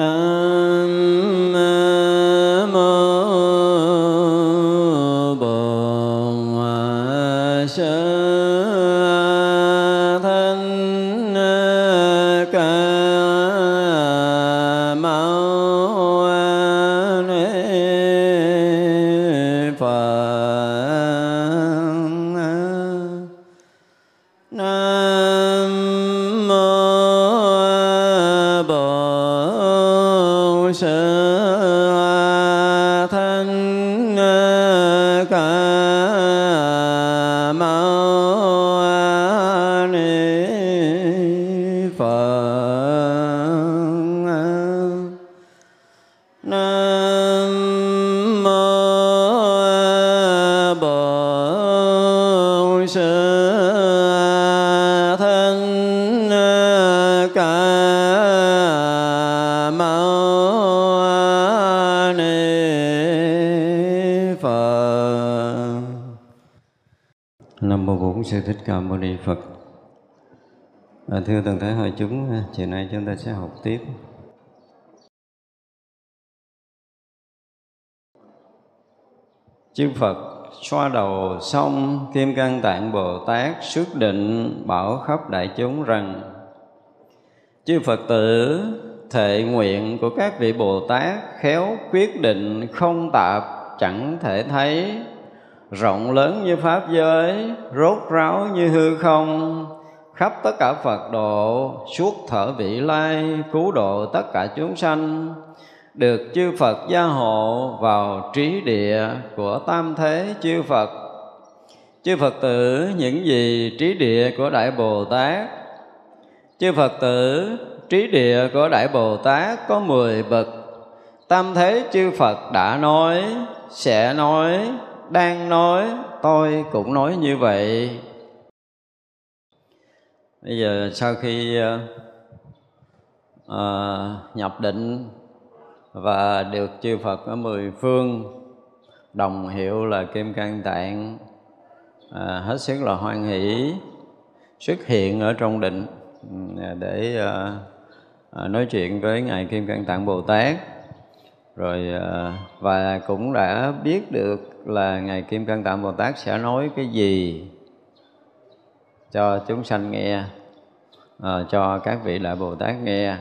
Nam thân à, Ca Mâu Ni Phật. Nam mô Bổn Sư Thích Ca Mâu Ni Phật. À, Thưa toàn thể hội chúng, à, chiều nay chúng ta sẽ học tiếp. Chư Phật xoa đầu xong Kim Cang Tạng Bồ Tát xuất định bảo khắp đại chúng rằng, Chư Phật tử, thệ nguyện của các vị Bồ Tát khéo quyết định không tạp, chẳng thể thấy. Rộng lớn như pháp giới, rốt ráo như hư không. Khắp tất cả Phật độ, suốt thở vị lai, cứu độ tất cả chúng sanh được chư Phật gia hộ vào trí địa của tam thế chư Phật. Chư Phật tử những gì trí địa của đại Bồ Tát? Chư Phật tử trí địa của đại Bồ Tát có mười bậc. Tam thế chư Phật đã nói sẽ nói đang nói tôi cũng nói như vậy. Bây giờ sau khi uh, nhập định và được chư Phật ở mười phương đồng hiệu là Kim Cang Tạng. À, hết sức là hoan hỷ xuất hiện ở trong định ừ, để à, à, nói chuyện với ngài Kim Cang Tạng Bồ Tát. Rồi à, và cũng đã biết được là ngài Kim Cang Tạng Bồ Tát sẽ nói cái gì cho chúng sanh nghe à, cho các vị đại Bồ Tát nghe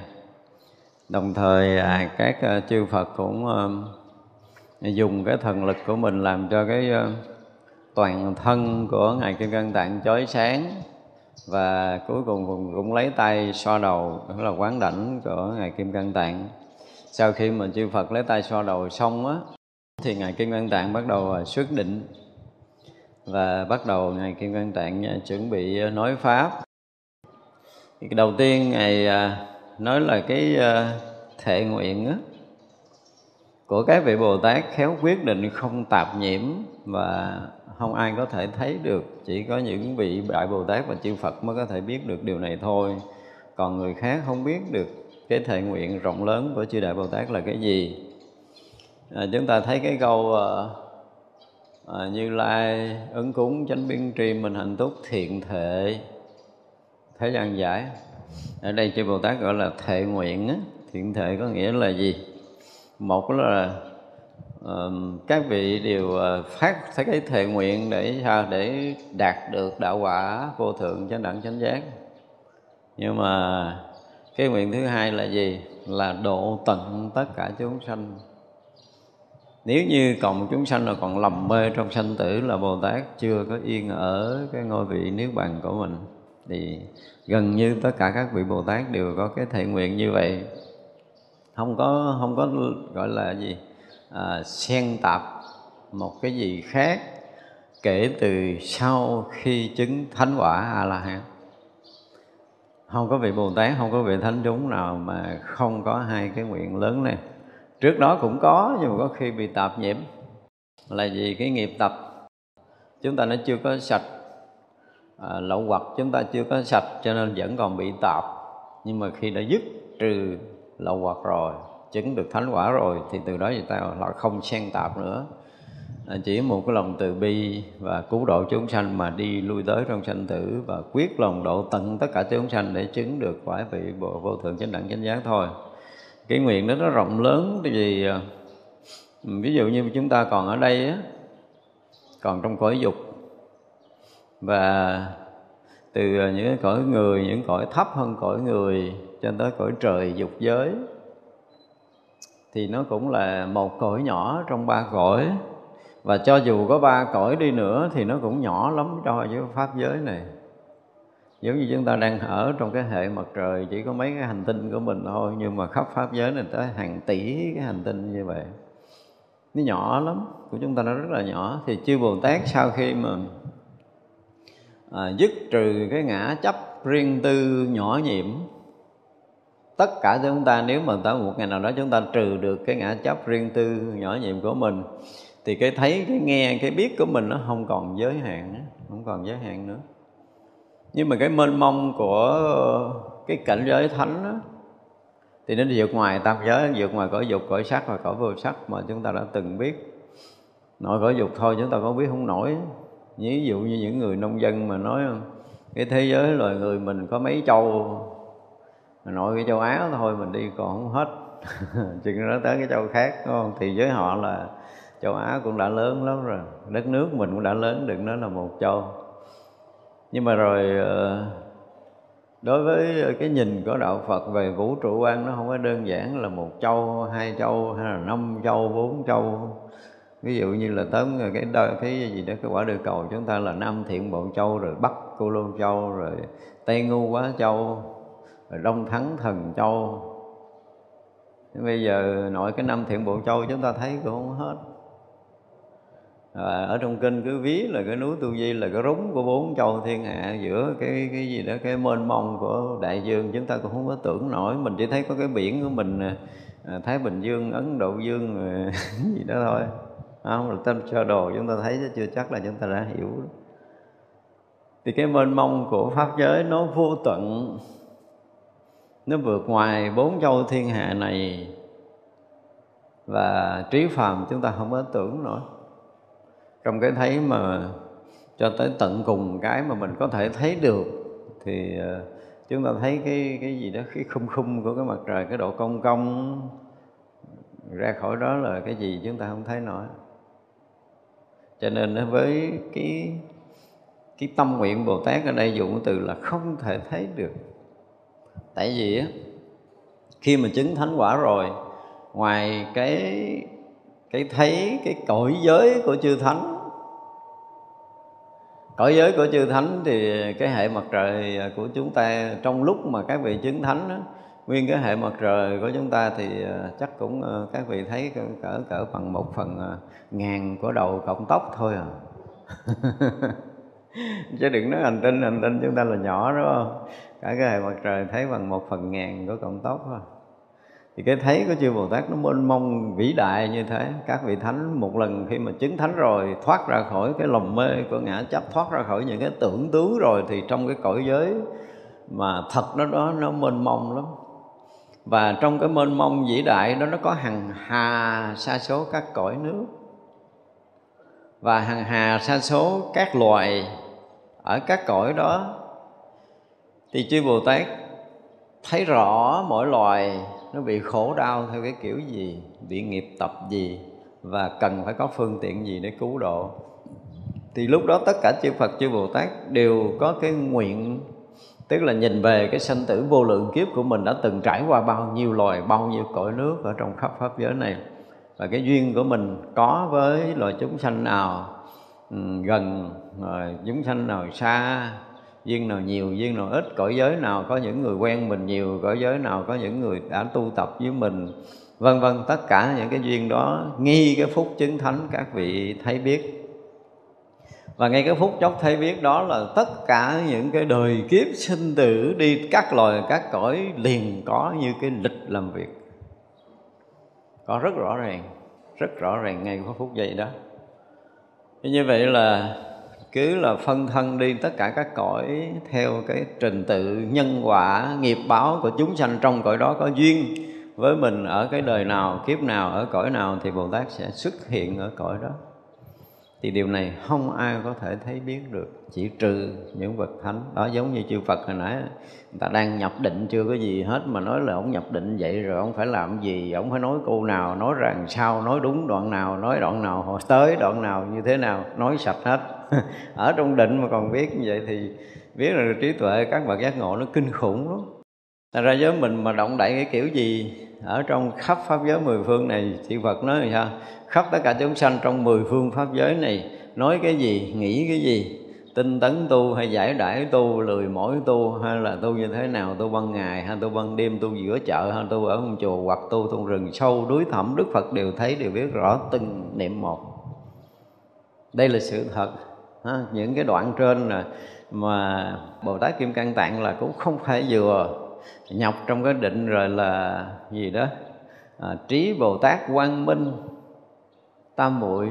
đồng thời à, các à, chư Phật cũng à, dùng cái thần lực của mình làm cho cái à, toàn thân của ngài Kim Cang Tạng chói sáng và cuối cùng cũng, cũng lấy tay so đầu đó là quán đảnh của ngài Kim Cang Tạng. Sau khi mà chư Phật lấy tay so đầu xong á thì ngài Kim Cang Tạng bắt đầu à, xuất định và bắt đầu ngài Kim Cang Tạng à, chuẩn bị à, nói pháp. Đầu tiên ngài nói là cái ờ, thệ nguyện á, của các vị Bồ Tát khéo quyết định không tạp nhiễm và không ai có thể thấy được. Chỉ có những vị đại Bồ Tát và chư Phật mới có thể biết được điều này thôi. Còn người khác không biết được cái thệ nguyện rộng lớn của chư đại Bồ Tát là cái gì. À, chúng ta thấy cái câu à, à, như lai ứng cúng chánh biên tri mình hạnh túc thiện thệ. Thế gian giải ở đây chư Bồ Tát gọi là thệ nguyện á. thiện thệ có nghĩa là gì? Một là uh, các vị đều ờ, phát thấy cái thệ nguyện để sao để đạt được đạo quả vô thượng chánh đẳng chánh giác. Nhưng mà cái nguyện thứ hai là gì? Là độ tận tất cả chúng sanh. Nếu như còn một chúng sanh là còn lầm mê trong sanh tử là bồ tát chưa có yên ở cái ngôi vị niết bàn của mình thì gần như tất cả các vị bồ tát đều có cái thệ nguyện như vậy. Không có không có gọi là gì à, xen tạp một cái gì khác kể từ sau khi chứng thánh quả a la hán không có vị bồ tát không có vị thánh chúng nào mà không có hai cái nguyện lớn này trước đó cũng có nhưng mà có khi bị tạp nhiễm. Là vì cái nghiệp tập. Chúng ta nó chưa có sạch à, lậu hoặc chúng ta chưa có sạch cho nên vẫn còn bị tạp. Nhưng mà khi đã dứt trừ lậu hoặc rồi chứng được thánh quả rồi thì từ đó người ta là không xen tạp nữa. À, chỉ một cái lòng từ bi và cứu độ chúng sanh mà đi lui tới trong sanh tử và quyết lòng độ tận tất cả chúng sanh để chứng được quả vị bộ vô thượng chánh đẳng chánh giác thôi. Cái nguyện đó nó rộng lớn vì à, ví dụ như chúng ta còn ở đây á còn trong cõi dục và từ những cái cõi người, những cõi thấp hơn cõi người cho tới cõi trời dục giới, thì nó cũng là một cõi nhỏ trong ba cõi. Và cho dù có ba cõi đi nữa thì nó cũng nhỏ lắm cho với pháp giới này. Giống như chúng ta đang ở trong cái hệ mặt trời, chỉ có mấy cái hành tinh của mình thôi, nhưng mà khắp pháp giới này tới hàng tỷ cái hành tinh như vậy. Nó nhỏ lắm, của chúng ta nó rất là nhỏ, thì chư bồ tát sau khi mà à, dứt trừ cái ngã chấp riêng tư nhỏ nhiệm. Tất cả chúng ta nếu mà tới một ngày nào đó chúng ta trừ được cái ngã chấp riêng tư nhỏ nhiệm của mình thì cái thấy cái nghe cái biết của mình nó không còn giới hạn không còn giới hạn nữa. Nhưng mà cái mênh mông của cái cảnh giới thánh đó, thì nó vượt ngoài tam giới vượt ngoài cõi dục cõi sắc và cõi vô sắc mà chúng ta đã từng biết. Nội cõi dục thôi chúng ta có biết không nổi ví dụ như những người nông dân mà nói, cái thế giới loài người mình có mấy châu? Nội cái châu Á thôi, mình đi còn không hết. Chừng nó tới cái châu khác, đúng không? Thì với họ là châu Á cũng đã lớn lắm rồi, đất nước mình cũng đã lớn, đừng nói là một châu. Nhưng mà rồi ờ, đối với cái nhìn của đạo Phật về vũ trụ quan, nó không có đơn giản là một châu, hai châu hay là năm châu, bốn châu ví dụ như là tới cái đời cái gì đó cái quả địa cầu chúng ta là nam thiện bộ châu rồi bắc cô lô châu rồi tây ngu quá châu rồi đông thắng thần châu. Bây giờ nội cái năm thiện bộ châu chúng ta thấy cũng không hết. À, ở trong kinh cứ ví là cái núi tu di là cái rúng của bốn châu thiên hạ giữa cái cái gì đó cái mênh mông của đại dương. Chúng ta cũng không có tưởng nổi mình chỉ thấy có cái biển của mình à, thái bình dương ấn độ dương gì đó thôi không, là tâm sơ đồ chúng ta thấy chứ chưa chắc là chúng ta đã hiểu. Thì cái mênh mông của pháp giới nó vô tận. Nó vượt ngoài bốn châu thiên hạ này. Và trí phàm chúng ta không có tưởng nổi. Trong cái thấy mà cho tới tận cùng cái mà mình có thể thấy được, thì ờ, chúng ta thấy cái cái gì đó, cái khung khung của cái mặt trời, cái độ cong cong. Ra khỏi đó là cái gì chúng ta không thấy nổi cho nên với cái cái tâm nguyện bồ tát ở đây dùng từ là không thể thấy được. Tại vì á khi mà chứng thánh quả rồi ngoài cái cái thấy cái cõi giới của chư thánh cõi giới của chư thánh thì cái hệ mặt trời của chúng ta trong lúc mà các vị chứng thánh đó, nguyên cái hệ mặt trời của chúng ta thì ờ, chắc cũng ờ, các vị thấy cỡ cỡ bằng một phần ờ, ngàn của đầu cộng tóc thôi à. Chứ đừng nói hành tinh hành tinh chúng ta là nhỏ, đúng không? Cả cái hệ mặt trời thấy bằng một phần ngàn của cộng tóc thôi. Thì cái thấy của chư Bồ Tát nó mênh mông vĩ đại như thế. Các vị thánh một lần khi mà chứng thánh rồi, thoát ra khỏi cái lồng mê của ngã chấp, thoát ra khỏi những cái tưởng tướng rồi, thì trong cái cõi giới mà thật đó đó, nó mênh mông lắm và trong cái mênh mông vĩ đại đó, nó có hằng hà sa số các cõi nước. Và hằng hà sa số các loài ở các cõi đó. Thì chư Bồ Tát thấy rõ mỗi loài nó bị khổ đau theo cái kiểu gì, bị nghiệp tập gì, và cần phải có phương tiện gì để cứu độ. Thì lúc đó tất cả chư Phật, chư Bồ Tát đều có cái nguyện tức là nhìn về cái sanh tử vô lượng kiếp của mình đã từng trải qua bao nhiêu loài, bao nhiêu cõi nước ở trong khắp pháp giới này. Và cái duyên của mình có với loài chúng sanh nào ừ, gần rồi chúng sanh nào xa, duyên nào nhiều, duyên nào ít, cõi giới nào có những người quen mình nhiều, cõi giới nào có những người đã tu tập với mình, vân vân, tất cả những cái duyên đó, nghi cái phúc chứng thánh các vị thấy biết và ngay cái phút chốc thấy biết đó là tất cả những cái đời kiếp sinh tử đi các loài, các cõi liền có như cái lịch làm việc. Có rất rõ ràng, rất rõ ràng ngay cái phút giây đó. Như vậy là cứ là phân thân đi tất cả các cõi theo cái trình tự nhân quả, nghiệp báo của chúng sanh trong cõi đó có duyên với mình ở cái đời nào, kiếp nào, ở cõi nào thì bồ tát sẽ xuất hiện ở cõi đó thì điều này không ai có thể thấy biết được. Chỉ trừ những bậc thánh. Đó, giống như chư Phật hồi nãy, người ta đang nhập định chưa có gì hết mà nói là ông nhập định vậy rồi ông phải làm gì? Ông phải nói câu nào, nói rằng sao, nói đúng đoạn nào, nói đoạn nào, họ tới đoạn nào, như thế nào, nói sạch hết. Ở trong định mà còn biết như vậy thì biết là trí tuệ, các bậc giác ngộ nó kinh khủng lắm. Thật ra với mình mà động đậy cái kiểu gì? Ở trong khắp pháp giới mười phương này thì Phật nói là sao? Khắp tất cả chúng sanh trong mười phương pháp giới này nói cái gì nghĩ cái gì? Tinh tấn tu hay giải đãi tu lười mỏi tu hay là tu như thế nào? Tu ban ngày hay tu ban đêm tu giữa chợ hay tu ở một chùa hoặc tu trong rừng sâu đuối thẳm đức phật đều thấy đều biết rõ từng niệm một. Đây là sự thật ha, những cái đoạn trên là mà bồ tát kim cang tạng là cũng không phải vừa nhọc trong cái định rồi là gì đó? À, trí bồ tát quang minh tam muội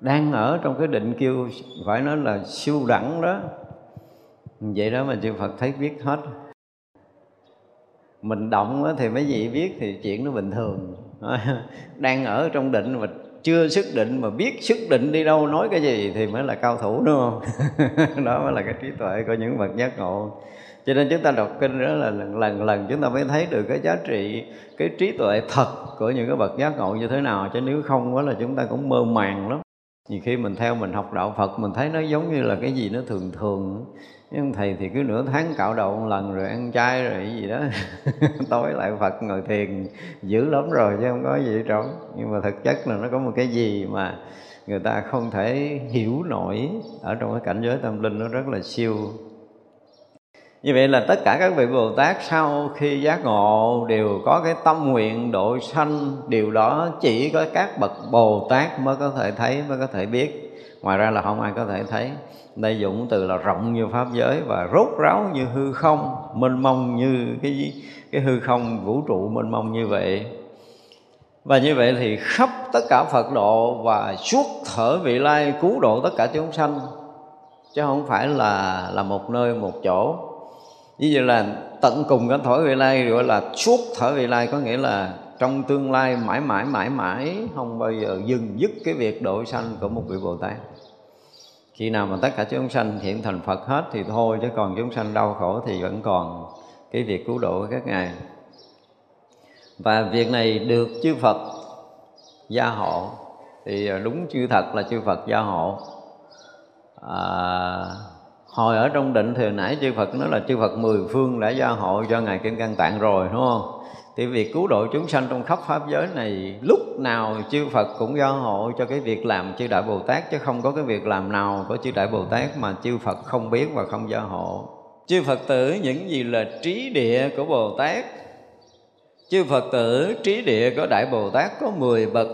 đang ở trong cái định kêu phải nói là siêu đẳng đó. Vậy đó mà chư Phật thấy biết hết. Mình động thì mấy vị biết thì chuyện nó bình thường. Đang ở trong định mà chưa sức định mà biết sức định đi đâu nói cái gì thì mới là cao thủ đúng không? Đó mới là cái trí tuệ của những bậc giác ngộ cho nên chúng ta đọc kinh đó là lần lần lần chúng ta mới thấy được cái giá trị, cái trí tuệ thật của những cái bậc giác ngộ như thế nào. Chứ nếu không đó là chúng ta cũng mơ màng lắm. Nhiều khi mình theo mình học đạo Phật, mình thấy nó giống như là cái gì nó thường thường. Nhưng thầy thì cứ nửa tháng cạo đầu một lần rồi ăn chay rồi cái gì đó. Tối lại Phật ngồi thiền, dữ lắm rồi chứ không có gì trống nhưng mà thực chất là nó có một cái gì mà người ta không thể hiểu nổi ở trong cái cảnh giới tâm linh nó rất là siêu như vậy là tất cả các vị Bồ Tát sau khi giác ngộ đều có cái tâm nguyện độ sanh. Điều đó chỉ có các bậc Bồ Tát mới có thể thấy, mới có thể biết. Ngoài ra là không ai có thể thấy. Đây dụng từ là rộng như Pháp giới và rốt ráo như hư không Mênh mông như cái, cái hư không vũ trụ mênh mông như vậy. Và như vậy thì khắp tất cả Phật độ và suốt thở vị lai cứu độ tất cả chúng sanh chứ không phải là là một nơi một chỗ như vậy là tận cùng cái thổi vị lai gọi là suốt thở vị lai có nghĩa là trong tương lai mãi mãi mãi mãi không bao giờ dừng dứt cái việc độ sanh của một vị Bồ Tát. Khi nào mà tất cả chúng sanh hiện thành Phật hết thì thôi chứ còn chúng sanh đau khổ thì vẫn còn cái việc cứu độ của các ngài. Và việc này được chư Phật gia hộ. Thì à, đúng chư thật là chư Phật gia hộ. À, hồi ở trong định thì nãy chư Phật nói là chư Phật mười phương đã gia hộ cho ngài Kim Cang Tạng rồi, đúng không? Thì việc cứu độ chúng sanh trong khắp pháp giới này, lúc nào chư Phật cũng gia hộ cho cái việc làm chư Đại Bồ Tát, chứ không có cái việc làm nào của chư Đại Bồ Tát mà chư Phật không biết và không gia hộ. Chư Phật tử, những gì là trí địa của Bồ Tát Chư Phật tử, trí địa của Đại Bồ Tát có 10 bậc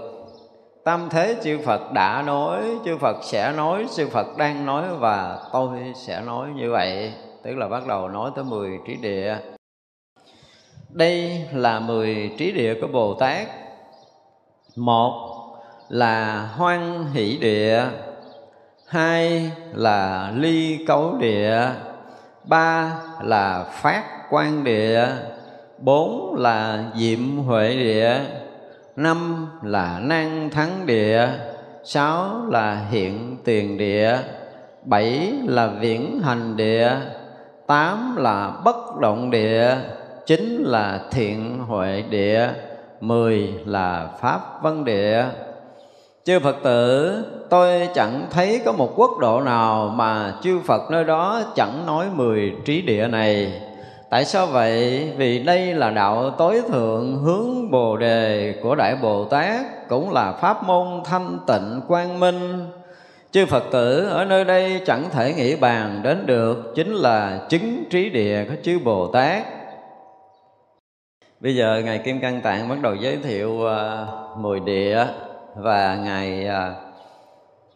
Tam thế chư Phật đã nói, chư Phật sẽ nói, chư Phật đang nói và tôi sẽ nói như vậy. Tức là bắt đầu nói tới 10 trí địa. Đây là 10 trí địa của Bồ Tát. Một là hoan hỷ địa, hai là ly cấu địa, ba là phát quan địa, bốn là diệm huệ địa, năm là năng thắng địa, sáu là hiện tiền địa, bảy là viễn hành địa, tám là bất động địa, chín là thiện huệ địa, mười là pháp văn địa. Chư phật tử, tôi chẳng thấy có một quốc độ nào mà chư phật nơi đó chẳng nói mười trí địa này. Tại sao vậy? Vì đây là đạo tối thượng hướng Bồ đề của Đại Bồ Tát Cũng là pháp môn thanh tịnh quang minh. Chư Phật tử ở nơi đây chẳng thể nghĩ bàn đến được Chính là chứng trí địa của chư Bồ Tát. Bây giờ Ngài Kim Cang Tạng bắt đầu giới thiệu uh, mười địa Và Ngài uh,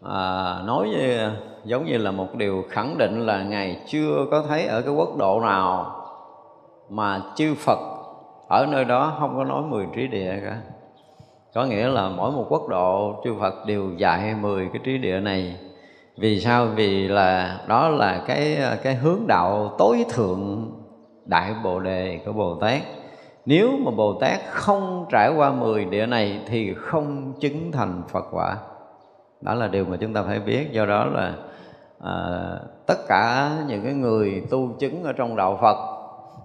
uh, nói như, giống như là một điều khẳng định là Ngài chưa có thấy ở cái quốc độ nào mà chư Phật ở nơi đó không có nói mười trí địa cả. Có nghĩa là mỗi một quốc độ chư Phật đều dạy mười cái trí địa này. Vì sao? Vì là đó là cái cái hướng đạo tối thượng đại bồ đề của bồ tát. Nếu mà bồ tát không trải qua mười địa này thì không chứng thành phật quả. Đó là điều mà chúng ta phải biết. Do đó là à, tất cả những cái người tu chứng ở trong đạo Phật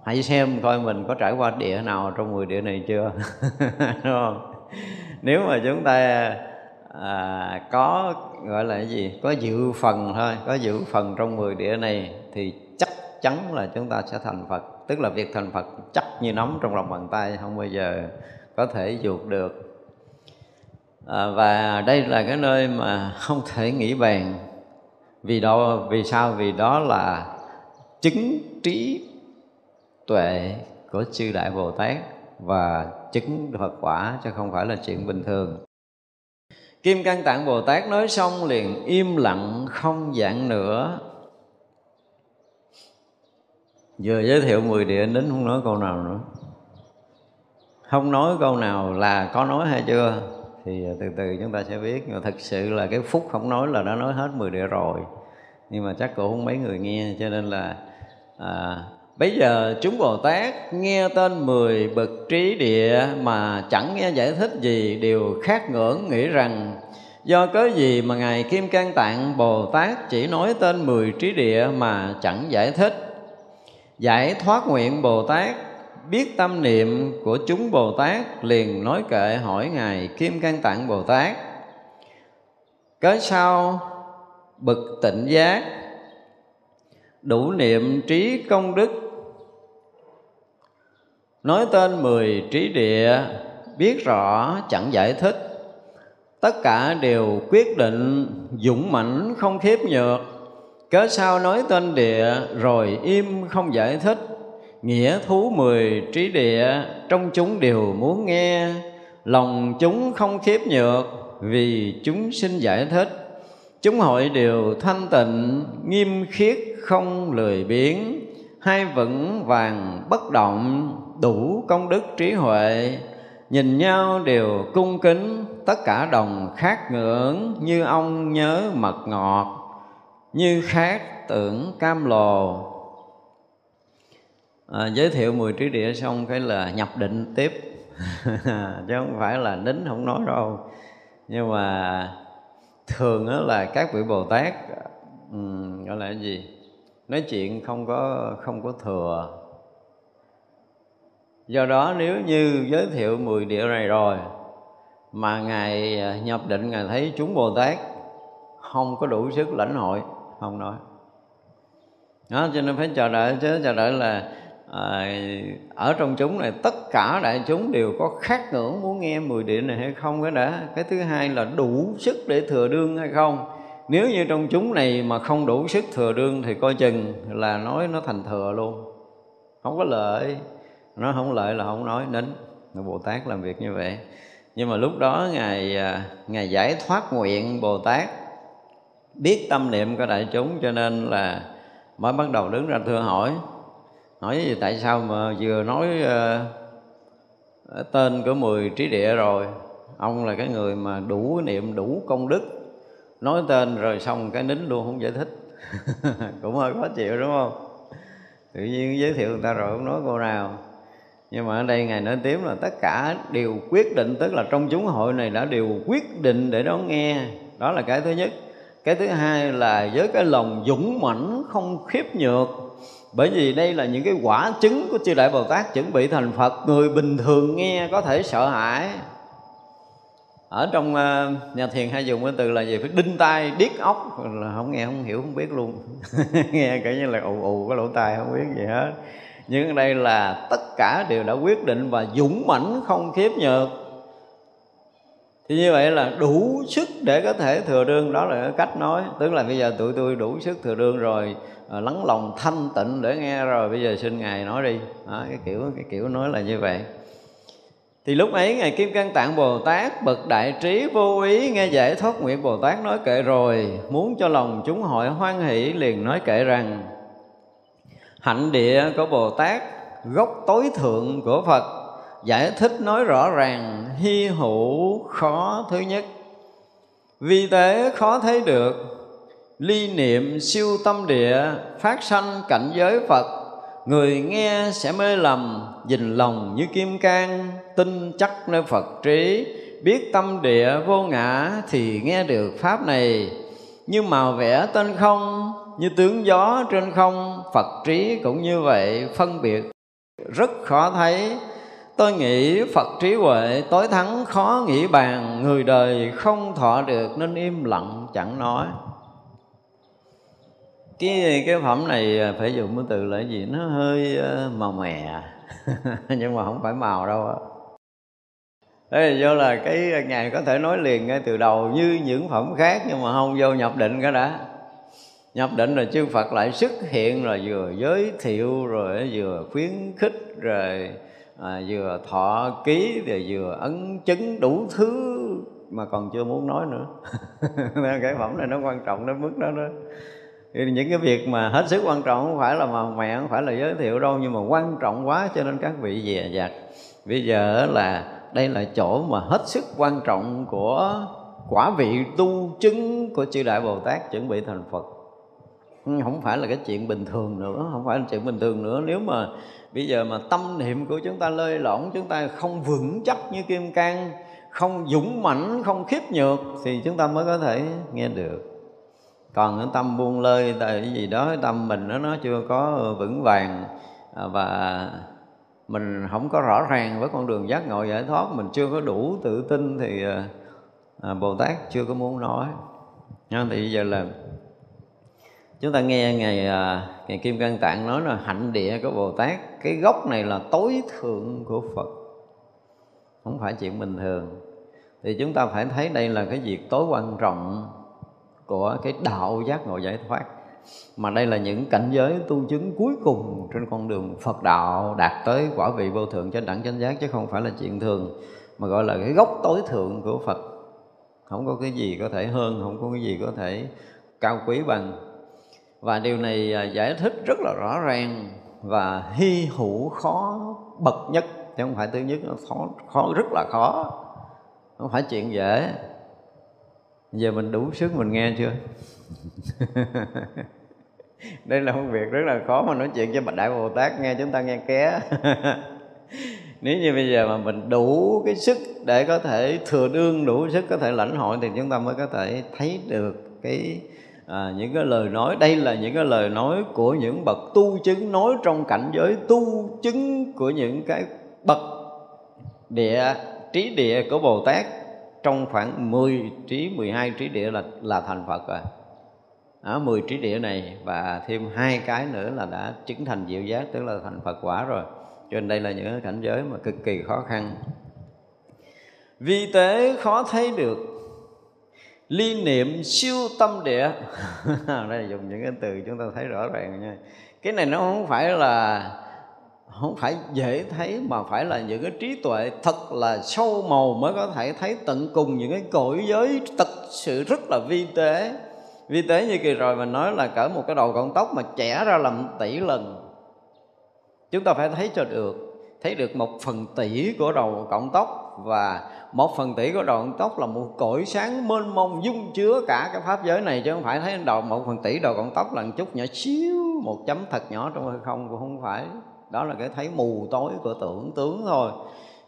hãy xem coi mình có trải qua địa nào trong 10 địa này chưa đúng không? Nếu mà chúng ta à, có gọi là cái gì có dự phần thôi có dự phần trong 10 địa này thì chắc chắn là chúng ta sẽ thành Phật. Tức là việc thành Phật chắc như nóng trong lòng bàn tay không bao giờ có thể vụt được. À, và đây là cái nơi mà không thể nghĩ bàn. Vì đó vì sao? Vì đó là chứng trí tuệ của chư đại bồ tát và chứng Phật quả chứ không phải là chuyện bình thường. Kim Cang Tạng Bồ Tát nói xong liền im lặng không giảng nữa. Vừa giới thiệu 10 địa đến không nói câu nào nữa. Không nói câu nào là có nói hay chưa? Thì từ từ chúng ta sẽ biết Nhưng mà thật sự là cái phút không nói là đã nói hết 10 địa rồi. Nhưng mà chắc cũng không mấy người nghe Cho nên là à, Bây giờ chúng Bồ Tát nghe tên mười bậc trí địa mà chẳng nghe giải thích gì đều khác ngưỡng nghĩ rằng, Do cớ gì mà Ngài Kim Cang Tạng Bồ Tát chỉ nói tên mười trí địa mà chẳng giải thích? Giải thoát nguyện Bồ Tát, biết tâm niệm của chúng Bồ Tát liền nói kệ hỏi Ngài Kim Cang Tạng Bồ Tát. Cớ sao? Bậc tịnh giác. Đủ niệm trí công đức nói tên mười trí địa, biết rõ, chẳng giải thích. Tất cả đều quyết định, dũng mãnh, không khiếp nhược. Cớ sao nói tên địa, rồi im, không giải thích. Nghĩa thú mười trí địa, trong chúng đều muốn nghe. Lòng chúng không khiếp nhược, vì chúng xin giải thích. Chúng hội đều thanh tịnh, nghiêm khiết, không lười biếng. Hai vững vàng bất động đủ công đức trí huệ nhìn nhau đều cung kính tất cả đồng khác ngưỡng như ông nhớ mật ngọt như khác tưởng cam lồ. À, giới thiệu mười trí địa xong cái là nhập định tiếp. Chứ không phải là nín không nói đâu. Nhưng mà thường đó là các vị bồ tát um, gọi là cái gì? Nói chuyện không có không có thừa do đó nếu như giới thiệu 10 địa này rồi mà ngài à, nhập định ngài thấy chúng bồ tát không có đủ sức lãnh hội không nói. Đó cho nên phải chờ đợi chứ chờ đợi là à, ở trong chúng này tất cả đại chúng đều có khát ngưỡng muốn nghe mười địa này hay không cái đã cái thứ hai là đủ sức để thừa đương hay không? Nếu như trong chúng này mà không đủ sức thừa đương thì coi chừng là nói nó thành thừa luôn không có lợi nó không lợi là không nói nín bồ tát làm việc như vậy. Nhưng mà lúc đó ngài à, ngài giải thoát nguyện bồ tát biết tâm niệm của đại chúng cho nên là mới bắt đầu đứng ra thưa hỏi. Hỏi gì tại sao mà vừa nói uh, tên của mười trí địa rồi? Ông là cái người mà đủ niệm đủ công đức. Nói tên rồi xong cái nín luôn không giải thích. Cũng hơi khó chịu đúng không? Tự nhiên giới thiệu người ta rồi không nói cô nào nhưng mà ở đây ngài nói tiếp là tất cả đều quyết định, tức là trong chúng hội này đã đều quyết định để đón nghe. Đó là cái thứ nhất. Cái thứ hai là với cái lòng dũng mãnh, không khiếp nhược. Bởi vì đây là những cái quả chứng của chư đại bồ tát chuẩn bị thành phật, người bình thường nghe có thể sợ hãi. Ở trong ờ, nhà thiền hay dùng cái từ là gì? Phải đinh tai điếc óc là không nghe, không hiểu, không biết luôn. Nghe kiểu như là ù ù cái lỗ tai, không biết gì hết nhưng ở đây là tất cả đều đã quyết định và dũng mãnh không khiếp nhược. Thì như vậy là đủ sức để có thể thừa đương. Đó là cái cách nói. Tức là bây giờ tụi tôi đủ sức thừa đương rồi à, lắng lòng thanh tịnh để nghe rồi bây giờ xin ngài nói đi. Đó, cái kiểu cái kiểu nói là như vậy. Thì lúc ấy ngài kim cang tạng bồ tát bậc đại trí vô ý nghe giải thoát nguyện bồ tát nói kệ rồi muốn cho lòng chúng hội hoan hỷ liền nói kệ rằng hạnh địa của bồ tát, gốc tối thượng của phật, giải thích nói rõ ràng, hy hữu khó thứ nhất. Vì thế khó thấy được, ly niệm siêu tâm địa, phát sanh cảnh giới phật, người nghe sẽ mê lầm, dình lòng như kim cang, tin chắc nơi phật trí, biết tâm địa vô ngã thì nghe được pháp này. Như màu vẽ tên không như tướng gió trên không, phật trí cũng như vậy, phân biệt rất khó thấy. Tôi nghĩ phật trí huệ tối thắng khó nghĩ bàn, người đời không thọ được nên im lặng chẳng nói. Cái cái phẩm này phải dùng cái từ là gì? Nó hơi ờ, màu mè, nhưng mà không phải màu đâu á. Thế do là cái ngài có thể nói liền ngay từ đầu như những phẩm khác nhưng mà không vô nhập định cái đã nhập định là chư Phật lại xuất hiện rồi vừa giới thiệu rồi vừa khuyến khích rồi à, vừa thọ ký rồi vừa ấn chứng đủ thứ mà còn chưa muốn nói nữa. Cái phẩm này nó quan trọng đến mức đó đó. Những cái việc mà hết sức quan trọng không phải là mà mẹ không phải là giới thiệu đâu nhưng mà quan trọng quá cho nên các vị dè dặt. Bây giờ là đây là chỗ mà hết sức quan trọng của quả vị tu chứng của chư đại bồ tát chuẩn bị thành phật không phải là cái chuyện bình thường nữa không phải là chuyện bình thường nữa. Nếu mà bây giờ mà tâm niệm của chúng ta lơi lỏng chúng ta không vững chắc như kim cang không dũng mãnh không khiếp nhược thì chúng ta mới có thể nghe được. Còn cái tâm buông lơi tại vì gì đó tâm mình nó nó chưa có vững vàng à, và mình không có rõ ràng với con đường giác ngộ giải thoát mình chưa có đủ tự tin thì à, à bồ tát chưa có muốn nói. Nha thì bây giờ là chúng ta nghe ngày à, ngày kim cang tạng nói là hạnh địa của bồ tát. Cái gốc này là tối thượng của phật. Không phải chuyện bình thường. Thì chúng ta phải thấy đây là cái việc tối quan trọng của cái đạo giác ngộ giải thoát. Mà đây là những cảnh giới tu chứng cuối cùng trên con đường Phật đạo đạt tới quả vị vô thượng trên đẳng chánh giác, chứ không phải là chuyện thường, mà gọi là cái gốc tối thượng của Phật. Không có cái gì có thể hơn, không có cái gì có thể cao quý bằng và điều này à, giải thích rất là rõ ràng và hy hữu khó bậc nhất. Chứ không phải thứ nhất, nó khó khó, rất là khó. Không phải chuyện dễ. Giờ mình đủ sức mình nghe chưa? Đây là một việc rất là khó mà nói chuyện cho bạch đại bồ tát nghe, chúng ta nghe ké. Nếu như bây giờ mà mình đủ cái sức để có thể thừa đương, đủ sức có thể lãnh hội thì chúng ta mới có thể thấy được cái à, những cái lời nói đây là những cái lời nói của những bậc tu chứng nói trong cảnh giới tu chứng của những cái bậc địa trí địa của Bồ Tát. Trong khoảng 10 trí 12 trí địa là là thành Phật rồi. Ở 10 trí địa này và thêm hai cái nữa là đã chứng thành diệu giác tức là thành Phật quả rồi. Cho nên đây là những cảnh giới mà cực kỳ khó khăn. Vi tế khó thấy được ly niệm siêu tâm địa. Đây là dùng những cái từ chúng ta thấy rõ ràng nha. Cái này nó không phải là, không phải dễ thấy, mà phải là những cái trí tuệ thật là sâu màu mới có thể thấy tận cùng những cái cõi giới thật sự rất là vi tế. Vi tế như kỳ rồi mình nói là cỡ một cái đầu con tóc mà chẻ ra làm tỷ lần. Chúng ta phải thấy cho được thấy được một phần tỷ của đầu cọng tóc và một phần tỷ của đầu cọng tóc là một cõi sáng mênh mông dung chứa cả cái pháp giới này, chứ không phải thấy đầu, một phần tỷ đầu cọng tóc là một chút nhỏ xíu, một chấm thật nhỏ trong hư không, cũng không phải. Đó là cái thấy mù tối của tưởng tướng thôi.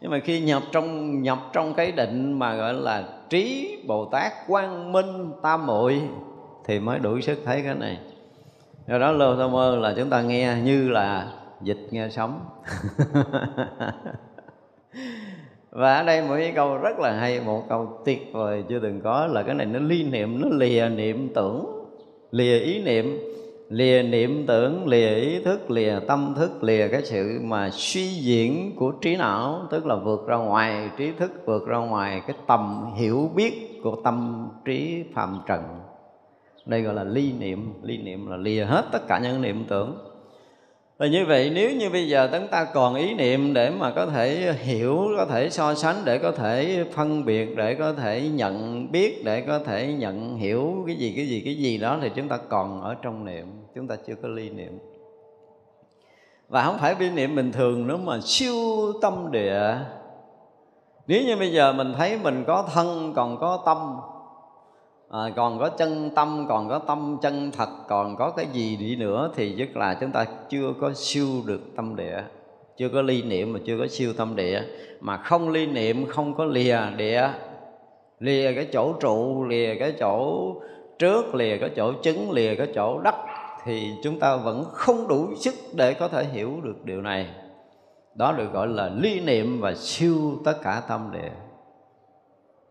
Nhưng mà khi nhập trong nhập trong cái định mà gọi là trí bồ tát quang minh tam muội thì mới đủ sức thấy cái này. Do đó, lô Tham mơ, là chúng ta nghe như là dịch nghe sống và ở đây một cái câu rất là hay, một câu tuyệt vời chưa từng có là cái này, nó ly niệm, nó lìa niệm tưởng, lìa ý niệm. Lìa niệm tưởng, lìa ý thức, lìa tâm thức, lìa cái sự mà suy diễn của trí não, tức là vượt ra ngoài trí thức, vượt ra ngoài cái tầm hiểu biết của tâm trí phàm trần. Đây gọi là ly niệm. Ly niệm là lìa hết tất cả những niệm tưởng và như vậy nếu như bây giờ chúng ta còn ý niệm để mà có thể hiểu, có thể so sánh, để có thể phân biệt, để có thể nhận biết, để có thể nhận hiểu cái gì, cái gì, cái gì đó thì chúng ta còn ở trong niệm, chúng ta chưa có ly niệm. Và không phải ly niệm bình thường nữa mà siêu tâm địa. Nếu như bây giờ mình thấy mình có thân còn có tâm à, còn có chân tâm còn có tâm chân thật còn có cái gì đi nữa thì tức là chúng ta chưa có siêu được tâm địa chưa có ly niệm mà chưa có siêu tâm địa. Mà không ly niệm không có lìa địa. Lìa cái chỗ trụ lìa cái chỗ trước lìa cái chỗ chứng lìa cái chỗ đất thì chúng ta vẫn không đủ sức để có thể hiểu được điều này. Đó được gọi là ly niệm và siêu tất cả tâm địa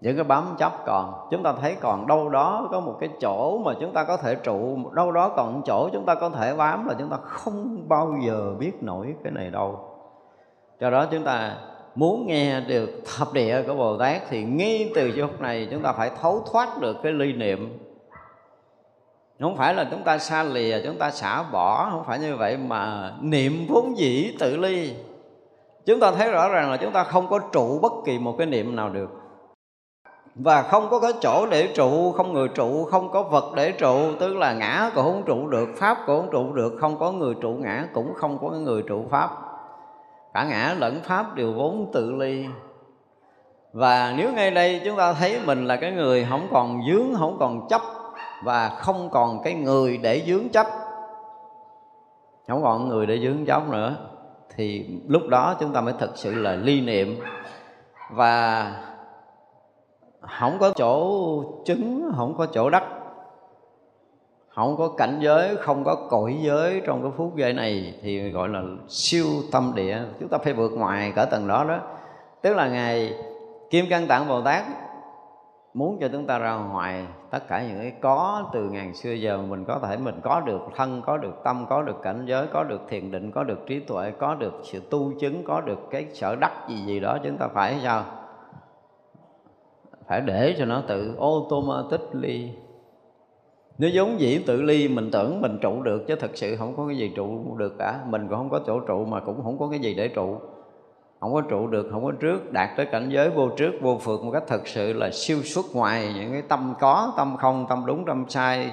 những cái bám chấp còn, chúng ta thấy còn đâu đó có một cái chỗ mà chúng ta có thể trụ, đâu đó còn một chỗ chúng ta có thể bám là chúng ta không bao giờ biết nổi cái này đâu. Do đó chúng ta muốn nghe được thập địa của bồ tát thì ngay từ lúc này chúng ta phải thấu thoát được cái ly niệm. Không phải là chúng ta xa lìa, chúng ta xả bỏ, không phải như vậy mà niệm vốn dĩ tự ly. Chúng ta thấy rõ ràng là chúng ta không có trụ bất kỳ một cái niệm nào được và không có cái chỗ để trụ, không người trụ, không có vật để trụ. Tức là ngã cũng không trụ được, pháp cũng không trụ được. Không có người trụ ngã cũng không có người trụ pháp. Cả ngã lẫn pháp đều vốn tự ly. Và nếu ngay đây chúng ta thấy mình là cái người không còn dướng, không còn chấp, và không còn cái người để dướng chấp, không còn người để dướng chấp nữa, thì lúc đó chúng ta mới thực sự là ly niệm. Và không có chỗ chứng, không có chỗ đắc. Không có cảnh giới, không có cõi giới trong cái phút giây này thì gọi là siêu tâm địa. Chúng ta phải vượt ngoài cả tầng đó đó. Tức là ngài kim cang tạng bồ tát muốn cho chúng ta ra ngoài tất cả những cái có từ ngàn xưa giờ mình có thể, mình có được thân, có được tâm, có được cảnh giới, có được thiền định, có được trí tuệ, có được sự tu chứng, có được cái sở đắc gì gì đó, chúng ta phải sao? Phải để cho nó tự automatically. Nếu giống dĩ tự ly mình tưởng mình trụ được chứ thật sự không có cái gì trụ được cả. Mình cũng không có chỗ trụ mà cũng không có cái gì để trụ. Không có trụ được không có trước đạt tới cảnh giới vô trước vô phượt một cách thật sự là siêu xuất ngoài những cái tâm có tâm không tâm đúng tâm sai.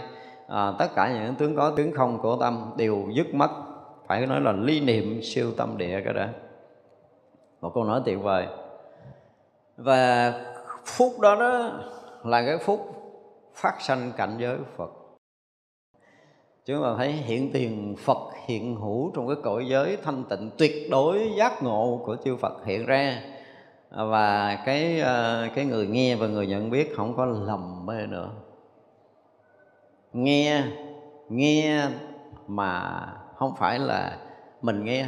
À, tất cả những tướng có tướng không của tâm đều dứt mất. Phải nói là ly niệm siêu tâm địa cái đó. Một câu nói tuyệt vời. Và phút đó đó là cái phút phát sanh cảnh giới Phật. Chúng ta thấy hiện tiền Phật hiện hữu trong cái cõi giới thanh tịnh tuyệt đối, giác ngộ của chư Phật hiện ra. Và cái ờ, cái người nghe và người nhận biết không có lầm mê nữa. Nghe nghe mà không phải là mình nghe.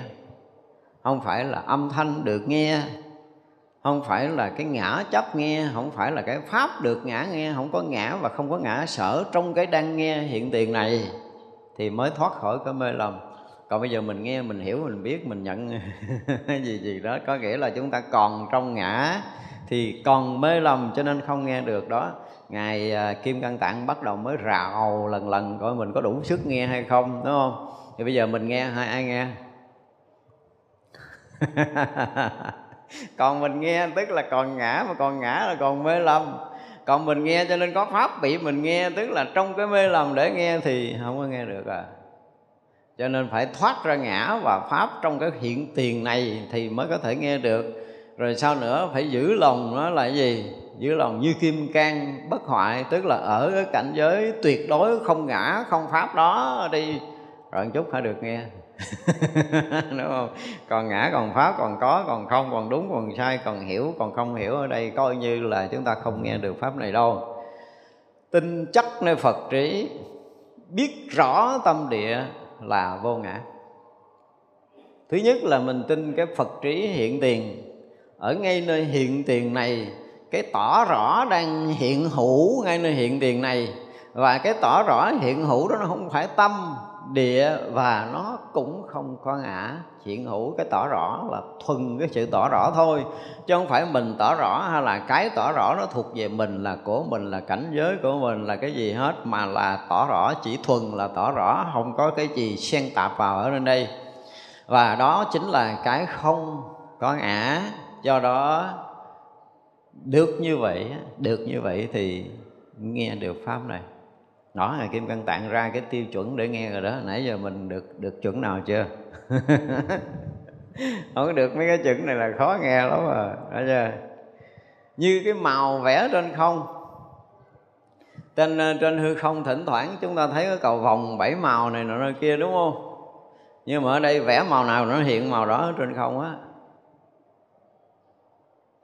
Không phải là âm thanh được nghe không phải là cái ngã chấp nghe, không phải là cái pháp được ngã nghe, không có ngã và không có ngã sở trong cái đang nghe hiện tiền này thì mới thoát khỏi cái mê lầm. Còn bây giờ mình nghe, mình hiểu, mình biết, mình nhận gì gì đó, có nghĩa là chúng ta còn trong ngã thì còn mê lầm cho nên không nghe được đó. Ngài à, kim căng tạng bắt đầu mới rào lần lần coi mình có đủ sức nghe hay không, đúng không? Thì bây giờ mình nghe, hai ai nghe? còn mình nghe, tức là còn ngã mà còn ngã là còn mê lầm. Còn mình nghe cho nên có pháp bị mình nghe, tức là trong cái mê lầm để nghe thì không có nghe được à. Cho nên phải thoát ra ngã và pháp trong cái hiện tiền này thì mới có thể nghe được. Rồi sau nữa phải giữ lòng nó là gì? Giữ lòng như kim cang bất hoại, tức là ở cái cảnh giới tuyệt đối không ngã, không pháp đó đi. Rồi một chút phải được nghe. đúng không? Còn ngã, còn pháp còn có, còn không, còn đúng, còn sai, còn hiểu, còn không hiểu ở đây, coi như là chúng ta không nghe được pháp này đâu. Tin chắc nơi phật trí, biết rõ tâm địa là vô ngã. Thứ nhất là mình tin cái phật trí hiện tiền. Ở ngay nơi hiện tiền này, cái tỏ rõ đang hiện hữu ngay nơi hiện tiền này. Và cái tỏ rõ hiện hữu đó nó không phải tâm địa và nó cũng không có ngã. Hiện hữu cái tỏ rõ là thuần cái sự tỏ rõ thôi, chứ không phải mình tỏ rõ hay là cái tỏ rõ nó thuộc về mình, là của mình, là cảnh giới của mình, là cái gì hết. Mà là tỏ rõ, chỉ thuần là tỏ rõ, không có cái gì xen tạp vào ở bên đây. Và đó chính là cái không có ngã. Do đó, được như vậy được như vậy thì nghe được pháp này đó là kim Cân tạng ra cái tiêu chuẩn để nghe rồi đó. Nãy giờ mình được được chuẩn nào chưa? Không được, mấy cái chuẩn này là khó nghe lắm à. Đó chưa như cái màu vẽ trên không, trên ờ, trên hư không thỉnh thoảng chúng ta thấy cái cầu vòng bảy màu này nọ kia, đúng không? Nhưng mà ở đây vẽ màu nào nó hiện màu đó ở trên không á?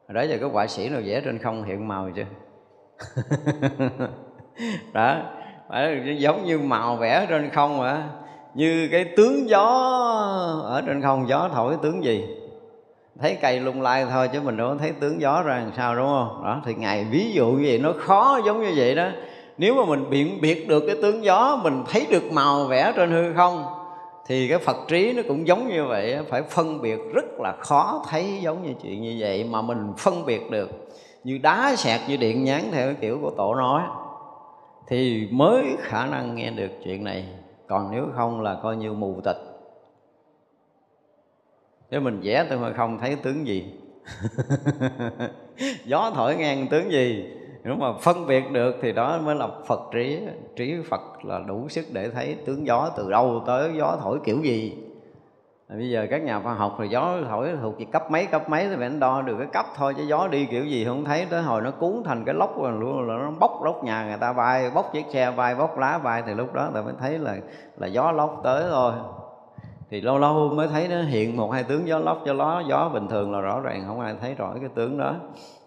Đó giờ có họa sĩ nào vẽ trên không hiện màu chưa? Đó phải giống như màu vẽ trên không mà như cái tướng gió ở trên không, gió thổi tướng gì? Thấy cây lung lay thôi chứ mình đâu thấy tướng gió ra làm sao đúng không? Đó, thì ngài ví dụ như vậy, nó khó giống như vậy đó. Nếu mà mình biện biệt được cái tướng gió, mình thấy được màu vẽ trên hư không, thì cái phật trí nó cũng giống như vậy phải phân biệt rất là khó thấy giống như chuyện như vậy mà mình phân biệt được. Như đá sẹt như điện nhán, theo cái kiểu của tổ nói thì mới khả năng nghe được chuyện này. Còn nếu không là coi như mù tịch. Nếu mình vẽ tôi mà không thấy tướng gì. Gió thổi ngang tướng gì. Nếu mà phân biệt được thì đó mới là phật trí. Trí phật là đủ sức để thấy tướng gió từ đâu tới, gió thổi kiểu gì bây giờ các nhà khoa học thì gió thổi thuộc cái cấp mấy cấp mấy thì phải đo được cái cấp thôi, chứ gió đi kiểu gì không thấy. Tới hồi nó cuốn thành cái lốc rồi luôn, là nó bốc lốc nhà người ta bay, bốc chiếc xe bay, bốc lá bay, thì lúc đó ta mới thấy là là gió lốc tới thôi. Thì lâu lâu mới thấy nó hiện một hai tướng gió lốc, gió ló, gió bình thường là rõ ràng, không ai thấy rõ cái tướng đó.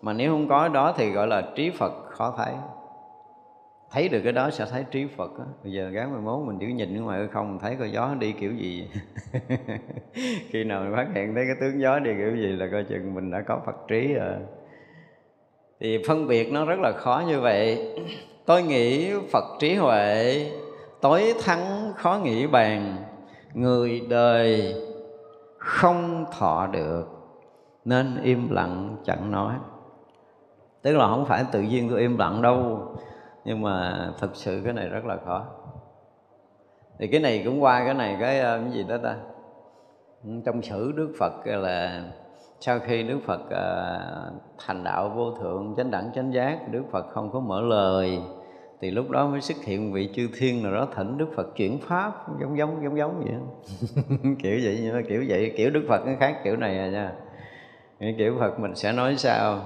Mà nếu không có đó thì gọi là trí phật khó thấy thấy được cái đó sẽ thấy trí phật đó. bây giờ gán mai mốt mình chỉ nhìn ngoài không, thấy coi gió đi kiểu gì? Khi nào mình phát hiện thấy cái tướng gió đi kiểu gì là coi chừng mình đã có phật trí rồi. Thì phân biệt nó rất là khó như vậy. Tôi nghĩ phật trí huệ, tối thắng khó nghĩ bàn. Người đời không thọ được, nên im lặng chẳng nói. Tức là không phải tự nhiên tôi im lặng đâu nhưng mà thực sự cái này rất là khó. Thì cái này cũng qua cái này cái, ờ, cái gì đó ta? Trong sử đức phật là sau khi đức phật ờ, thành đạo vô thượng chánh đẳng chánh giác đức phật không có mở lời thì lúc đó mới xuất hiện vị chư thiên nào đó thỉnh đức phật chuyển pháp giống giống giống giống vậy. Kiểu vậy kiểu vậy kiểu đức phật nó khác kiểu này à nha. Kiểu phật mình sẽ nói sao?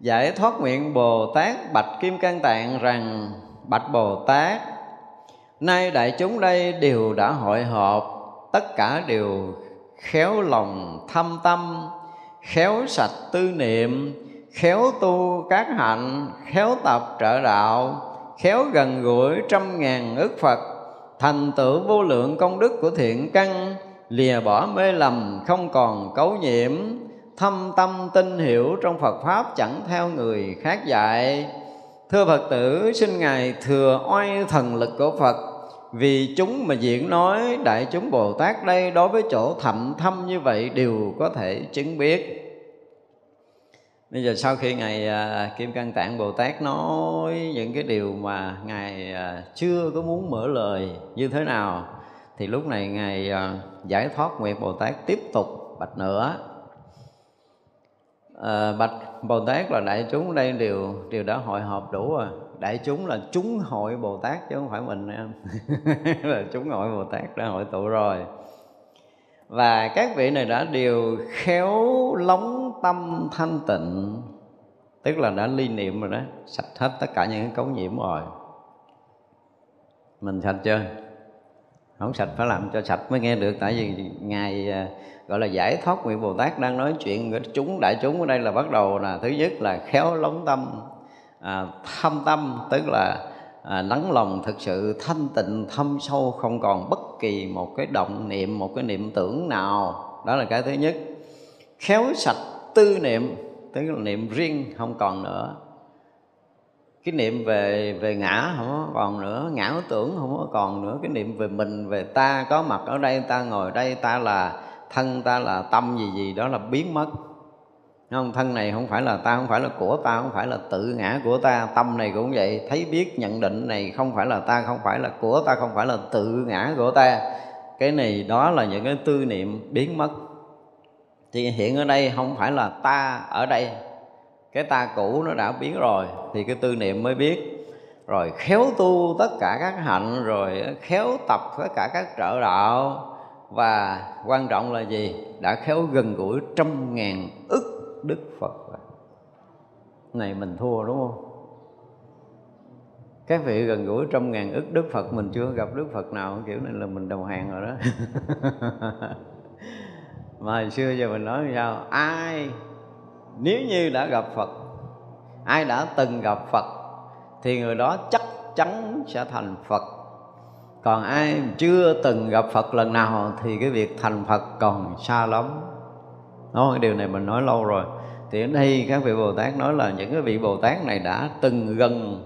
Giải thoát nguyện bồ tát bạch kim cang tạng rằng, bạch bồ tát, nay đại chúng đây đều đã hội họp, tất cả đều khéo lòng thâm tâm, khéo sạch tư niệm, khéo tu các hạnh, khéo tập trợ đạo, khéo gần gũi trăm ngàn ức phật, thành tựu vô lượng công đức của thiện căn, lìa bỏ mê lầm không còn cấu nhiễm thâm tâm tin hiểu trong Phật Pháp chẳng theo người khác dạy. Thưa Phật tử, xin Ngài thừa oai thần lực của Phật. Vì chúng mà diễn nói, Đại chúng Bồ Tát đây Đối với chỗ thậm thâm như vậy Đều có thể chứng biết. Bây giờ sau khi Ngài à, Kim Cang Tạng Bồ Tát nói những cái điều mà Ngài à, chưa có muốn mở lời như thế nào, Thì lúc này Ngài à, giải thoát nguyện Bồ Tát tiếp tục bạch nữa à, bạch bồ tát là đại chúng đây đều đều đã hội họp đủ rồi. Đại chúng là chúng hội bồ tát chứ không phải mình em. Là chúng hội bồ tát đã hội tụ rồi. Và các vị này đã đều khéo lóng tâm thanh tịnh tức là đã ly niệm rồi đó sạch hết tất cả những cái cấu nhiễm rồi. Mình sạch chưa? Không sạch phải làm cho sạch mới nghe được tại vì ngài à, gọi là giải thoát nguyện bồ tát đang nói chuyện với chúng đại chúng ở đây là bắt đầu là thứ nhất là khéo lóng tâm à, thâm tâm tức là à, lắng lòng thực sự thanh tịnh thâm sâu không còn bất kỳ một cái động niệm một cái niệm tưởng nào. Đó là cái thứ nhất. Khéo sạch tư niệm tức là niệm riêng không còn nữa. Cái niệm về về ngã không còn nữa ngã tưởng không có còn nữa. Cái niệm về mình về ta có mặt ở đây ta ngồi đây ta là thân ta là tâm gì gì đó là biến mất. Không? Thân này không phải là ta, không phải là của ta, không phải là tự ngã của ta. Tâm này cũng vậy. Thấy biết, nhận định này không phải là ta, không phải là của ta, không phải là tự ngã của ta. Cái này đó là những cái tư niệm biến mất. Thì hiện ở đây không phải là ta ở đây. Cái ta cũ nó đã biến rồi, thì cái tư niệm mới biết. Rồi khéo tu tất cả các hạnh, rồi khéo tập tất cả các trợ đạo và quan trọng là gì? Đã khéo gần gũi trăm ngàn ức đức phật này mình thua đúng không? Các vị gần gũi trăm ngàn ức đức phật, mình chưa gặp đức phật nào, kiểu này là mình đầu hàng rồi đó. Mà hồi xưa giờ mình nói sao? Ai, nếu như đã gặp phật, ai đã từng gặp phật, thì người đó chắc chắn sẽ thành phật còn ai chưa từng gặp phật lần nào thì cái việc thành phật còn xa lắm. Đó cái điều này mình nói lâu rồi. Thì ở đây các vị bồ tát nói là những cái vị bồ tát này đã từng gần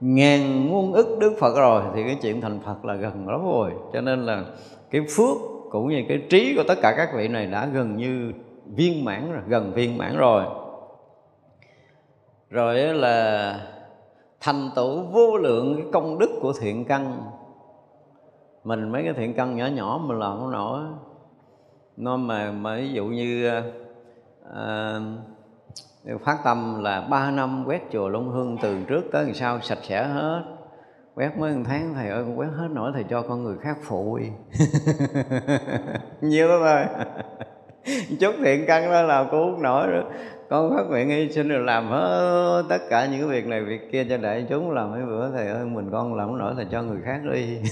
ngàn muôn ức đức phật rồi thì cái chuyện thành phật là gần lắm rồi. Cho nên là cái phước cũng như cái trí của tất cả các vị này đã gần như viên mãn rồi, gần viên mãn rồi. Rồi là thành tựu vô lượng cái công đức của thiện căn mình mấy cái thiện căn nhỏ nhỏ mình làm không nổi. Nó mà mà ví dụ như à, phát tâm là ba năm quét chùa Long Hương từ trước tới ngày sau sạch sẽ hết. Quét mấy một tháng thầy ơi con quét hết nổi thầy cho con người khác phụ đi nhiều lắm thôi chút thiện căn đó là cô không nổi nữa. Con phát nguyện hy sinh rồi làm hết, tất cả những cái việc này, việc kia cho đại chúng. Làm mấy bữa thầy ơi, mình con làm không nổi thì cho người khác đi.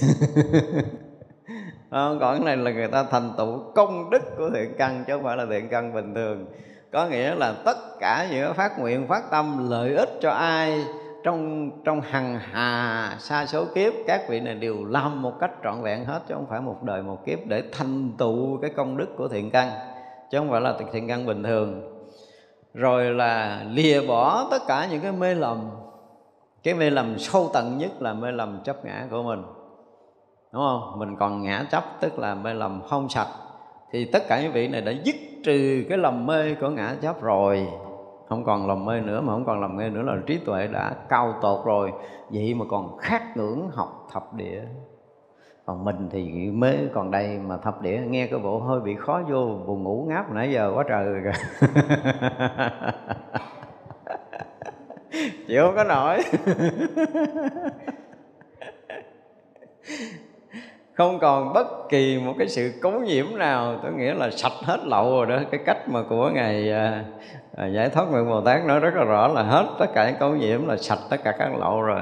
Ờ, còn cái này là người ta thành tựu công đức của thiện căn, chứ không phải là thiện căn bình thường. Có nghĩa là tất cả những phát nguyện, phát tâm, lợi ích cho ai trong trong hằng hà, sa số kiếp, các vị này đều làm một cách trọn vẹn hết, chứ không phải một đời một kiếp để thành tựu cái công đức của thiện căn chứ không phải là thiện căn bình thường. Rồi là lìa bỏ tất cả những cái mê lầm. Cái mê lầm sâu tận nhất là mê lầm chấp ngã của mình. Đúng không? Mình còn ngã chấp, tức là mê lầm không sạch. Thì tất cả những vị này đã dứt trừ cái lầm mê của ngã chấp rồi. Không còn lầm mê nữa, mà không còn lầm mê nữa là trí tuệ đã cao tột rồi. Vậy mà còn khát ngưỡng học thập địa còn mình thì mới còn đây mà thập địa nghe cái bộ hơi bị khó vô buồn ngủ ngáp nãy giờ quá trời rồi kìa. Chịu không có nổi. Không còn bất kỳ một cái sự cấu nhiễm nào tôi nghĩa là sạch hết lậu rồi đó. Cái cách mà của ngài à, à, giải thoát nguyện bồ tát nói rất là rõ là hết tất cả những cấu nhiễm là sạch tất cả các lậu rồi.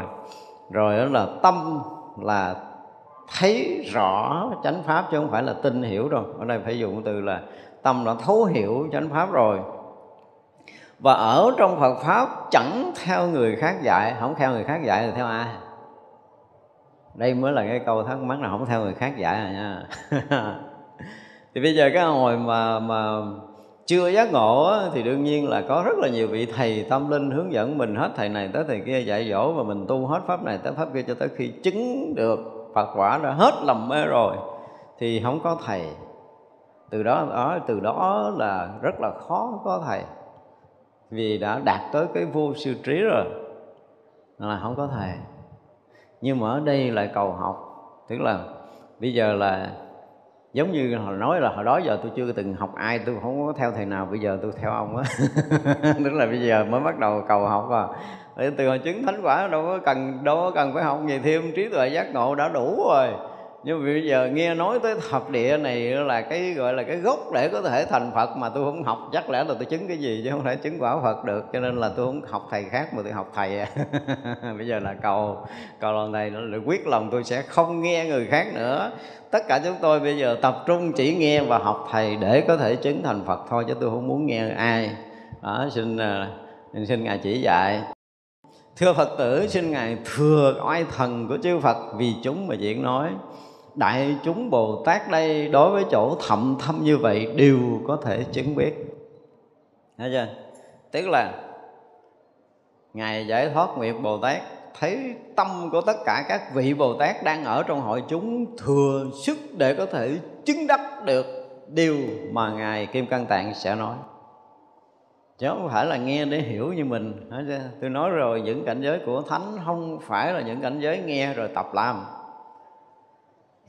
Rồi đó là tâm là thấy rõ chánh pháp chứ không phải là tin hiểu đâu. Ở đây phải dùng từ là tâm đã thấu hiểu chánh pháp rồi. Và ở trong Phật pháp chẳng theo người khác dạy, không theo người khác dạy thì theo ai? Đây mới là cái câu thắc mắc là không theo người khác dạy rồi nha. Thì bây giờ cái hồi mà mà chưa giác ngộ thì đương nhiên là có rất là nhiều vị thầy tâm linh hướng dẫn mình hết thầy này tới thầy kia dạy dỗ và mình tu hết pháp này tới pháp kia cho tới khi chứng được Phật quả đã hết lầm mê rồi, thì không có thầy. Từ đó đó, từ đó là rất là khó có thầy. Vì đã đạt tới cái vô sư trí rồi là không có thầy. Nhưng mà ở đây lại cầu học, tức là bây giờ là giống như hồi nói là hồi đó giờ tôi chưa từng học ai, tôi không có theo thầy nào, bây giờ tôi theo ông á. Tức là bây giờ mới bắt đầu cầu học à. Để từ hồi chứng thánh quả đâu có cần, đâu có cần phải học gì thêm, trí tuệ giác ngộ đã đủ rồi nhưng mà bây giờ nghe nói tới thập địa này là cái gọi là cái gốc để có thể thành phật mà tôi không học, chắc lẽ là tôi chứng cái gì chứ không thể chứng quả phật được, cho nên là tôi không học thầy khác mà tôi học thầy à. bây giờ là cầu cầu lần này là quyết lòng tôi sẽ không nghe người khác nữa. Tất cả chúng tôi bây giờ tập trung chỉ nghe và học thầy để có thể chứng thành phật thôi, chứ tôi không muốn nghe ai. Đó, xin à, xin ngài chỉ dạy. Thưa phật tử, xin ngài thừa oai thần của chư phật vì chúng mà diễn nói đại chúng bồ tát đây đối với chỗ thậm thâm như vậy đều có thể chứng biết. Thấy chưa? Tức là ngài giải thoát nguyện bồ tát, thấy tâm của tất cả các vị bồ tát đang ở trong hội chúng thừa sức để có thể chứng đắc được điều mà ngài kim cang tạng sẽ nói. Chứ không phải là nghe để hiểu như mình tôi nói rồi, những cảnh giới của thánh không phải là những cảnh giới nghe rồi tập làm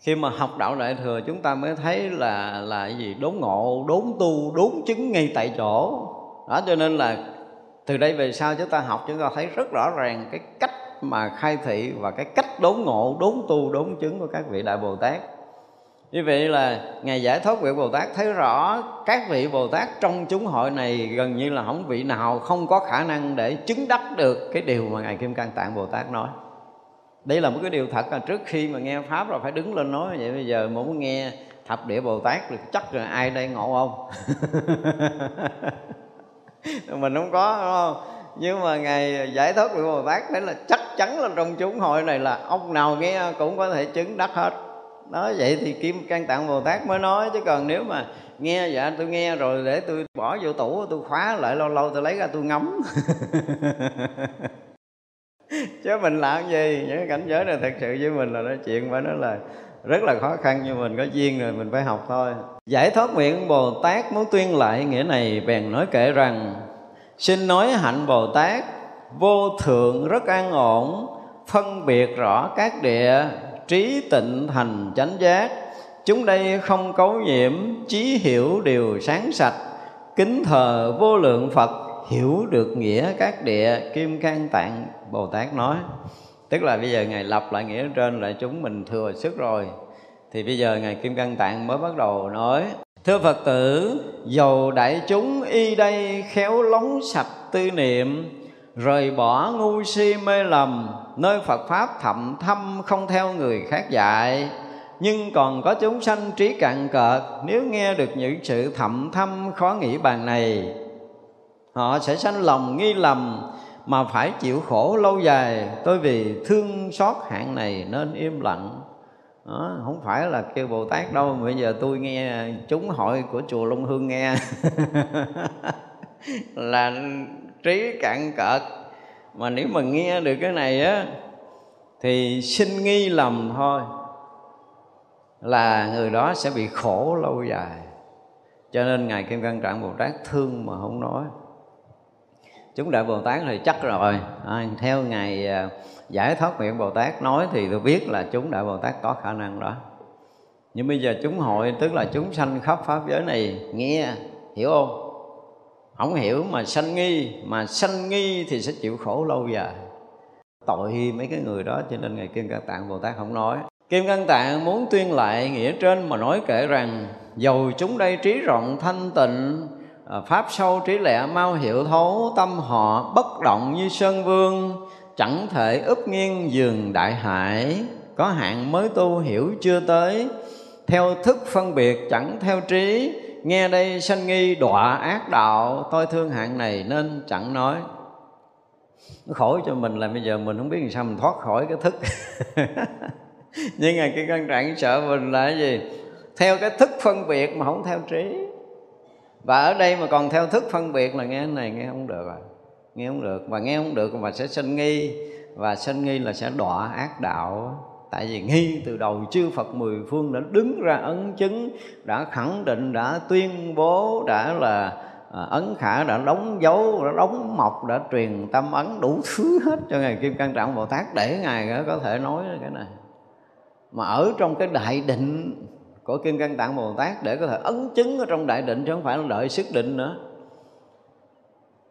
khi mà học đạo đại thừa, chúng ta mới thấy là là gì? Đốn ngộ, đốn tu, đốn chứng ngay tại chỗ. Đó, cho nên là từ đây về sau chúng ta học, chúng ta thấy rất rõ ràng cái cách mà khai thị và cái cách đốn ngộ, đốn tu, đốn chứng của các vị đại bồ tát. Như vậy là ngày giải thoát vị bồ tát thấy rõ các vị bồ tát trong chúng hội này gần như là không vị nào không có khả năng để chứng đắc được cái điều mà ngài kim cang tạng bồ tát nói đây là một cái điều thật là trước khi mà nghe pháp là phải đứng lên nói vậy. Bây giờ muốn nghe thập địa bồ tát thì chắc là ai đây ngộ không? Mình không có, đúng không? Nhưng mà ngày giải thoát vị bồ tát đấy là chắc chắn là trong chúng hội này là ông nào nghe cũng có thể chứng đắc hết. Đó, vậy thì kim can tạng bồ tát mới nói, chứ còn nếu mà nghe dạ tôi nghe rồi để tôi bỏ vô tủ, tôi khóa lại, lâu lâu tôi lấy ra tôi ngắm. chứ mình làm gì? Những cảnh giới này thật sự với mình là nói chuyện phải nói là rất là khó khăn nhưng mình có duyên rồi, mình phải học thôi. Giải thoát nguyện bồ tát muốn tuyên lại nghĩa này, bèn nói kể rằng, xin nói hạnh bồ tát, vô thượng rất an ổn, phân biệt rõ các địa, trí tịnh thành chánh giác. Chúng đây không cấu nhiễm trí hiểu điều sáng sạch. Kính thờ vô lượng phật, hiểu được nghĩa các địa kim cang tạng bồ tát nói. Tức là bây giờ ngài lập lại nghĩa trên lại chúng mình thừa sức rồi. Thì bây giờ ngài kim cang tạng mới bắt đầu nói, thưa phật tử, dầu đại chúng y đây khéo lóng sạch tư niệm, rời bỏ ngu si mê lầm, nơi phật pháp thậm thâm không theo người khác dạy. Nhưng còn có chúng sanh trí cạn cợt, nếu nghe được những sự thậm thâm khó nghĩ bàn này, họ sẽ sanh lòng nghi lầm mà phải chịu khổ lâu dài. Tôi vì thương xót hạng này nên im lặng. Đó, không phải là kêu bồ tát đâu bây giờ tôi nghe chúng hội của chùa long hương nghe. Là trí cạn cợt. Mà nếu mà nghe được cái này á thì sinh nghi lầm thôi. Là người đó sẽ bị khổ lâu dài. Cho nên ngài kim cang trạng bồ tát thương mà không nói chúng đại bồ tát thì chắc rồi. À, theo ngài à, giải thoát nguyện bồ tát nói thì tôi biết là chúng đại bồ tát có khả năng đó. Nhưng bây giờ chúng hội tức là chúng sanh khắp pháp giới này nghe hiểu không? Không hiểu mà sanh nghi mà sanh nghi thì sẽ chịu khổ lâu dài. Tội mấy cái người đó cho nên ngài kim cang tạng bồ tát không nói. Kim cang tạng muốn tuyên lại nghĩa trên mà nói kể rằng dầu chúng đây trí rộng thanh tịnh Ờ, pháp sâu trí lệ mau hiểu thấu tâm họ bất động như sơn vương, chẳng thể úp nghiêng giường đại hải. Có hạn mới tu hiểu chưa tới, theo thức phân biệt chẳng theo trí. Nghe đây sanh nghi đọa ác đạo, tôi thương hạng này nên chẳng nói. Nó khổ cho mình là bây giờ mình không biết làm sao mình thoát khỏi cái thức. Nhưng mà cái căn trạng sợ mình là cái gì? Theo cái thức phân biệt mà không theo trí và ở đây mà còn theo thức phân biệt là nghe cái này nghe không được rồi nghe không được. Và nghe không được mà sẽ sinh nghi. Và sinh nghi là sẽ đọa ác đạo. Tại vì nghi từ đầu chư Phật mười phương đã đứng ra ấn chứng đã khẳng định đã tuyên bố đã là à, ấn khả đã đóng dấu đã đóng mộc, đã truyền tâm ấn đủ thứ hết cho ngài kim cang trọng bồ tát để ngài có thể nói cái này. Mà ở trong cái đại định của kim cang tạng bồ tát để có thể ấn chứng ở trong đại định chứ không phải là đợi sức định nữa.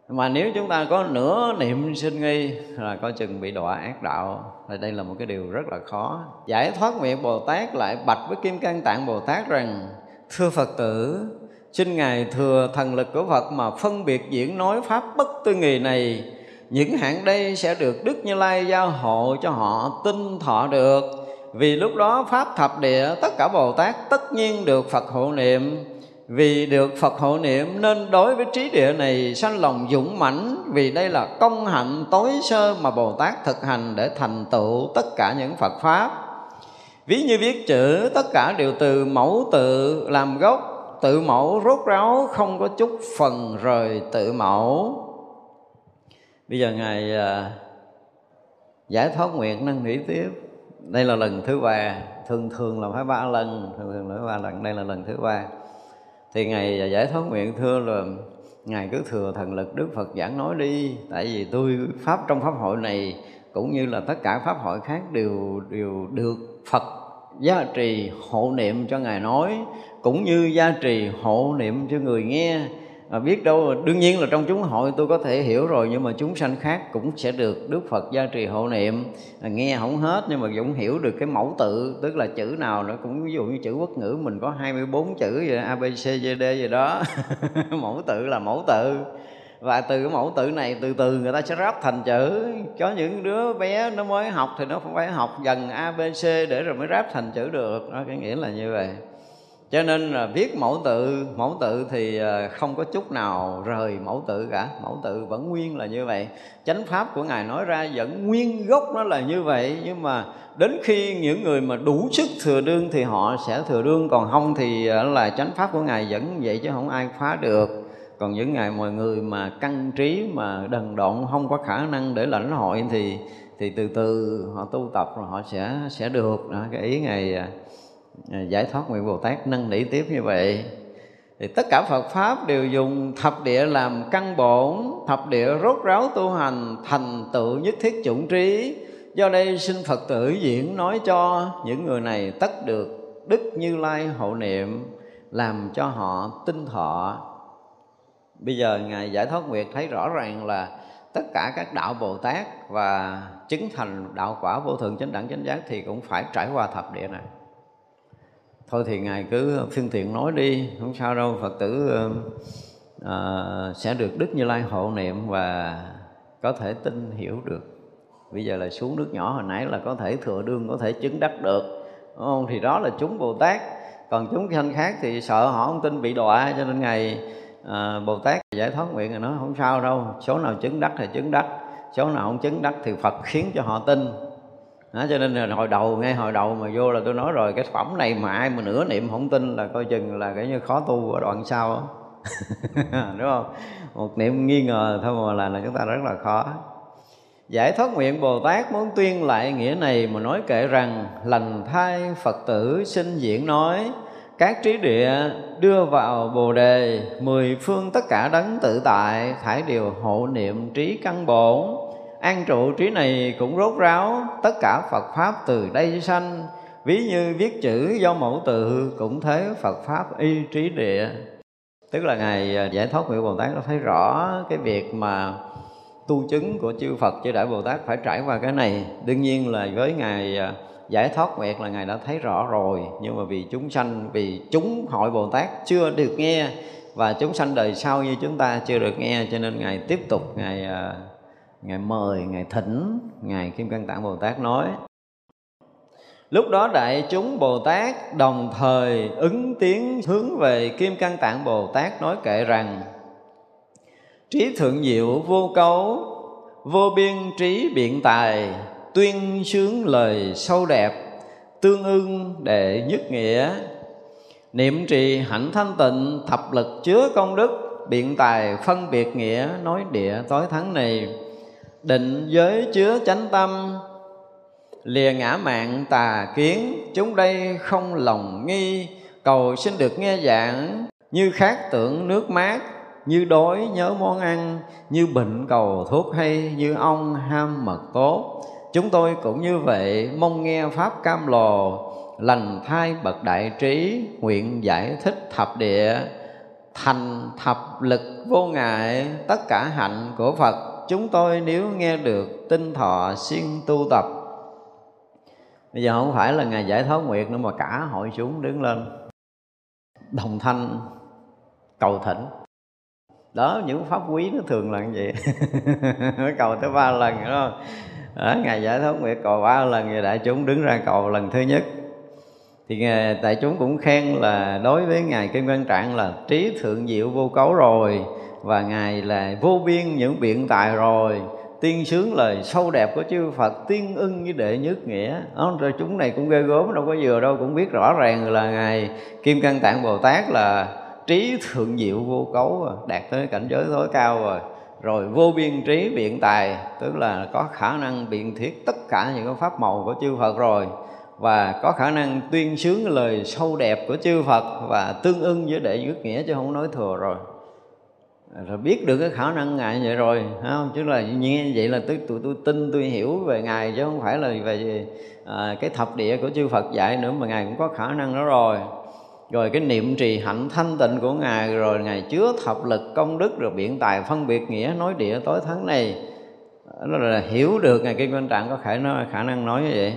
Mà nếu chúng ta có nửa niệm sinh nghi, là coi chừng bị đọa ác đạo. Thì đây là một cái điều rất là khó. Giải thoát miệng bồ tát lại bạch với kim cang tạng bồ tát rằng, thưa phật tử, xin ngài thừa thần lực của phật mà phân biệt diễn nói pháp bất tư nghì này. Những hạng đây sẽ được đức như lai giao hộ cho họ tin thọ được vì lúc đó pháp thập địa tất cả bồ tát tất nhiên được phật hộ niệm vì được Phật hộ niệm nên đối với trí địa này sanh lòng dũng mãnh vì đây là công hạnh tối sơ mà Bồ Tát thực hành để thành tựu tất cả những Phật pháp. Ví như viết chữ tất cả đều từ mẫu tự làm gốc, tự mẫu rốt ráo không có chút phần rời tự mẫu. Bây giờ ngài à, giải thoát nguyện năng nghĩ tiếp. Đây là lần thứ ba, thường thường là phải ba lần, thường thường là phải ba lần, đây là lần thứ ba. Thì ngày giải thoát nguyện thưa là ngài cứ thừa thần lực đức phật giảng nói đi. Tại vì tôi pháp trong pháp hội này cũng như là tất cả pháp hội khác đều đều được phật gia trì hộ niệm cho ngài nói cũng như gia trì hộ niệm cho người nghe à, biết đâu đương nhiên là trong chúng hội tôi có thể hiểu rồi nhưng mà chúng sanh khác cũng sẽ được Đức Phật gia trì hộ niệm. À, nghe không hết nhưng mà cũng hiểu được cái mẫu tự tức là chữ nào nó cũng ví dụ như chữ quốc ngữ mình có 24 chữ vậy A B C D gì đó. Mẫu tự là mẫu tự. Và từ cái mẫu tự này từ từ người ta sẽ ráp thành chữ. Có những đứa bé nó mới học thì nó phải học dần abc để rồi mới ráp thành chữ được. Đó cái nghĩa là như vậy cho nên là viết mẫu tự mẫu tự thì ờ, không có chút nào rời mẫu tự cả. Mẫu tự vẫn nguyên là như vậy. Chánh pháp của ngài nói ra vẫn nguyên gốc nó là như vậy. Nhưng mà đến khi những người mà đủ sức thừa đương thì họ sẽ thừa đương. Còn không thì ờ, là chánh pháp của ngài vẫn vậy chứ không ai phá được. Còn những ngày mọi người mà căn trí, mà đần độn, không có khả năng để lãnh hội thì thì từ từ họ tu tập rồi họ sẽ sẽ được. Đó, cái ý ngài à, Ờ, giải thoát nguyện bồ tát nâng nỉ tiếp như vậy. Thì tất cả Phật pháp đều dùng thập địa làm căn bổn, thập địa rốt ráo tu hành, thành tựu nhất thiết chủng trí. Do đây xin Phật tử diễn nói cho những người này tất được đức như lai hộ niệm, làm cho họ tinh thọ. Bây giờ ngài giải thoát nguyệt thấy rõ ràng là tất cả các đạo bồ tát và chứng thành đạo quả vô thượng chánh đẳng chánh giác thì cũng phải trải qua thập địa này thôi thì ngài cứ phương tiện nói đi không sao đâu. Phật tử uh, sẽ được đức như lai hộ niệm và có thể tin hiểu được. Bây giờ là xuống nước nhỏ hồi nãy là có thể thừa đương có thể chứng đắc được. Đúng không? Thì đó là chúng bồ tát. Còn chúng sanh khác thì sợ họ không tin bị đọa cho nên ngày à, ờ, bồ tát giải thoát nguyện rồi nói không sao đâu. Số nào chứng đắc thì chứng đắc số nào không chứng đắc thì phật khiến cho họ tin đó, cho nên là hồi đầu ngay hồi đầu mà vô là tôi nói rồi cái phẩm này mà ai mà nửa niệm không tin là coi chừng là cái như khó tu ở đoạn sau đó. đúng không? Một niệm nghi ngờ thôi mà là là chúng ta rất là khó. Giải thoát nguyện bồ tát muốn tuyên lại nghĩa này mà nói kể rằng lành thai phật tử xin diễn nói các trí địa đưa vào bồ đề mười phương tất cả đấng tự tại thải điều hộ niệm trí căn bổn an trụ trí này cũng rốt ráo, tất cả phật pháp từ đây sanh. Ví như viết chữ do mẫu tự cũng thế, phật pháp y trí địa. Tức là ngài à, giải thoát nguyện bồ tát nó thấy rõ cái việc mà tu chứng của chư phật, chư đại bồ tát phải trải qua cái này. Đương nhiên là với ngài à, giải thoát nguyệt là ngài đã thấy rõ rồi. Nhưng mà vì chúng sanh, vì chúng hội bồ tát chưa được nghe, và chúng sanh đời sau như chúng ta chưa được nghe, cho nên ngài tiếp tục ngài à, ngài mời, ngài thỉnh, ngài kim cang tạng bồ tát nói. Lúc đó đại chúng bồ tát đồng thời ứng tiếng hướng về kim cang tạng bồ tát nói kệ rằng, trí thượng diệu vô cấu, vô biên trí biện tài, tuyên sướng lời sâu đẹp, tương ưng đệ nhất nghĩa, niệm trì hạnh thanh tịnh, thập lực chứa công đức, biện tài phân biệt nghĩa, nói địa tối thắng này định giới chứa chánh tâm. Lìa ngã mạng tà kiến, chúng đây không lòng nghi. Cầu xin được nghe giảng, như khát tưởng nước mát, như đói nhớ món ăn, như bệnh cầu thuốc hay, như ông ham mật tốt. Chúng tôi cũng như vậy, mong nghe pháp cam lồ, lành thai bậc đại trí, nguyện giải thích thập địa, thành thập lực vô ngại, tất cả hạnh của phật chúng tôi nếu nghe được tinh thọ siêng tu tập bây giờ không phải là ngày giải thoát nguyệt nữa mà cả hội chúng đứng lên đồng thanh cầu thỉnh. Đó những pháp quý nó thường là như vậy. Cầu tới ba lần đúng không? Ngày giải thoát nguyệt cầu ba lần thì đại chúng đứng ra cầu lần thứ nhất. Thì ngài, đại chúng cũng khen là đối với ngài kim quan trạng là trí thượng diệu vô cấu rồi và ngài là vô biên những biện tài rồi tiên sướng lời sâu đẹp của chư Phật tiên ưng với đệ nhất nghĩa. Đó, rồi chúng này cũng ghê gớm đâu có vừa đâu cũng biết rõ ràng là ngài Kim Cang Tạng Bồ Tát là trí thượng diệu vô cấu đạt tới cảnh giới tối cao rồi. Rồi vô biên trí biện tài tức là có khả năng biện thiết tất cả những cái pháp màu của chư Phật rồi. Và có khả năng tuyên sướng lời sâu đẹp của chư Phật và tương ưng với đệ nhất nghĩa chứ không nói thừa rồi rồi biết được cái khả năng ngài vậy rồi không? Chứ là như vậy là tôi tụi tôi tin tôi hiểu về ngài chứ không phải là về à, cái thập địa của chư Phật dạy nữa mà ngài cũng có khả năng đó rồi. Rồi cái niệm trì hạnh thanh tịnh của ngài rồi ngài chứa thập lực công đức rồi biện tài phân biệt nghĩa nói địa tối thắng này. Đó là hiểu được ngài kinh quan trạng có khả năng khả năng nói như vậy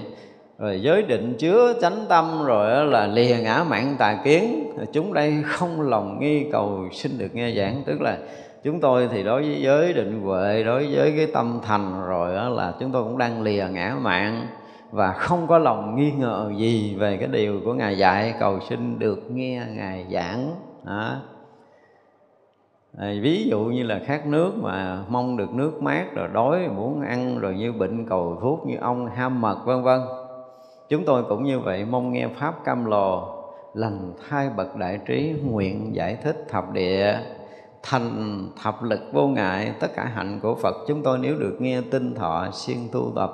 rồi giới định chứa chánh tâm rồi là lìa ngã mạng tà kiến. Chúng đây không lòng nghi cầu xin được nghe giảng. Tức là chúng tôi thì đối với giới định huệ đối với cái tâm thành rồi là chúng tôi cũng đang lìa ngã mạng và không có lòng nghi ngờ gì về cái điều của ngài dạy cầu xin được nghe ngài giảng. Đó. À, ví dụ như là khát nước mà mong được nước mát rồi đói muốn ăn rồi như bệnh cầu thuốc như ông ham mật vân vân chúng tôi cũng như vậy mong nghe pháp cam lồ, lành thai bậc đại trí, nguyện giải thích thập địa, thành thập lực vô ngại, tất cả hạnh của Phật. Chúng tôi nếu được nghe tinh thọ, siêng tu tập.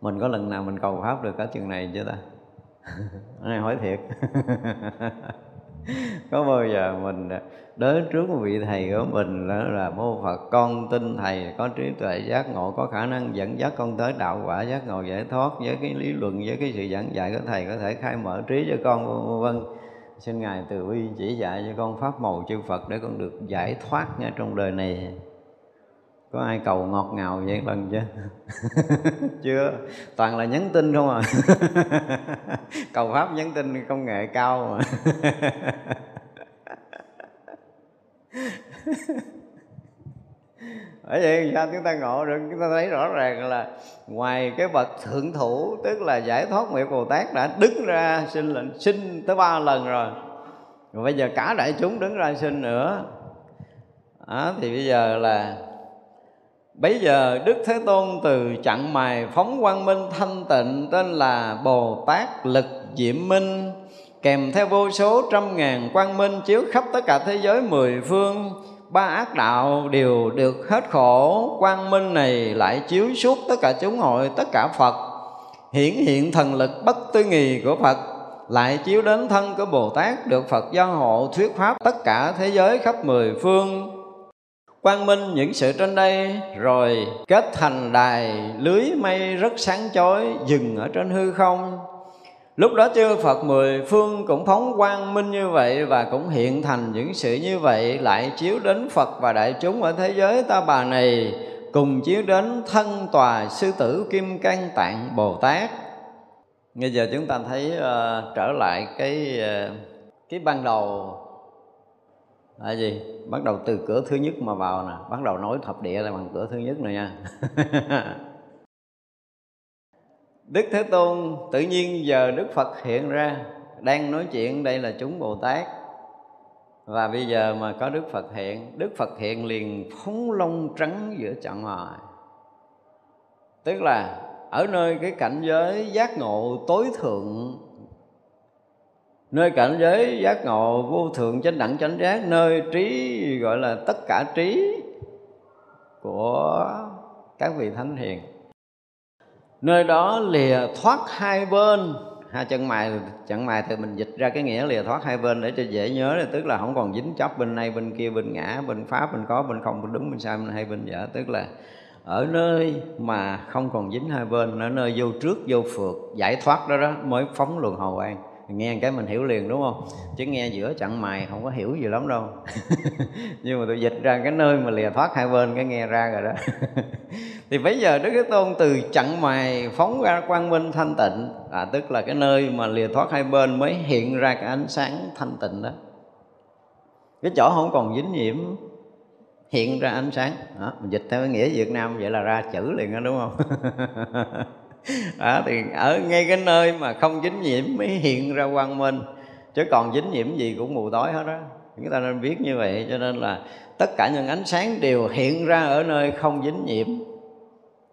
Mình có lần nào mình cầu pháp được cả chừng này chưa ta? Này hỏi thiệt? có bao giờ mình à, đến trước một vị thầy của mình đó là mô Phật, con tin thầy, có trí tuệ giác ngộ, có khả năng dẫn dắt con tới đạo quả giác ngộ giải thoát với cái lý luận, với cái sự giảng dạy của thầy, có thể khai mở trí cho con vân. Xin ngài từ bi chỉ dạy cho con pháp màu chư Phật để con được giải thoát ngay trong đời này có ai cầu ngọt ngào vậy lần chưa chưa. Toàn là nhắn tin không à? Cầu pháp nhắn tin công nghệ cao mà. Bởi vậy sao chúng ta ngộ được? Chúng ta thấy rõ ràng là ngoài cái bậc thượng thủ tức là giải thoát nguyện bồ tát đã đứng ra xin lệnh xin tới ba lần rồi. Rồi bây giờ cả đại chúng đứng ra xin nữa. À, thì bây giờ là Bấy giờ Đức Thế Tôn từ chặng mài phóng quang minh thanh tịnh Tên là Bồ Tát Lực Diệm Minh, Kèm theo vô số trăm ngàn quang minh Chiếu khắp tất cả thế giới mười phương. Ba ác đạo đều được hết khổ, Quang minh này lại chiếu suốt tất cả chúng hội, Tất cả Phật. Hiển hiện thần lực bất tư nghì của Phật lại chiếu đến thân của Bồ Tát, được Phật gia hộ thuyết pháp tất cả thế giới khắp mười phương quang minh những sự trên đây rồi kết thành đài lưới mây rất sáng chói dừng ở trên hư không. Lúc đó chư Phật mười phương cũng phóng quang minh như vậy và cũng hiện thành những sự như vậy lại chiếu đến Phật và đại chúng ở thế giới ta bà này cùng chiếu đến thân tòa sư tử kim cang tạng Bồ Tát. Bây giờ chúng ta thấy uh, trở lại cái uh, cái ban đầu là gì bắt đầu từ cửa thứ nhất mà vào nè, bắt đầu nói thập địa là bằng cửa thứ nhất này nha. Đức Thế Tôn tự nhiên giờ Đức Phật hiện ra, đang nói chuyện đây là chúng Bồ Tát. Và bây giờ mà có Đức Phật hiện, Đức Phật hiện liền phóng lông trắng giữa chặng ngoài tức là, ở nơi cái cảnh giới giác ngộ tối thượng nơi cảnh giới giác ngộ vô thượng chánh đẳng chánh giác, nơi trí gọi là tất cả trí của các vị thánh hiền. Nơi đó lìa thoát hai bên. Hai chân mày chân mày thì mình dịch ra cái nghĩa lìa thoát hai bên để cho dễ nhớ là tức là không còn dính chấp bên này, bên kia, bên ngã, bên pháp, bên có, bên không, bên đúng, bên sai, bên hay, bên dở. Tức là ở nơi mà không còn dính hai bên, ở nơi vô trước, vô phượt giải thoát đó đó, mới phóng luồng hầu an nghe cái mình hiểu liền đúng không? Chứ nghe giữa chặn mày không có hiểu gì lắm đâu. Nhưng mà tôi dịch ra cái nơi mà lìa thoát hai bên cái nghe ra rồi đó. Thì bây giờ đức thế tôn từ chặn mày phóng ra quang minh thanh tịnh à, tức là cái nơi mà lìa thoát hai bên mới hiện ra cái ánh sáng thanh tịnh đó. Cái chỗ không còn dính nhiễm hiện ra ánh sáng. Đó, mình dịch theo cái nghĩa Việt Nam vậy là ra chữ liền đó đúng không? đó, thì ở ngay cái nơi mà không dính nhiễm mới hiện ra quang minh. Chứ còn dính nhiễm gì cũng mù tối hết đó chúng ta nên biết như vậy cho nên là tất cả những ánh sáng đều hiện ra ở nơi không dính nhiễm.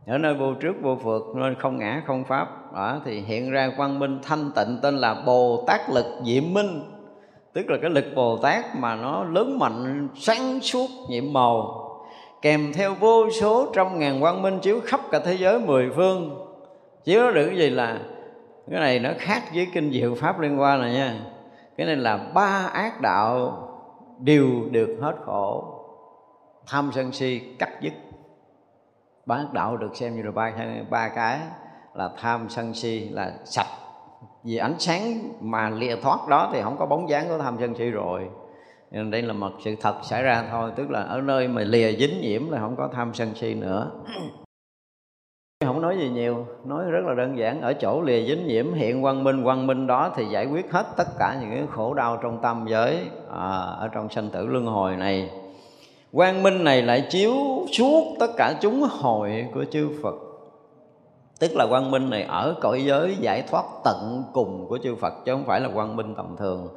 Ở nơi vô trước vô phượt nên không ngã không pháp. Đó, thì hiện ra quang minh thanh tịnh tên là bồ tát lực diệm minh. Tức là cái lực bồ tát mà nó lớn mạnh sáng suốt nhiệm màu. Kèm theo vô số trăm ngàn quang minh chiếu khắp cả thế giới mười phương chứ nó được cái gì là cái này nó khác với kinh diệu pháp liên quan này nha. Cái này là ba ác đạo đều được hết khổ. Tham sân si, cắt dứt ba ác đạo được xem như là ba ba cái là tham sân si là sạch. Vì ánh sáng mà lìa thoát đó thì không có bóng dáng của tham sân si rồi. Nên đây là một sự thật xảy ra thôi, tức là ở nơi mà lìa dính nhiễm là không có tham sân si nữa không nói gì nhiều nói rất là đơn giản. Ở chỗ lìa dính nhiễm hiện quang minh quang minh đó thì giải quyết hết tất cả những cái khổ đau trong tâm giới à, ở trong sanh tử luân hồi này. Quang minh này lại chiếu suốt tất cả chúng hội của chư Phật. Tức là quang minh này ở cõi giới giải thoát tận cùng của chư Phật chứ không phải là quang minh tầm thường.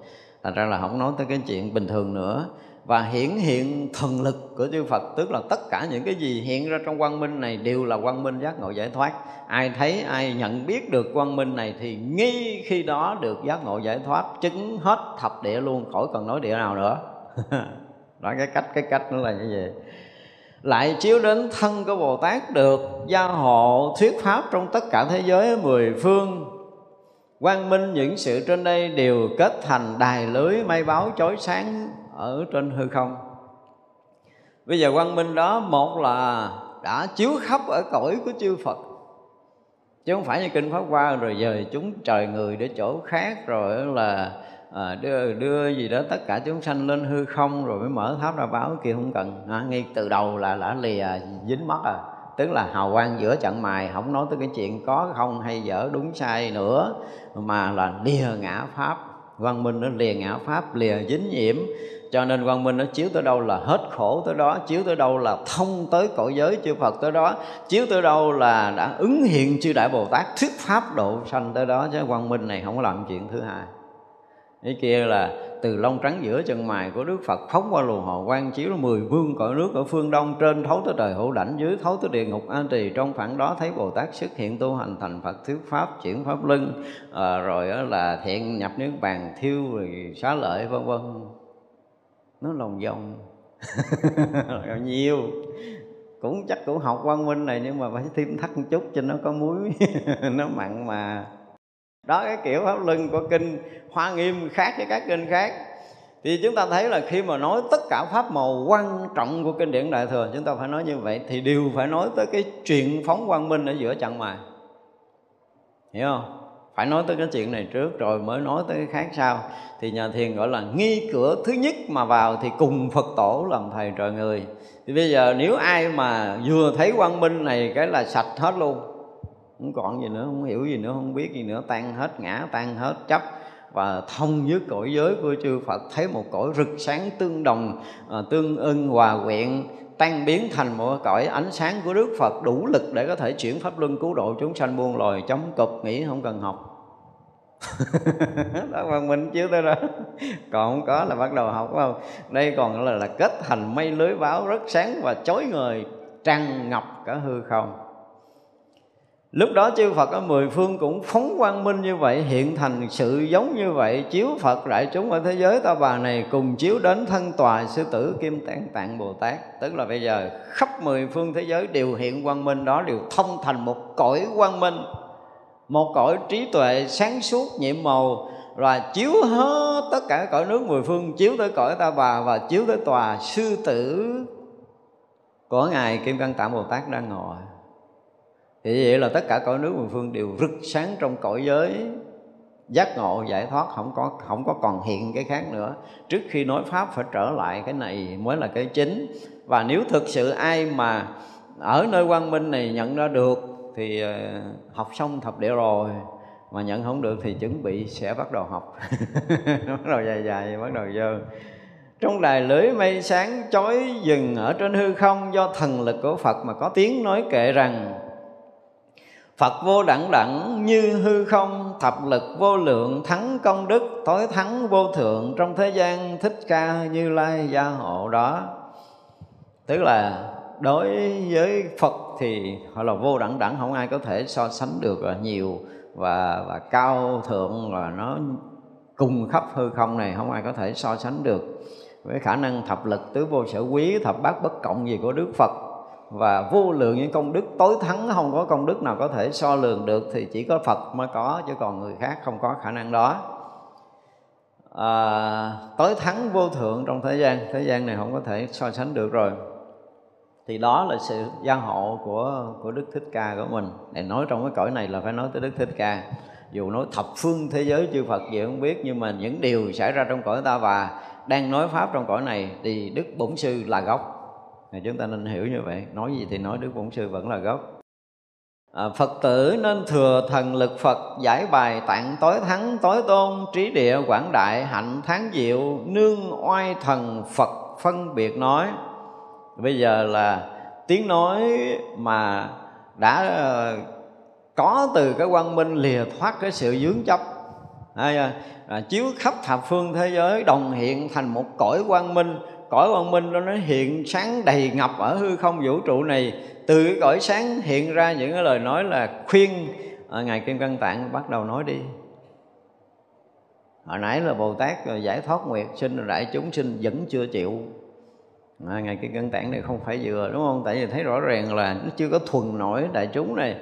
Thành ra là không nói tới cái chuyện bình thường nữa và hiển hiện thần lực của chư Phật, tức là tất cả những cái gì hiện ra trong quang minh này đều là quang minh giác ngộ giải thoát. Ai thấy, ai nhận biết được quang minh này thì nghi khi đó được giác ngộ giải thoát, chứng hết thập địa luôn, khỏi cần nói địa nào nữa. Đó cái cách cái cách nó là như vậy. Lại chiếu đến thân của Bồ Tát được gia hộ thuyết pháp trong tất cả thế giới mười phương. Quang minh những sự trên đây đều kết thành đài lưới mây báo chói sáng ở trên hư không. Bây giờ quang minh đó một là đã chiếu khắp ở cõi của chư Phật. Chứ không phải như kinh pháp qua rồi giờ chúng trời người để chỗ khác rồi là à, đưa đưa gì đó tất cả chúng sanh lên hư không rồi mới mở tháp ra báo kia không cần. À, ngay từ đầu là đã lìa dính mất à. Tức là hào quang giữa trận mài không nói tới cái chuyện có không hay dở đúng sai nữa mà là lìa ngã pháp. Văn minh nó lìa ngã pháp lìa dính nhiễm cho nên quang minh nó chiếu tới đâu là hết khổ tới đó chiếu tới đâu là thông tới cõi giới chư phật tới đó chiếu tới đâu là đã ứng hiện chư đại bồ tát thuyết pháp độ sanh tới đó chứ quang minh này không có làm chuyện thứ hai. Cái kia là từ lông trắng giữa chân mày của Đức Phật phóng qua luồng hồ quang chiếu mười vương cõi nước ở phương đông trên thấu tới trời hữu đảnh dưới thấu tới địa ngục an trì trong phản đó thấy Bồ Tát xuất hiện tu hành thành Phật thuyết pháp chuyển pháp lưng à, rồi là thiện nhập niết bàn thiêu rồi xá lợi vân vân nó lòng vòng. Nhiều. Cũng chắc cũng học văn minh này, nhưng mà phải thêm thắt một chút cho nó có muối. Nó mặn mà. Đó, cái kiểu pháp luân của kinh hoa nghiêm khác với các kinh khác. Thì chúng ta thấy là khi mà nói tất cả pháp màu quan trọng của kinh điển đại thừa, chúng ta phải nói như vậy, thì đều phải nói tới cái chuyện phóng quang minh ở giữa chặng mà hiểu không? Phải nói tới cái chuyện này trước rồi mới nói tới cái khác sau. Thì nhà thiền gọi là nghi cửa thứ nhất mà vào thì cùng phật tổ làm thầy trời người. Thì bây giờ nếu ai mà vừa thấy quang minh này cái là sạch hết luôn. Không còn gì nữa không hiểu gì nữa không biết gì nữa. Tan hết ngã tan hết chấp. Và thông với cõi giới của chư Phật thấy một cõi rực sáng tương đồng à, tương ưng hòa quyện tan biến thành một cõi ánh sáng của Đức Phật đủ lực để có thể chuyển pháp luân cứu độ chúng sanh buông lòi chống cục, nghĩ không cần học. Đó văn minh chứ tới đó. Còn không có là bắt đầu học không? Đây còn là là kết thành mây lưới báo rất sáng và chói người tràn ngập cả hư không. Lúc đó chư Phật ở mười phương cũng phóng quang minh như vậy, Hiện thành sự giống như vậy, Chiếu Phật đại chúng ở thế giới. Ta bà này Cùng chiếu đến thân tòa sư tử Kim Tạng Tạng Bồ Tát. Tức là bây giờ khắp mười phương thế giới Đều hiện quang minh đó, Đều thông thành một cõi quang minh, Một cõi trí tuệ sáng suốt nhiệm màu Và chiếu hết tất cả cõi nước mười phương, Chiếu tới cõi ta bà Và chiếu tới tòa sư tử Của Ngài Kim Cang Tạng Bồ Tát đang ngồi thì vậy là tất cả cõi nước mười phương đều rực sáng trong cõi giới. Giác ngộ, giải thoát, không có không có còn hiện cái khác nữa. Trước khi nói pháp phải trở lại cái này mới là cái chính. Và nếu thực sự ai mà ở nơi quang minh này nhận ra được thì ờ, học xong thập địa rồi, mà nhận không được thì chuẩn bị sẽ bắt đầu học. Bắt đầu dài dài, bắt đầu vô trong đài lưới mây sáng chói dừng ở trên hư không do thần lực của Phật mà có tiếng nói kệ rằng Phật vô đẳng đẳng như hư không Thập lực vô lượng thắng công đức Tối thắng vô thượng. Trong thế gian Thích ca như lai gia hộ đó. Tức là đối với Phật thì họ là vô đẳng đẳng Không ai có thể so sánh được là nhiều và, và cao thượng và nó cùng khắp hư không này Không ai có thể so sánh được. Với khả năng thập lực tứ vô sở quý thập bát bất cộng gì của Đức Phật và vô lượng những công đức tối thắng không có công đức nào có thể so lường được thì chỉ có Phật mới có chứ còn người khác không có khả năng đó. À, tối thắng vô thượng trong thế gian thế gian này không có thể so sánh được rồi. Thì đó là sự gia hộ của của Đức Thích Ca của mình. Để nói trong cái cõi này là phải nói tới Đức Thích Ca. Dù nói thập phương thế giới chư Phật gì không biết nhưng mà những điều xảy ra trong cõi ta và đang nói pháp trong cõi này thì Đức Bổn Sư là gốc thì chúng ta nên hiểu như vậy. Nói gì thì nói đức bổn sư vẫn là gốc. À, phật tử nên thừa thần lực phật giải bài tạng tối thắng tối tôn trí địa quảng đại hạnh tháng diệu nương oai thần phật phân biệt nói. Bây giờ là tiếng nói mà đã ờ, có từ cái quang minh lìa thoát cái sự dướng chấp. À, chiếu khắp thập phương thế giới đồng hiện thành một cõi quang minh cõi quang minh đó nó hiện sáng đầy ngập ở hư không vũ trụ này. Từ cái cõi sáng hiện ra những cái lời nói là khuyên. À, ngài kim cang tạng bắt đầu nói đi. Hồi nãy là bồ tát giải thoát nguyệt sinh đại chúng sinh vẫn chưa chịu. À, ngài kim cang tạng này không phải vừa đúng không? Tại vì thấy rõ ràng là nó chưa có thuần nổi đại chúng này.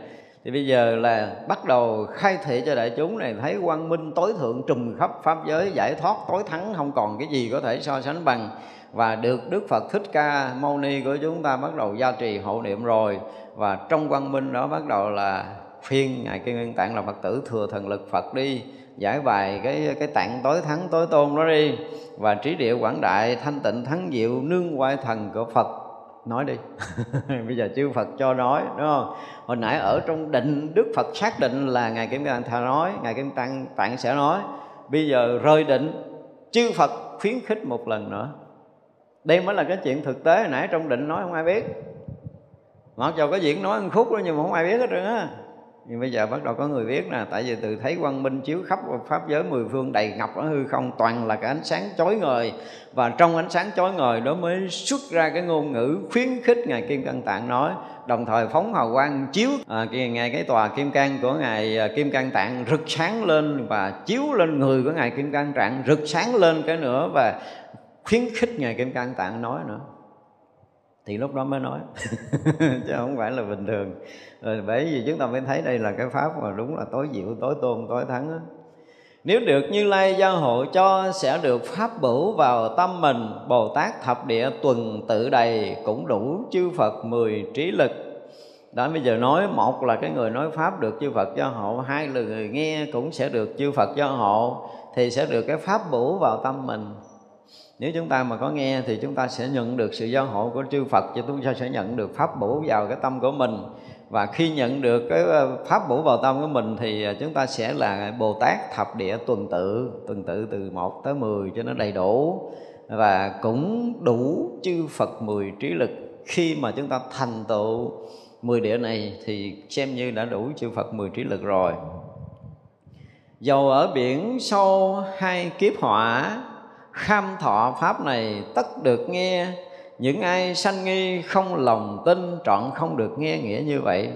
Thì bây giờ là bắt đầu khai thị cho đại chúng này thấy quang minh tối thượng trùm khắp pháp giới giải thoát tối thắng không còn cái gì có thể so sánh bằng và được Đức Phật Thích Ca Mâu Ni của chúng ta bắt đầu gia trì hộ niệm rồi. Và trong quang minh đó bắt đầu là phiên ngài Kim Nguyên Tạng là Phật tử thừa thần lực Phật đi, giải bài cái cái tạng tối thắng, tối tôn đó đi. Và trí địa quảng đại, thanh tịnh, thắng diệu, nương quay thần của Phật. Nói đi. Bây giờ chư Phật cho nói, đúng không? Hồi nãy ở trong định, Đức Phật xác định là ngài Kim tạng Thà nói, ngài Kim Tạng Tạng sẽ nói. Bây giờ rơi định, chư Phật khuyến khích một lần nữa đây mới là cái chuyện thực tế hồi nãy trong định nói không ai biết. Mặc dù có diễn nói một khúc đó nhưng mà không ai biết hết trơn á. Nhưng bây giờ bắt đầu có người biết nè tại vì từ thấy quang minh chiếu khắp pháp giới mười phương đầy ngập ở hư không toàn là cái ánh sáng chói ngời. Và trong ánh sáng chói ngời đó mới xuất ra cái ngôn ngữ khuyến khích ngài kim cang tạng nói. Đồng thời phóng hào quang chiếu à, ngài cái tòa kim cang của ngài à, kim cang tạng rực sáng lên và chiếu lên người của ngài kim cang tạng rực sáng lên cái nữa. Và khuyến khích ngài kim cang tạng nói nữa. Thì lúc đó mới nói. Chứ không phải là bình thường. Rồi bởi vì chúng ta mới thấy đây là cái pháp mà đúng là tối diệu, tối tôn, tối thắng đó. nếu được như lai gia hộ cho sẽ được pháp bửu vào tâm mình, bồ tát thập địa tuần tự đầy cũng đủ chư phật mười trí lực. Đó, bây giờ nói một là cái người nói pháp được chư Phật gia hộ, hai là người nghe cũng sẽ được chư Phật gia hộ, thì sẽ được cái pháp bổ vào tâm mình nếu chúng ta mà có nghe thì chúng ta sẽ nhận được sự giáo hộ của chư Phật cho chúng ta sẽ nhận được pháp bổ vào cái tâm của mình. Và khi nhận được cái ờ, pháp bổ vào tâm của mình thì ờ, chúng ta sẽ là Bồ Tát thập địa tuần tự tuần tự từ 1 tới 10 cho nó đầy đủ. Và cũng đủ chư Phật 10 trí lực. Khi mà chúng ta thành tựu 10 địa này thì xem như đã đủ chư Phật 10 trí lực rồi. Dầu ở biển sâu hai kiếp hỏa kham thọ pháp này tất được nghe. Những ai sanh nghi không lòng tin trọn không được nghe nghĩa như vậy.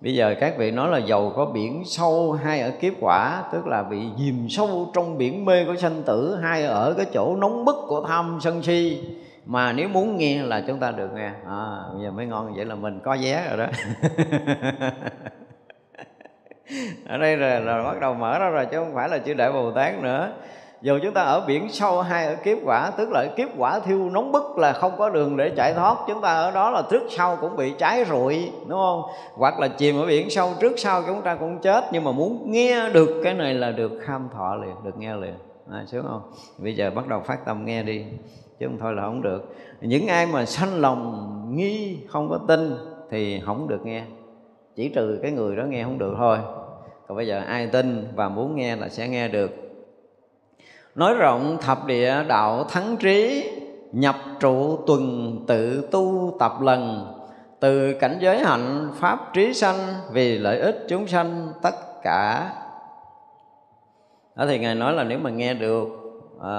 Bây giờ các vị nói là giàu có biển sâu hay ở kiếp quả tức là bị dìm sâu trong biển mê của sanh tử hay ở cái chỗ nóng bức của tham sân si. Mà nếu muốn nghe là chúng ta được nghe. À, bây giờ mới ngon vậy là mình có vé rồi đó. Ở đây là, là bắt đầu mở ra rồi chứ không phải là chưa đại bồ tát nữa dù chúng ta ở biển sâu hay ở kiếp quả tức là kiếp quả thiêu nóng bức là không có đường để chạy thoát. Chúng ta ở đó là trước sau cũng bị cháy rụi đúng không? Hoặc là chìm ở biển sâu trước sau chúng ta cũng chết. Nhưng mà muốn nghe được cái này là được kham thọ liền được nghe liền. À, sướng không? Bây giờ bắt đầu phát tâm nghe đi chứ không thôi là không được. Những ai mà sanh lòng nghi không có tin thì không được nghe. Chỉ trừ cái người đó nghe không được thôi. Còn bây giờ ai tin và muốn nghe là sẽ nghe được nói rộng thập địa đạo thắng trí nhập trụ tuần tự tu tập lần. Từ cảnh giới hạnh pháp trí sanh vì lợi ích chúng sanh tất cả. Đó thì ngài nói là nếu mà nghe được à,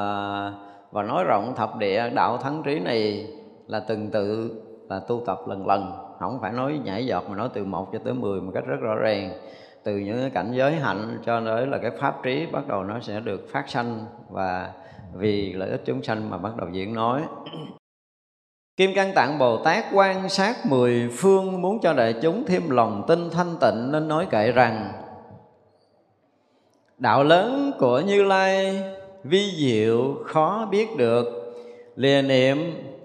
và nói rộng thập địa đạo thắng trí này là từng tự là tu tập lần lần. Không phải nói nhảy giọt mà nói từ một cho tới 10 một cách rất rõ ràng từ những cái cảnh giới hạnh cho tới là cái pháp trí bắt đầu nó sẽ được phát sanh và vì lợi ích chúng sanh mà bắt đầu diễn nói. Kim Cang Tạng Bồ Tát quan sát mười phương Muốn cho đại chúng thêm lòng tin thanh tịnh Nên nói kệ rằng, Đạo lớn của Như Lai Vi diệu khó biết được, Lìa niệm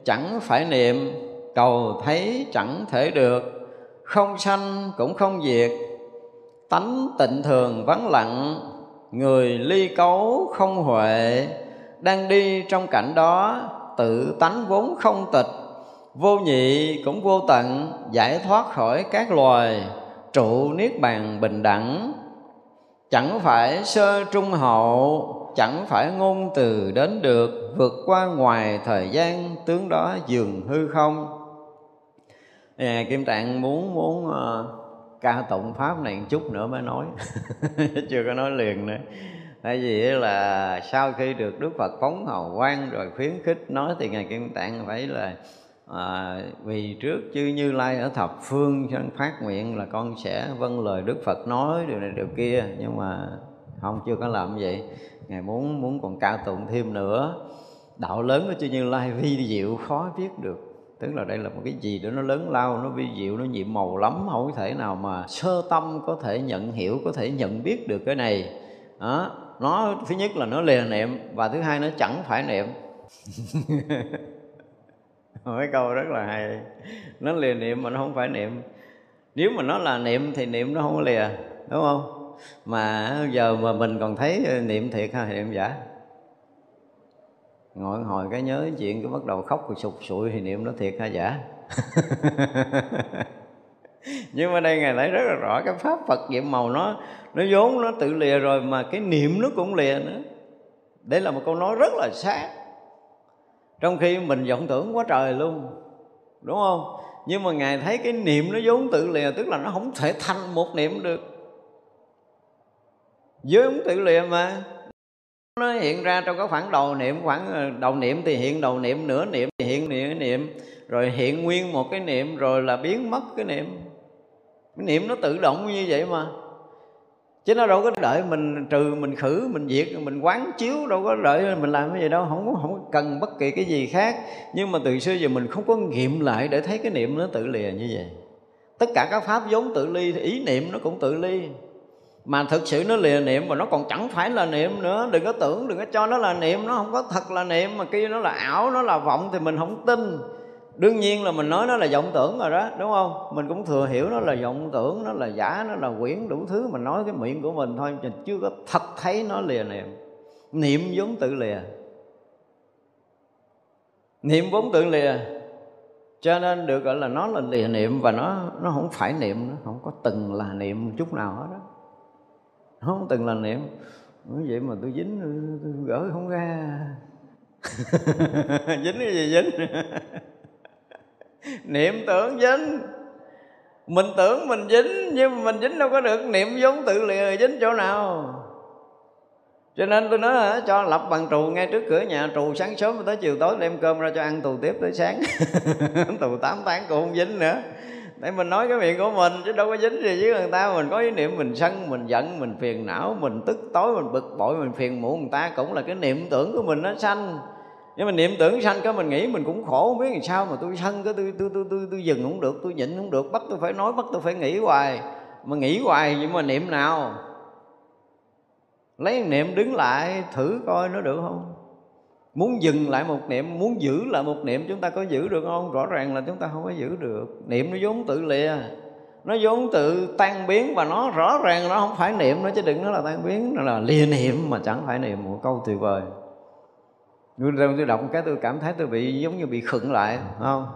chẳng phải niệm, Cầu thấy chẳng thể được, Không sanh cũng không diệt tánh tịnh thường vắng lặng người ly cấu không huệ đang đi trong cảnh đó tự tánh vốn không tịch vô nhị cũng vô tận giải thoát khỏi các loài trụ niết bàn bình đẳng. Chẳng phải sơ trung hậu chẳng phải ngôn từ đến được vượt qua ngoài thời gian tướng đó dường hư không. À, kim tạng muốn muốn uh, ca tụng pháp này một chút nữa mới nói. Chưa có nói liền nữa. Tại vì là sau khi được đức phật phóng hào quang rồi khuyến khích nói thì ngài kim tạng phải là à, vì trước chư như lai ở thập phương phát nguyện là con sẽ vâng lời đức phật nói điều này điều kia. Nhưng mà không chưa có làm vậy. Ngài muốn muốn còn cao tụng thêm nữa. Đạo lớn của chư như lai vi diệu khó biết được tức là đây là một cái gì đó, nó lớn lao, nó vi diệu, nó nhiệm màu lắm, không có thể nào mà sơ tâm có thể nhận hiểu, có thể nhận biết được cái này. Đó, nó, thứ nhất là nó lìa niệm và thứ hai nó chẳng phải niệm mấy câu rất là hay. Nó lìa niệm mà nó không phải niệm nếu mà nó là niệm thì niệm nó không có lìa đúng không? Mà giờ mà mình còn thấy niệm thiệt hay niệm giả ngồi hồi cái nhớ chuyện cái bắt đầu khóc rồi sụt sụi thì niệm nó thiệt hay giả dạ? nhưng mà đây ngài thấy rất là rõ cái pháp phật nhiệm màu nó nó vốn nó tự lìa rồi mà cái niệm nó cũng lìa nữa. Đây là một câu nói rất là sát. Trong khi mình vọng tưởng quá trời luôn, đúng không? Nhưng mà ngài thấy cái niệm nó vốn tự lìa, tức là nó không thể thành một niệm được. Vốn tự lìa mà nó hiện ra trong cái khoảng đầu niệm, khoảng ờ, đầu niệm thì hiện đầu niệm, nửa niệm thì hiện nửa niệm, rồi hiện nguyên một cái niệm rồi là biến mất cái niệm. Cái niệm nó tự động như vậy mà. Chứ nó đâu có đợi mình trừ, mình khử, mình diệt, mình quán chiếu, đâu có đợi mình làm cái gì đâu, không có, không cần bất kỳ cái gì khác. Nhưng mà từ xưa giờ mình không có nghiệm lại để thấy cái niệm nó tự lìa như vậy. Tất cả các pháp vốn tự ly thì ý niệm nó cũng tự ly mà thực sự nó lìa niệm mà nó còn chẳng phải là niệm nữa. Đừng có tưởng, đừng có cho nó là niệm. Nó không có thật là niệm. Mà kia nó là ảo, nó là vọng thì mình không tin. Đương nhiên là mình nói nó là vọng tưởng rồi đó, đúng không? Mình cũng thừa hiểu nó là vọng tưởng, nó là giả, nó là quyển đủ thứ mình nói cái miệng của mình thôi. Mình chưa có thật thấy nó lìa niệm. Niệm vốn tự lìa. Niệm vốn tự lìa. Cho nên được gọi là nó là lìa niệm và nó nó không phải niệm nó không có từng là niệm chút nào hết đó không từng là niệm. Nói vậy mà tôi dính tôi gỡ không ra. Dính cái gì dính? Niệm tưởng dính. Mình tưởng mình dính nhưng mà mình dính đâu có được. Niệm vốn tự lìa dính chỗ nào? Cho nên tôi nói hả, cho lập bằng trù ngay trước cửa nhà trù sáng sớm tới chiều tối đem cơm ra cho ăn tù tiếp tới sáng. Tù 8 tháng cũng không dính nữa đấy mình nói cái miệng của mình chứ đâu có dính gì với người ta. Mình có ý niệm mình sân mình giận mình phiền não mình tức tối mình bực bội mình phiền muộn. Người ta cũng là cái niệm tưởng của mình nó sanh. Nhưng mà niệm tưởng sanh cái mình nghĩ mình cũng khổ không biết làm sao mà tôi sân cái tôi tôi tôi tôi, tôi dừng không được tôi nhịn không được. Bắt tôi phải nói bắt tôi phải nghĩ hoài. Mà nghĩ hoài nhưng mà niệm nào? Lấy niệm đứng lại thử coi nó được không? Muốn dừng lại một niệm muốn giữ lại một niệm chúng ta có giữ được không? Rõ ràng là chúng ta không có giữ được. Niệm nó vốn tự lìa. Nó vốn tự tan biến và nó rõ ràng nó không phải niệm nó chứ đừng nói là tan biến nó là lìa niệm mà chẳng phải niệm. Một câu tuyệt vời. Tôi, tôi đọc cái tôi cảm thấy tôi bị giống như bị khựng lại không?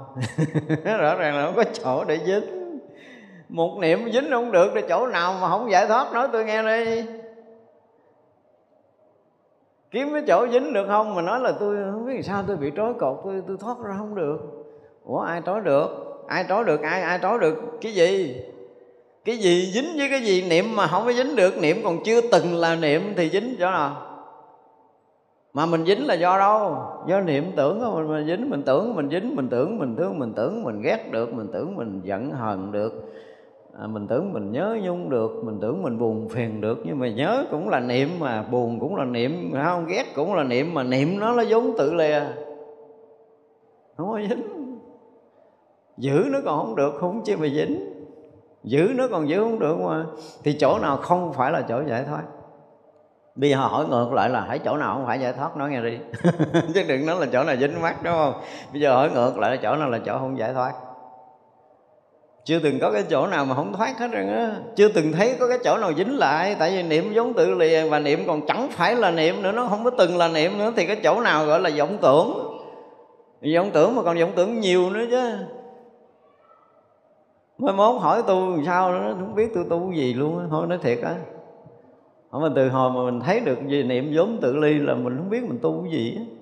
Rõ ràng là không có chỗ để dính. Một niệm dính không được thì chỗ nào mà không giải thoát? Nói tôi nghe đi kiếm cái chỗ dính được không? Mà nói là tôi không biết sao tôi bị trói cột tôi tôi thoát ra không được. Ủa ai trói được? Ai trói được? Ai ai trói được? Cái gì? Cái gì dính với cái gì? Niệm mà không có dính được niệm còn chưa từng là niệm thì dính chỗ nào? Mà mình dính là do đâu? Do niệm tưởng của mình, mình dính mình tưởng mình dính mình tưởng mình thương mình tưởng mình ghét được mình tưởng mình giận hờn được à, mình tưởng mình nhớ nhung được mình tưởng mình buồn phiền được nhưng mà nhớ cũng là niệm mà buồn cũng là niệm không ghét cũng là niệm mà niệm nó nó vốn tự lìa. Không có dính. Giữ nó còn không được không chứ mà dính. Giữ nó còn giữ không được mà. Thì chỗ nào không phải là chỗ giải thoát. Bây giờ hỏi ngược lại là hãy chỗ nào không phải giải thoát? Nói nghe đi. Chứ đừng nói là chỗ nào dính mắt đúng không? Bây giờ hỏi ngược lại là chỗ nào là chỗ không giải thoát chưa từng có cái chỗ nào mà không thoát hết rồi á. Chưa từng thấy có cái chỗ nào dính lại, tại vì niệm giống tự liền và niệm còn chẳng phải là niệm nữa, nó không có từng là niệm nữa, thì cái chỗ nào gọi là vọng tưởng? Vọng tưởng mà còn vọng tưởng nhiều nữa chứ. Mới mốt hỏi tu làm sao nó không biết tôi tu gì luôn thôi nói thiệt á. Mà từ hồi mà mình thấy được gì niệm vốn tự ly là mình không biết mình tu cái gì á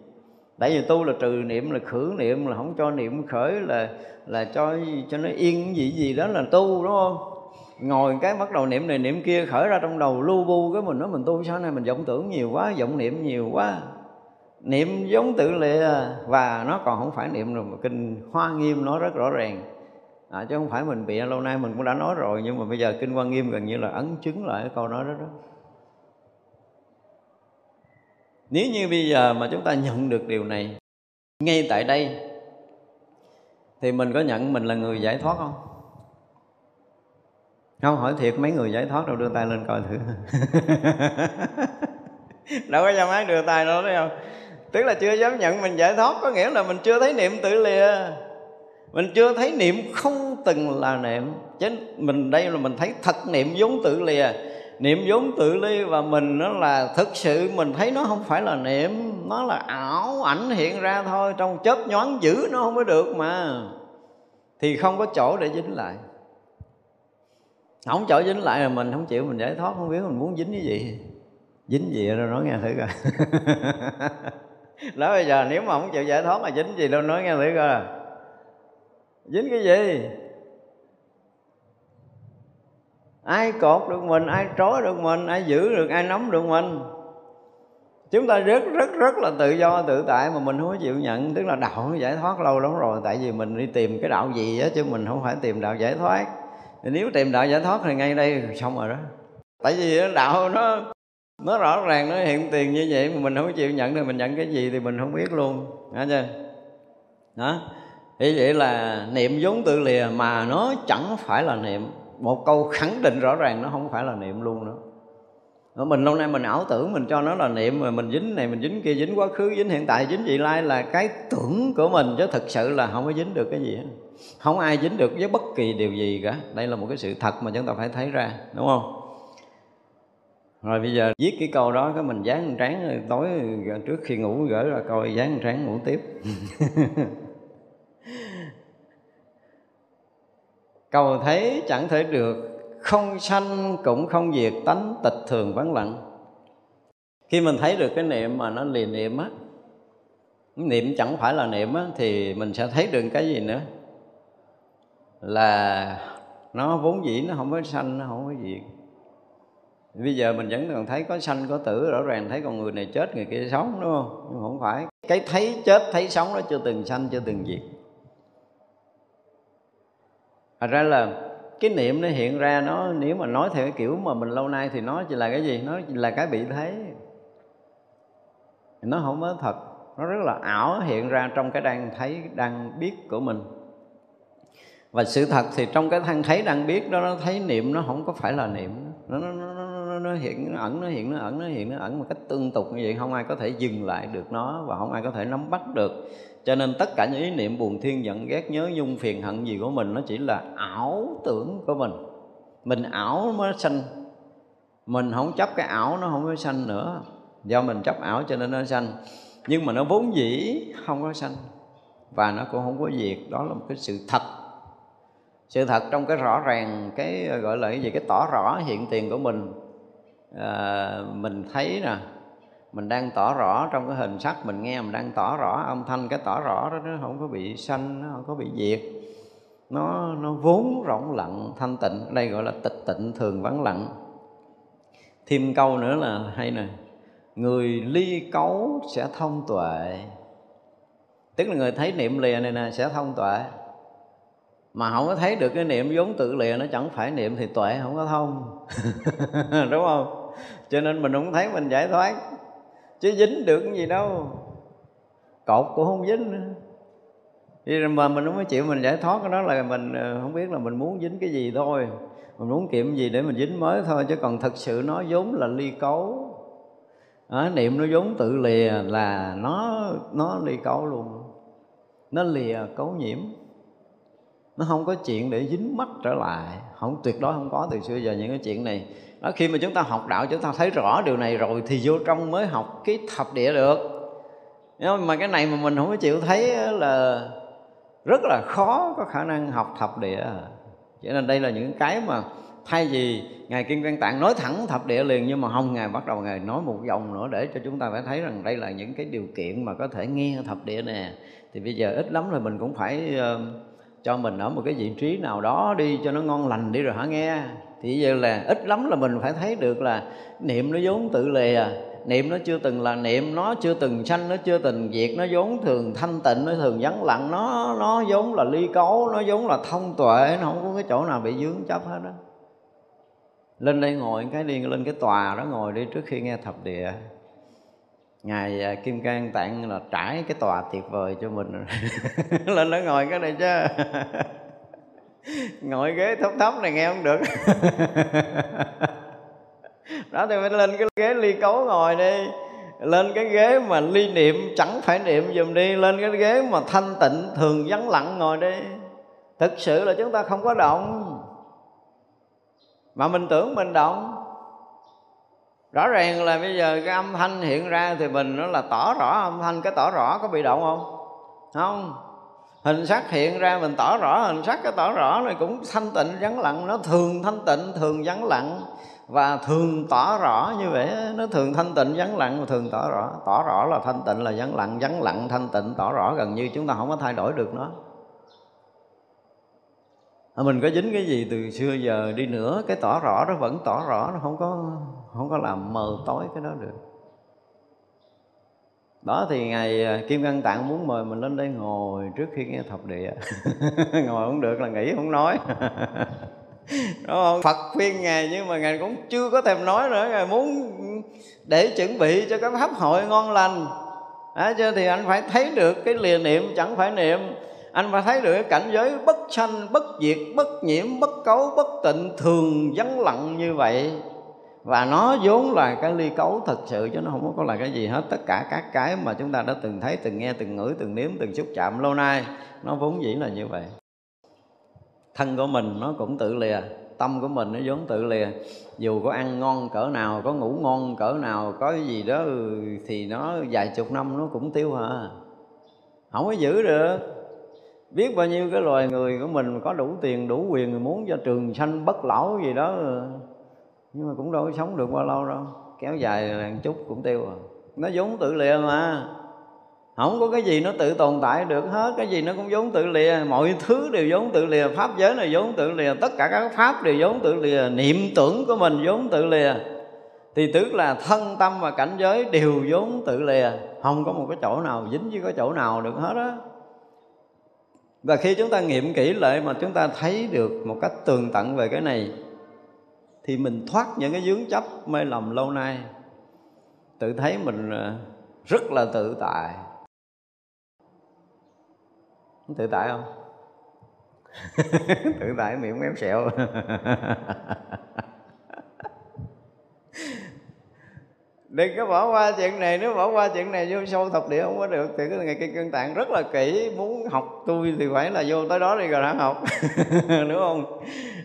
tại vì tu là trừ niệm là khử niệm là không cho niệm khởi là là cho cho nó yên gì gì đó là tu đúng không? Ngồi cái bắt đầu niệm này niệm kia khởi ra trong đầu lu bu cái mình nói mình tu sao này mình vọng tưởng nhiều quá vọng niệm nhiều quá. Niệm giống tự lệ và nó còn không phải niệm rồi mà kinh hoa nghiêm nói rất rõ ràng. À, chứ không phải mình bị lâu nay mình cũng đã nói rồi nhưng mà bây giờ kinh hoa nghiêm gần như là ấn chứng lại cái câu nói đó đó nếu như bây giờ mà chúng ta nhận được điều này ngay tại đây, thì mình có nhận mình là người giải thoát không? Không, hỏi thiệt, mấy người giải thoát đâu, đưa tay lên coi thử. Đâu có dám ai đưa tay đâu, thấy không? Tức là chưa dám nhận mình giải thoát, có nghĩa là mình chưa thấy niệm tự lìa. Mình chưa thấy niệm không từng là niệm. Chứ mình đây là mình thấy thật niệm vốn tự lìa niệm vốn tự ly và mình nó là thực sự, mình thấy nó không phải là niệm, nó là ảo, ảnh hiện ra thôi, trong chớp nhoáng giữ nó không có được mà. Thì không có chỗ để dính lại. Không chỗ dính lại là mình không chịu, mình giải thoát, không biết mình muốn dính cái gì. Dính gì đâu nói nghe thử coi. Nói bây giờ nếu mà không chịu giải thoát mà dính gì đâu, nói nghe thử coi. Dính cái gì? Ai cột được mình, ai trói được mình, ai giữ được, ai nắm được mình. Chúng ta rất rất rất là tự do, tự tại mà mình không có chịu nhận. Tức là đạo nó giải thoát lâu lắm rồi. Tại vì mình đi tìm cái đạo gì á, chứ mình không phải tìm đạo giải thoát. Thì nếu tìm đạo giải thoát thì ngay đây xong rồi đó. Tại vì đạo nó nó rõ ràng, nó hiện tiền như vậy mà mình không chịu nhận thì mình nhận cái gì thì mình không biết luôn. Nghe chưa? Đó thì vậy là niệm vốn tự lìa mà nó chẳng phải là niệm một câu khẳng định rõ ràng nó không phải là niệm luôn nữa. Ở mình lâu nay mình ảo tưởng mình cho nó là niệm mà mình dính này, mình dính kia, dính quá khứ, dính hiện tại, dính vị lai là cái tưởng của mình chứ thực sự là không có dính được cái gì hết. Không ai dính được với bất kỳ điều gì cả. Đây là một cái sự thật mà chúng ta phải thấy ra, đúng không? Rồi bây giờ viết cái câu đó, cái mình dán trán tối trước khi ngủ gửi ra coi, dán trán ngủ tiếp. cầu thấy chẳng thể được, không sanh cũng không diệt, tánh tịch thường vắng lặng. Khi mình thấy được cái niệm mà nó liền niệm á, niệm chẳng phải là niệm á, thì mình sẽ thấy được cái gì nữa? Là nó vốn dĩ nó không có sanh, nó không có diệt. Bây giờ mình vẫn còn thấy có sanh, có tử, rõ ràng thấy con người này chết, người kia sống, đúng không? Nhưng không phải. Cái thấy chết, thấy sống nó chưa từng sanh, chưa từng diệt thành ra là cái niệm nó hiện ra nó nếu mà nói theo cái kiểu mà mình lâu nay thì nó chỉ là cái gì? Nó chỉ là cái bị thấy nó không có thật. Nó rất là ảo hiện ra trong cái đang thấy đang biết của mình. Và sự thật thì trong cái thăng thấy đang biết đó nó thấy niệm nó không có phải là niệm. Nó nó, nó, nó, nó hiện nó ẩn nó hiện nó ẩn nó hiện nó ẩn một cách tương tục như vậy. Không ai có thể dừng lại được nó và không ai có thể nắm bắt được cho nên tất cả những ý niệm buồn thiên giận ghét nhớ nhung phiền hận gì của mình nó chỉ là ảo tưởng của mình. Mình ảo mới sanh. Mình không chấp cái ảo nó không có sanh nữa. Do mình chấp ảo cho nên nó sanh. Nhưng mà nó vốn dĩ không có sanh. Và nó cũng không có diệt. Đó là một cái sự thật. Sự thật trong cái rõ ràng cái gọi là cái gì? Cái tỏ rõ hiện tiền của mình. À, mình thấy nè mình đang tỏ rõ trong cái hình sắc mình nghe, mình đang tỏ rõ âm thanh, cái tỏ rõ đó, nó không có bị sanh nó không có bị diệt. Nó nó vốn rỗng lặng, thanh tịnh. Đây gọi là tịch tịnh thường vắng lặng. Thêm câu nữa là hay nè. Người ly cấu sẽ thông tuệ. Tức là người thấy niệm lìa này nè sẽ thông tuệ. Mà không có thấy được cái niệm vốn tự lìa, nó chẳng phải niệm thì tuệ không có thông. Đúng không? Cho nên mình không thấy, mình giải thoát chứ dính được cái gì đâu. Cột cũng không dính nữa. Mà mình không có chịu mình giải thoát cái đó là mình ờ, không biết là mình muốn dính cái gì thôi. Mình muốn kiệm gì để mình dính mới thôi Chứ còn thật sự nó vốn là ly cấu. Đó, Niệm nó vốn tự lìa là nó nó ly cấu luôn. Nó lìa cấu nhiễm. Nó không có chuyện để dính mắt trở lại không tuyệt đối không có từ xưa giờ những cái chuyện này. Đó, khi mà chúng ta học đạo chúng ta thấy rõ điều này rồi thì vô trong mới học cái thập địa được. Nhưng mà cái này mà mình không có chịu thấy là rất là khó có khả năng học thập địa. Cho nên đây là những cái mà thay vì ngài kim cang tạng nói thẳng thập địa liền nhưng mà không ngài bắt đầu ngài nói một dòng nữa để cho chúng ta phải thấy rằng đây là những cái điều kiện mà có thể nghe thập địa nè. Thì bây giờ ít lắm rồi mình cũng phải uh, cho mình ở một cái vị trí nào đó đi cho nó ngon lành đi rồi hả nghe. Thì giờ là ít lắm là mình phải thấy được là niệm nó vốn tự lìa à. niệm nó chưa từng là niệm, nó chưa từng sanh, nó chưa từng diệt, nó vốn thường thanh tịnh, nó thường vắng lặng, nó nó vốn là ly cấu, nó vốn là thông tuệ, nó không có cái chỗ nào bị dướng chấp hết đó lên đây ngồi cái đi, lên cái tòa đó ngồi đi trước khi nghe thập địa ngài à, kim cang tạng là trải cái tòa tuyệt vời cho mình lên đó ngồi cái này chứ. Ngồi ghế thấp thấp này nghe không được. Đó, thì phải lên cái ghế ly cấu ngồi đi. Lên cái ghế mà ly niệm, chẳng phải niệm dùm đi. Lên cái ghế mà thanh tịnh, thường vắng lặng ngồi đi. Thực sự là chúng ta không có động. Mà mình tưởng mình động rõ ràng là bây giờ cái âm thanh hiện ra thì mình nó là tỏ rõ âm thanh. Cái tỏ rõ có bị động không? Không. Hình sắc hiện ra mình tỏ rõ, hình sắc cái tỏ rõ này cũng thanh tịnh, vắng lặng. Nó thường thanh tịnh, thường vắng lặng. Và thường tỏ rõ như vậy, nó thường thanh tịnh, vắng lặng và thường tỏ rõ. Tỏ rõ là thanh tịnh, là vắng lặng. Vắng lặng, thanh tịnh, tỏ rõ gần như. Chúng ta không có thay đổi được nó. À, mình có dính cái gì từ xưa giờ đi nữa? Cái tỏ rõ nó vẫn tỏ rõ, nó không có không có làm mờ tối cái đó được. Đó thì ngày à, kim ngân tạng muốn mời mình lên đây ngồi trước khi nghe thập địa. Ngồi không được là nghỉ không nói. Đúng không? Phật khuyên ngài nhưng mà ngài cũng chưa có thèm nói nữa. Ngài muốn để chuẩn bị cho cái pháp hội ngon lành. À, chứ thì anh phải thấy được cái lìa niệm chẳng phải niệm. Anh phải thấy được cái cảnh giới bất sanh bất diệt bất nhiễm bất cấu bất tịnh thường vắng lặng như vậy và nó vốn là cái ly cấu thật sự chứ nó không có là cái gì hết. Tất cả các cái mà chúng ta đã từng thấy, từng nghe, từng ngửi, từng nếm, từng xúc chạm lâu nay, nó vốn dĩ là như vậy. Thân của mình nó cũng tự lìa, tâm của mình nó vốn tự lìa. Dù có ăn ngon cỡ nào, có ngủ ngon cỡ nào, có cái gì đó ừ, thì nó vài chục năm nó cũng tiêu hả không có giữ được. Biết bao nhiêu cái loài người của mình có đủ tiền, đủ quyền, muốn cho trường sanh bất lão gì đó ừ nhưng mà cũng đâu có sống được bao lâu đâu. Kéo dài một chút cũng tiêu rồi nó vốn tự lìa mà. Không có cái gì nó tự tồn tại được hết. Cái gì nó cũng vốn tự lìa. Mọi thứ đều vốn tự lìa. Pháp giới này vốn tự lìa. Tất cả các pháp đều vốn tự lìa. Niệm tưởng của mình vốn tự lìa. Thì tức là thân tâm và cảnh giới đều vốn tự lìa. Không có một cái chỗ nào, dính với cái chỗ nào được hết á. Và khi chúng ta nghiệm kỹ lại mà chúng ta thấy được một cách tường tận về cái này thì mình thoát những cái dướng chấp mê lầm lâu nay. Tự thấy mình ờ, rất là tự tại. Tự tại không? Tự tại miệng méo sẹo đừng có bỏ qua chuyện này, nếu bỏ qua chuyện này vô sâu thập địa không có được, thì cái ngày kinh cân tạng rất là kỹ. Muốn học tôi thì phải là vô tới đó đi rồi đã học đúng không?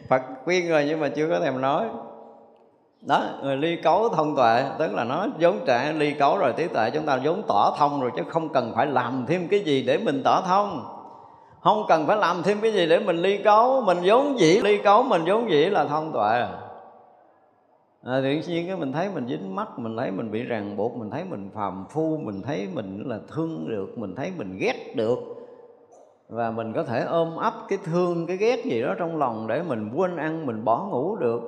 Phật khuyên rồi nhưng mà chưa có thèm nói. Đó người ly cấu thông tuệ, tức là nó vốn trẻ, ly cấu rồi trí tuệ, chúng ta vốn tỏ thông rồi chứ không cần phải làm thêm cái gì để mình tỏ thông. Không cần phải làm thêm cái gì để mình ly cấu, mình vốn dĩ, ly cấu mình vốn dĩ là thông tuệ à, tự nhiên cái mình thấy mình dính mắt mình thấy mình bị ràng buộc mình thấy mình phàm phu mình thấy mình là thương được mình thấy mình ghét được. Và mình có thể ôm ấp cái thương cái ghét gì đó trong lòng để mình quên ăn mình bỏ ngủ được.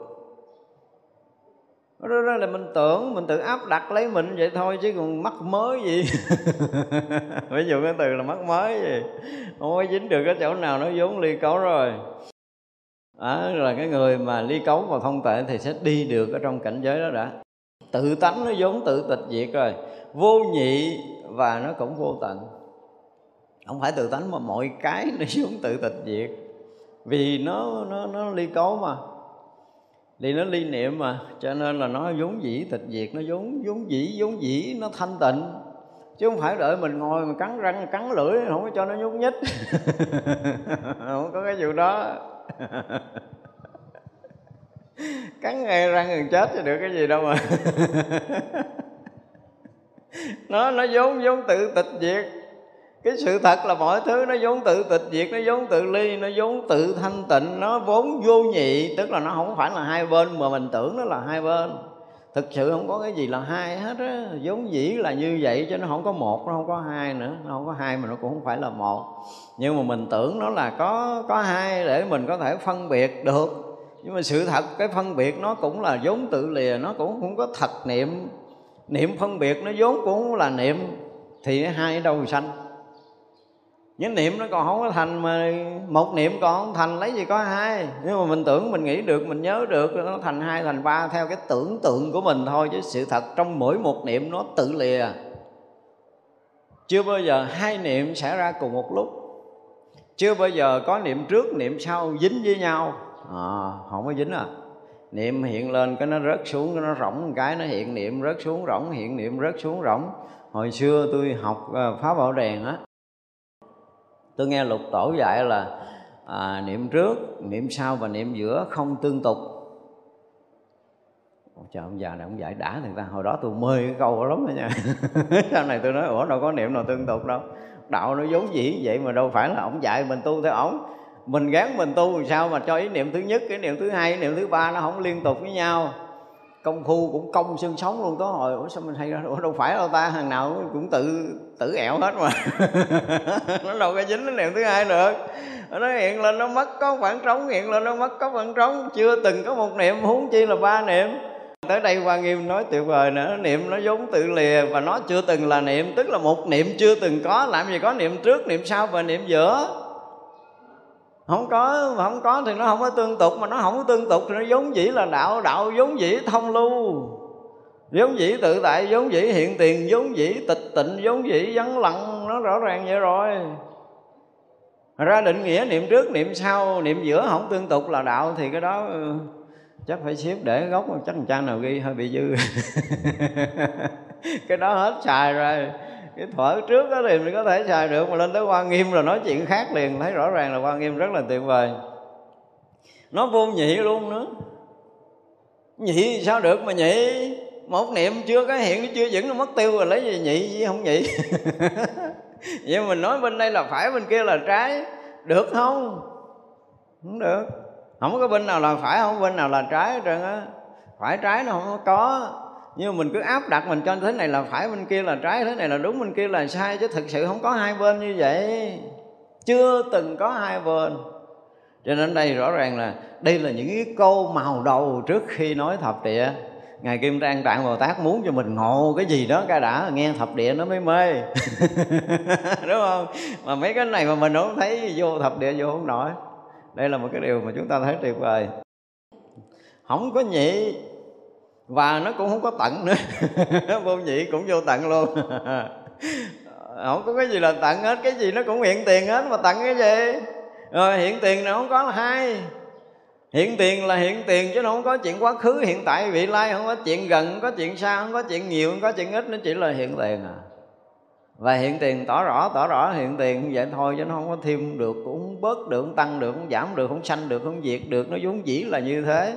Đó, đó là mình tưởng mình tự áp đặt lấy mình vậy thôi chứ còn mắc mới gì. Ví dụ cái từ là mắc mới gì. Không có dính được cái chỗ nào nó vốn ly cấu rồi đó là cái người mà ly cấu và thông tệ thì sẽ đi được ở trong cảnh giới đó đã. Tự tánh nó vốn tự tịch diệt rồi. Vô nhị và nó cũng vô tận. Không phải tự tánh mà mọi cái nó vốn tự tịch diệt. Vì nó nó nó ly cấu mà. Thì nó ly niệm mà. Cho nên là nó vốn dĩ tịch diệt, nó vốn vốn dĩ vốn dĩ nó thanh tịnh. Chứ không phải đợi mình ngồi mà cắn răng, cắn lưỡi, không có cho nó nhúc nhích. Không có cái vụ đó cắn ngay răng gần chết thì được cái gì đâu mà. Nó nó vốn vốn tự tịch diệt. Cái sự thật là mọi thứ nó vốn tự tịch diệt, nó vốn tự ly, nó vốn tự thanh tịnh. Nó vốn vô nhị, tức là nó không phải là hai bên mà mình tưởng nó là hai bên thực sự không có cái gì là hai hết á. Vốn dĩ là như vậy cho nó không có một, nó không có hai nữa. Nó không có hai mà nó cũng không phải là một. Nhưng mà mình tưởng nó là có có hai để mình có thể phân biệt được. Nhưng mà sự thật, cái phân biệt nó cũng là vốn tự lìa, nó cũng không có thật niệm. Niệm phân biệt nó vốn cũng là niệm, thì hai ở đâu sanh những niệm nó còn không có thành mà một niệm còn không thành lấy gì có hai? Nhưng mà mình tưởng mình nghĩ được mình nhớ được nó thành hai thành ba theo cái tưởng tượng của mình thôi chứ sự thật trong mỗi một niệm nó tự lìa. Chưa bao giờ hai niệm xảy ra cùng một lúc. Chưa bao giờ có niệm trước niệm sau dính với nhau. À, không có dính à. Niệm hiện lên cái nó rớt xuống cái nó rỗng một cái nó hiện niệm rớt xuống rỗng hiện niệm rớt xuống rỗng. Hồi xưa tôi học ờ, phá bảo đèn á tôi nghe lục tổ dạy là à, niệm trước niệm sau và niệm giữa không tương tục. Trời ông già này ông giải đã thì ta. Hồi đó tôi mê cái câu đó lắm đó nha. Sau này tôi nói ủa đâu có niệm nào tương tục đâu. Đạo nó vốn dĩ vậy mà đâu phải là ông dạy mình tu theo ổng mình gán mình tu làm sao mà cho ý niệm thứ nhất cái niệm thứ hai niệm thứ ba nó không liên tục với nhau. Công phu cũng công xương sống luôn đó hồi ủa sao mình hay ra ủa đâu phải đâu ta hàng nào cũng tự tử ẻo hết mà. Nó đâu có dính đến niệm thứ hai được nó hiện lên nó mất có khoảng trống, hiện lên nó mất có khoảng trống. Chưa từng có một niệm, huống chi là ba niệm. Tới đây hoa nghiêm nói tuyệt vời nữa niệm nó vốn tự lìa và nó chưa từng là niệm, tức là một niệm chưa từng có. Làm gì có niệm trước, niệm sau và niệm giữa. Không có không có thì nó không có tương tục, mà nó không có tương tục thì nó vốn dĩ là đạo đạo vốn dĩ thông lưu vốn dĩ tự tại, vốn dĩ hiện tiền, vốn dĩ tịch tịnh, vốn dĩ vắng lặng, nó rõ ràng vậy rồi. Ra định nghĩa niệm trước, niệm sau, niệm giữa không tương tục là đạo thì cái đó ừ, chắc phải xếp để gốc, chắc một trang nào ghi hơi bị dư. Cái đó hết xài rồi. Cái thuở trước đó thì mình có thể xài được, mà lên tới quan nghiêm rồi nói chuyện khác liền, thấy rõ ràng là quan nghiêm rất là tuyệt vời. Nó vô nhị luôn nữa. Nhị sao được mà nhị? Một niệm chưa có hiện chưa vững, nó mất tiêu rồi, lấy gì nhị, gì không nhị? Vậy mình nói bên đây là phải, bên kia là trái. Được không? Không được. Không có bên nào là phải, không bên nào là trái hết trơn á. Phải trái nó không có. Nhưng mà mình cứ áp đặt mình cho thế này là phải, bên kia là trái, thế này là đúng, bên kia là sai, chứ thực sự không có hai bên như vậy. Chưa từng có hai bên. Cho nên đây rõ ràng là, đây là những cái câu màu đầu trước khi nói thập địa ngài kim trang trạng bồ tát muốn cho mình ngộ cái gì đó, cái đã nghe thập địa nó mới mê. Đúng không? Mà mấy cái này mà mình không thấy vô thập địa vô không nổi. Đây là một cái điều mà chúng ta thấy tuyệt vời. Không có nhị, và nó cũng không có tận nữa. Vô nhị cũng vô tận luôn. Không có cái gì là tận hết, cái gì nó cũng hiện tiền hết, mà tận cái gì? Rồi hiện tiền nó không có là hai hiện tiền là hiện tiền chứ nó không có chuyện quá khứ hiện tại vị lai không có chuyện gần không có chuyện xa không có chuyện nhiều không có chuyện ít nó chỉ là hiện tiền à và hiện tiền tỏ rõ tỏ rõ hiện tiền vậy thôi chứ nó không có thêm được cũng bớt được không tăng được không giảm được không sanh được không diệt được nó vốn dĩ là như thế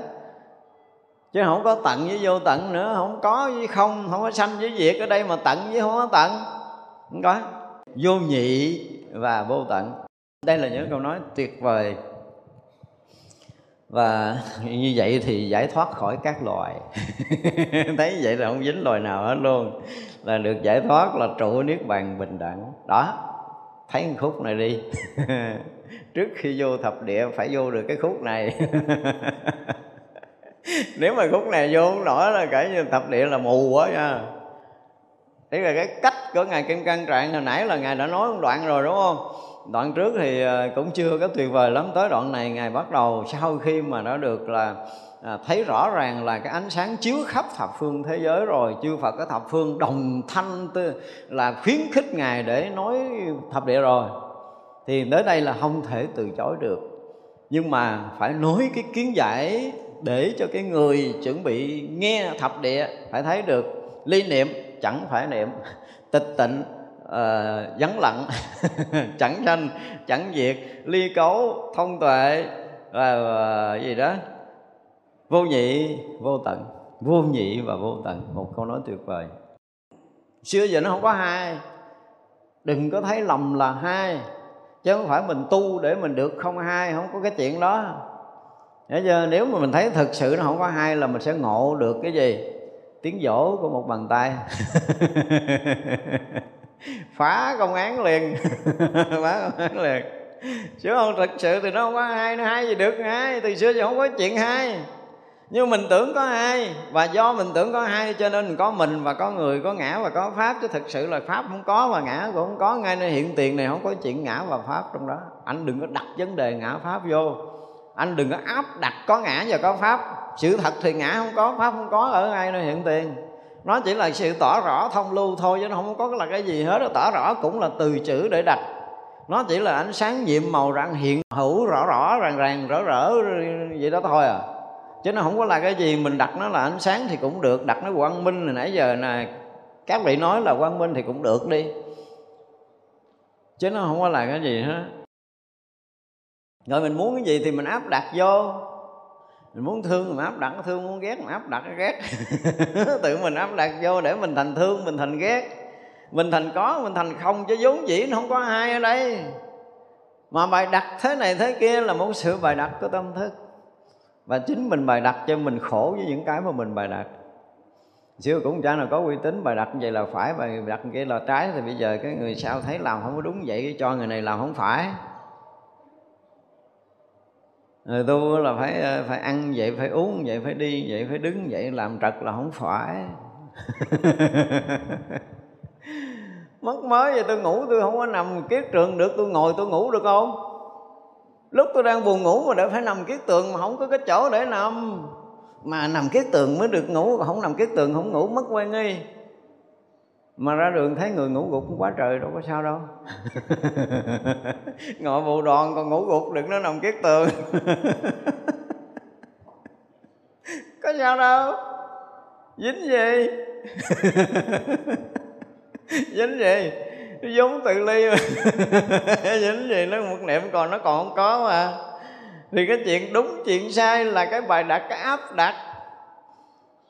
chứ không có tận với vô tận nữa không có với không không có sanh với diệt ở đây mà tận với không có tận không có vô nhị và vô tận đây là những câu nói tuyệt vời và như vậy thì giải thoát khỏi các loài. Thấy vậy là không dính loài nào hết luôn. Là được giải thoát là trụ niết bàn bình đẳng. Đó, thấy một khúc này đi. Trước khi vô thập địa phải vô được cái khúc này. Nếu mà khúc này vô không nổi là kể như thập địa là mù quá nha. Đấy là cái cách của ngài kim cang trạng hồi nãy là ngài đã nói một đoạn rồi, đúng không? Đoạn trước thì ờ, cũng chưa có tuyệt vời lắm. Tới đoạn này ngài bắt đầu sau khi mà đã được là à, thấy rõ ràng là cái ánh sáng chiếu khắp thập phương thế giới rồi chư Phật cái thập phương đồng thanh tư là khuyến khích ngài để nói thập địa rồi thì tới đây là không thể từ chối được. Nhưng mà phải nói cái kiến giải để cho cái người chuẩn bị nghe thập địa phải thấy được. Ly niệm chẳng phải niệm tịch tịnh uh, vắng lặng. Chẳng sanh chẳng diệt ly cấu thông tuệ và uh, gì đó. Vô nhị vô tận. Vô nhị và vô tận. Một câu nói tuyệt vời. Xưa giờ nó không có hai. Đừng có thấy lầm là hai. Chứ không phải mình tu để mình được không hai không có cái chuyện đó. Để giờ nếu mà mình thấy thực sự nó không có hai là mình sẽ ngộ được cái gì? Tiếng dỗ của một bàn tay. phá công án liền. Phá công án liền. Chứ không thực sự thì nó không có hai nó hai gì được hai từ xưa thì không có chuyện hai nhưng mình tưởng có hai và do mình tưởng có hai cho nên có mình, và có người, có ngã, và có pháp. Chứ thực sự là pháp không có và ngã cũng không có. Ngay nơi hiện tiền này không có chuyện ngã và pháp trong đó. Anh đừng có đặt vấn đề ngã pháp vô. Anh đừng có áp đặt có ngã và có pháp. Sự thật thì ngã không có, pháp không có ở ngay nơi hiện tiền nó chỉ là sự tỏ rõ thông lưu thôi, chứ nó không có là cái gì hết. Tỏ rõ cũng là từ chữ để đặt. Nó chỉ là ánh sáng nhiệm màu rạng hiện, hữu rõ rõ, ràng ràng, rỡ rỡ, vậy đó thôi à. Chứ nó không có là cái gì mình đặt nó là ánh sáng thì cũng được, đặt nó quang minh này nãy giờ nè. Các vị nói là quang minh thì cũng được đi. Chứ nó không có là cái gì hết. Rồi mình muốn cái gì thì mình áp đặt vô mình muốn thương mình áp đặt, thương muốn ghét mình áp đặt, ghét. Tự mình áp đặt vô để mình thành thương, mình thành ghét. Mình thành có, mình thành không chứ vốn dĩ, nó không có hai ở đây. Mà bài đặt thế này thế kia là một sự bài đặt của tâm thức. Và chính mình bài đặt cho mình khổ với những cái mà mình bài đặt. Xưa cũng chẳng nào có uy tín bài đặt như vậy là phải, bài đặt như vậy là trái. Thì bây giờ cái người sau thấy làm không có đúng vậy, cho người này làm không phải. Ừ, người tu là phải ờ, phải ăn vậy, phải uống vậy, phải đi vậy, phải đứng vậy, làm trật là không phải. Mất mới vậy tôi ngủ, tôi không có nằm kiết trường được, tôi ngồi tôi ngủ được không? Lúc tôi đang buồn ngủ mà đã phải nằm kiết tường mà không có cái chỗ để nằm. Mà nằm kiết tường mới được ngủ, không nằm kiết tường không ngủ, mất quen nghi mà ra đường thấy người ngủ gục quá trời đâu có sao đâu. Ngồi bộ đoàn còn ngủ gục đừng nó nằm kiết tường. Có sao đâu. Dính gì? Dính gì? Nó giống tự ly mà. Dính gì? Nó một niệm còn nó còn không có mà. Thì cái chuyện đúng chuyện sai là cái bài đặt cái áp đặt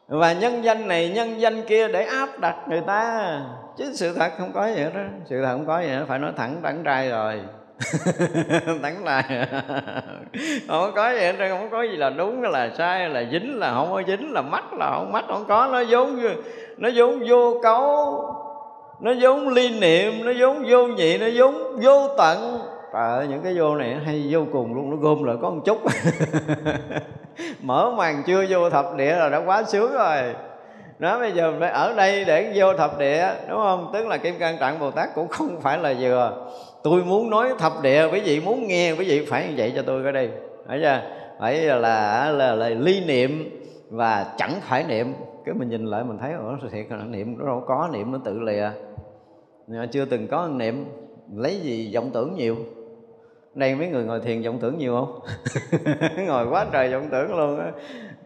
và nhân danh này, nhân danh kia để áp đặt người ta. Chứ sự thật không có gì đó sự thật không có gì hết. Phải nói thẳng thẳng trai rồi. Thẳng lại không có gì hết. Không có gì là đúng, là sai, là dính, là không có dính, là mắt là không mắt không có. Nó vốn nó vốn vô cấu, nó vốn ly niệm, nó vốn vô nhị, nó vốn vô tận. Trời ơi, những cái vô này hay vô cùng luôn. Nó gom lại có một chút. mở màn chưa vô thập địa là đã quá sướng rồi. Nói bây giờ phải ở đây để vô thập địa đúng không? Tức là kim cang trạng bồ tát cũng không phải là vừa. Tôi muốn nói thập địa quý vị muốn nghe quý vị phải như vậy cho tôi cái đây. Phải chưa? Phải là, là, là, là ly niệm và chẳng phải niệm. Cái mình nhìn lại mình thấy ủa thiệt là niệm nó đâu có niệm nó tự lìa. Chưa từng có niệm lấy gì vọng tưởng nhiều đây mấy người ngồi thiền vọng tưởng nhiều không? Ngồi quá trời vọng tưởng luôn á.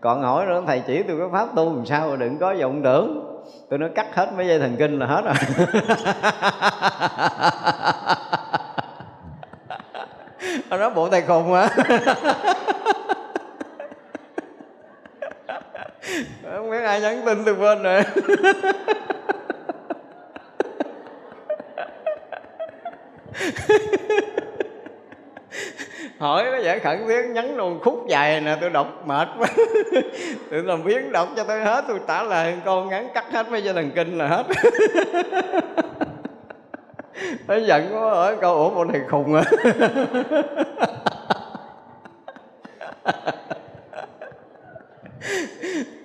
Còn hỏi nữa, thầy chỉ tôi cái pháp tu làm sao mà đừng có vọng tưởng? Tôi nói, cắt hết mấy dây thần kinh là hết rồi. Nó nói, bộ thầy khùng á không biết ai nhắn tin từ bên rồi. Hỏi có vẻ khẩn thiết, nhắn luôn, khúc dài nè, tôi đọc mệt quá. Tôi làm biến đọc cho tôi hết, tôi trả lời con ngắn cắt hết mấy cho thần kinh là hết. Nó giận quá ở câu, ủa, bộ này khùng à?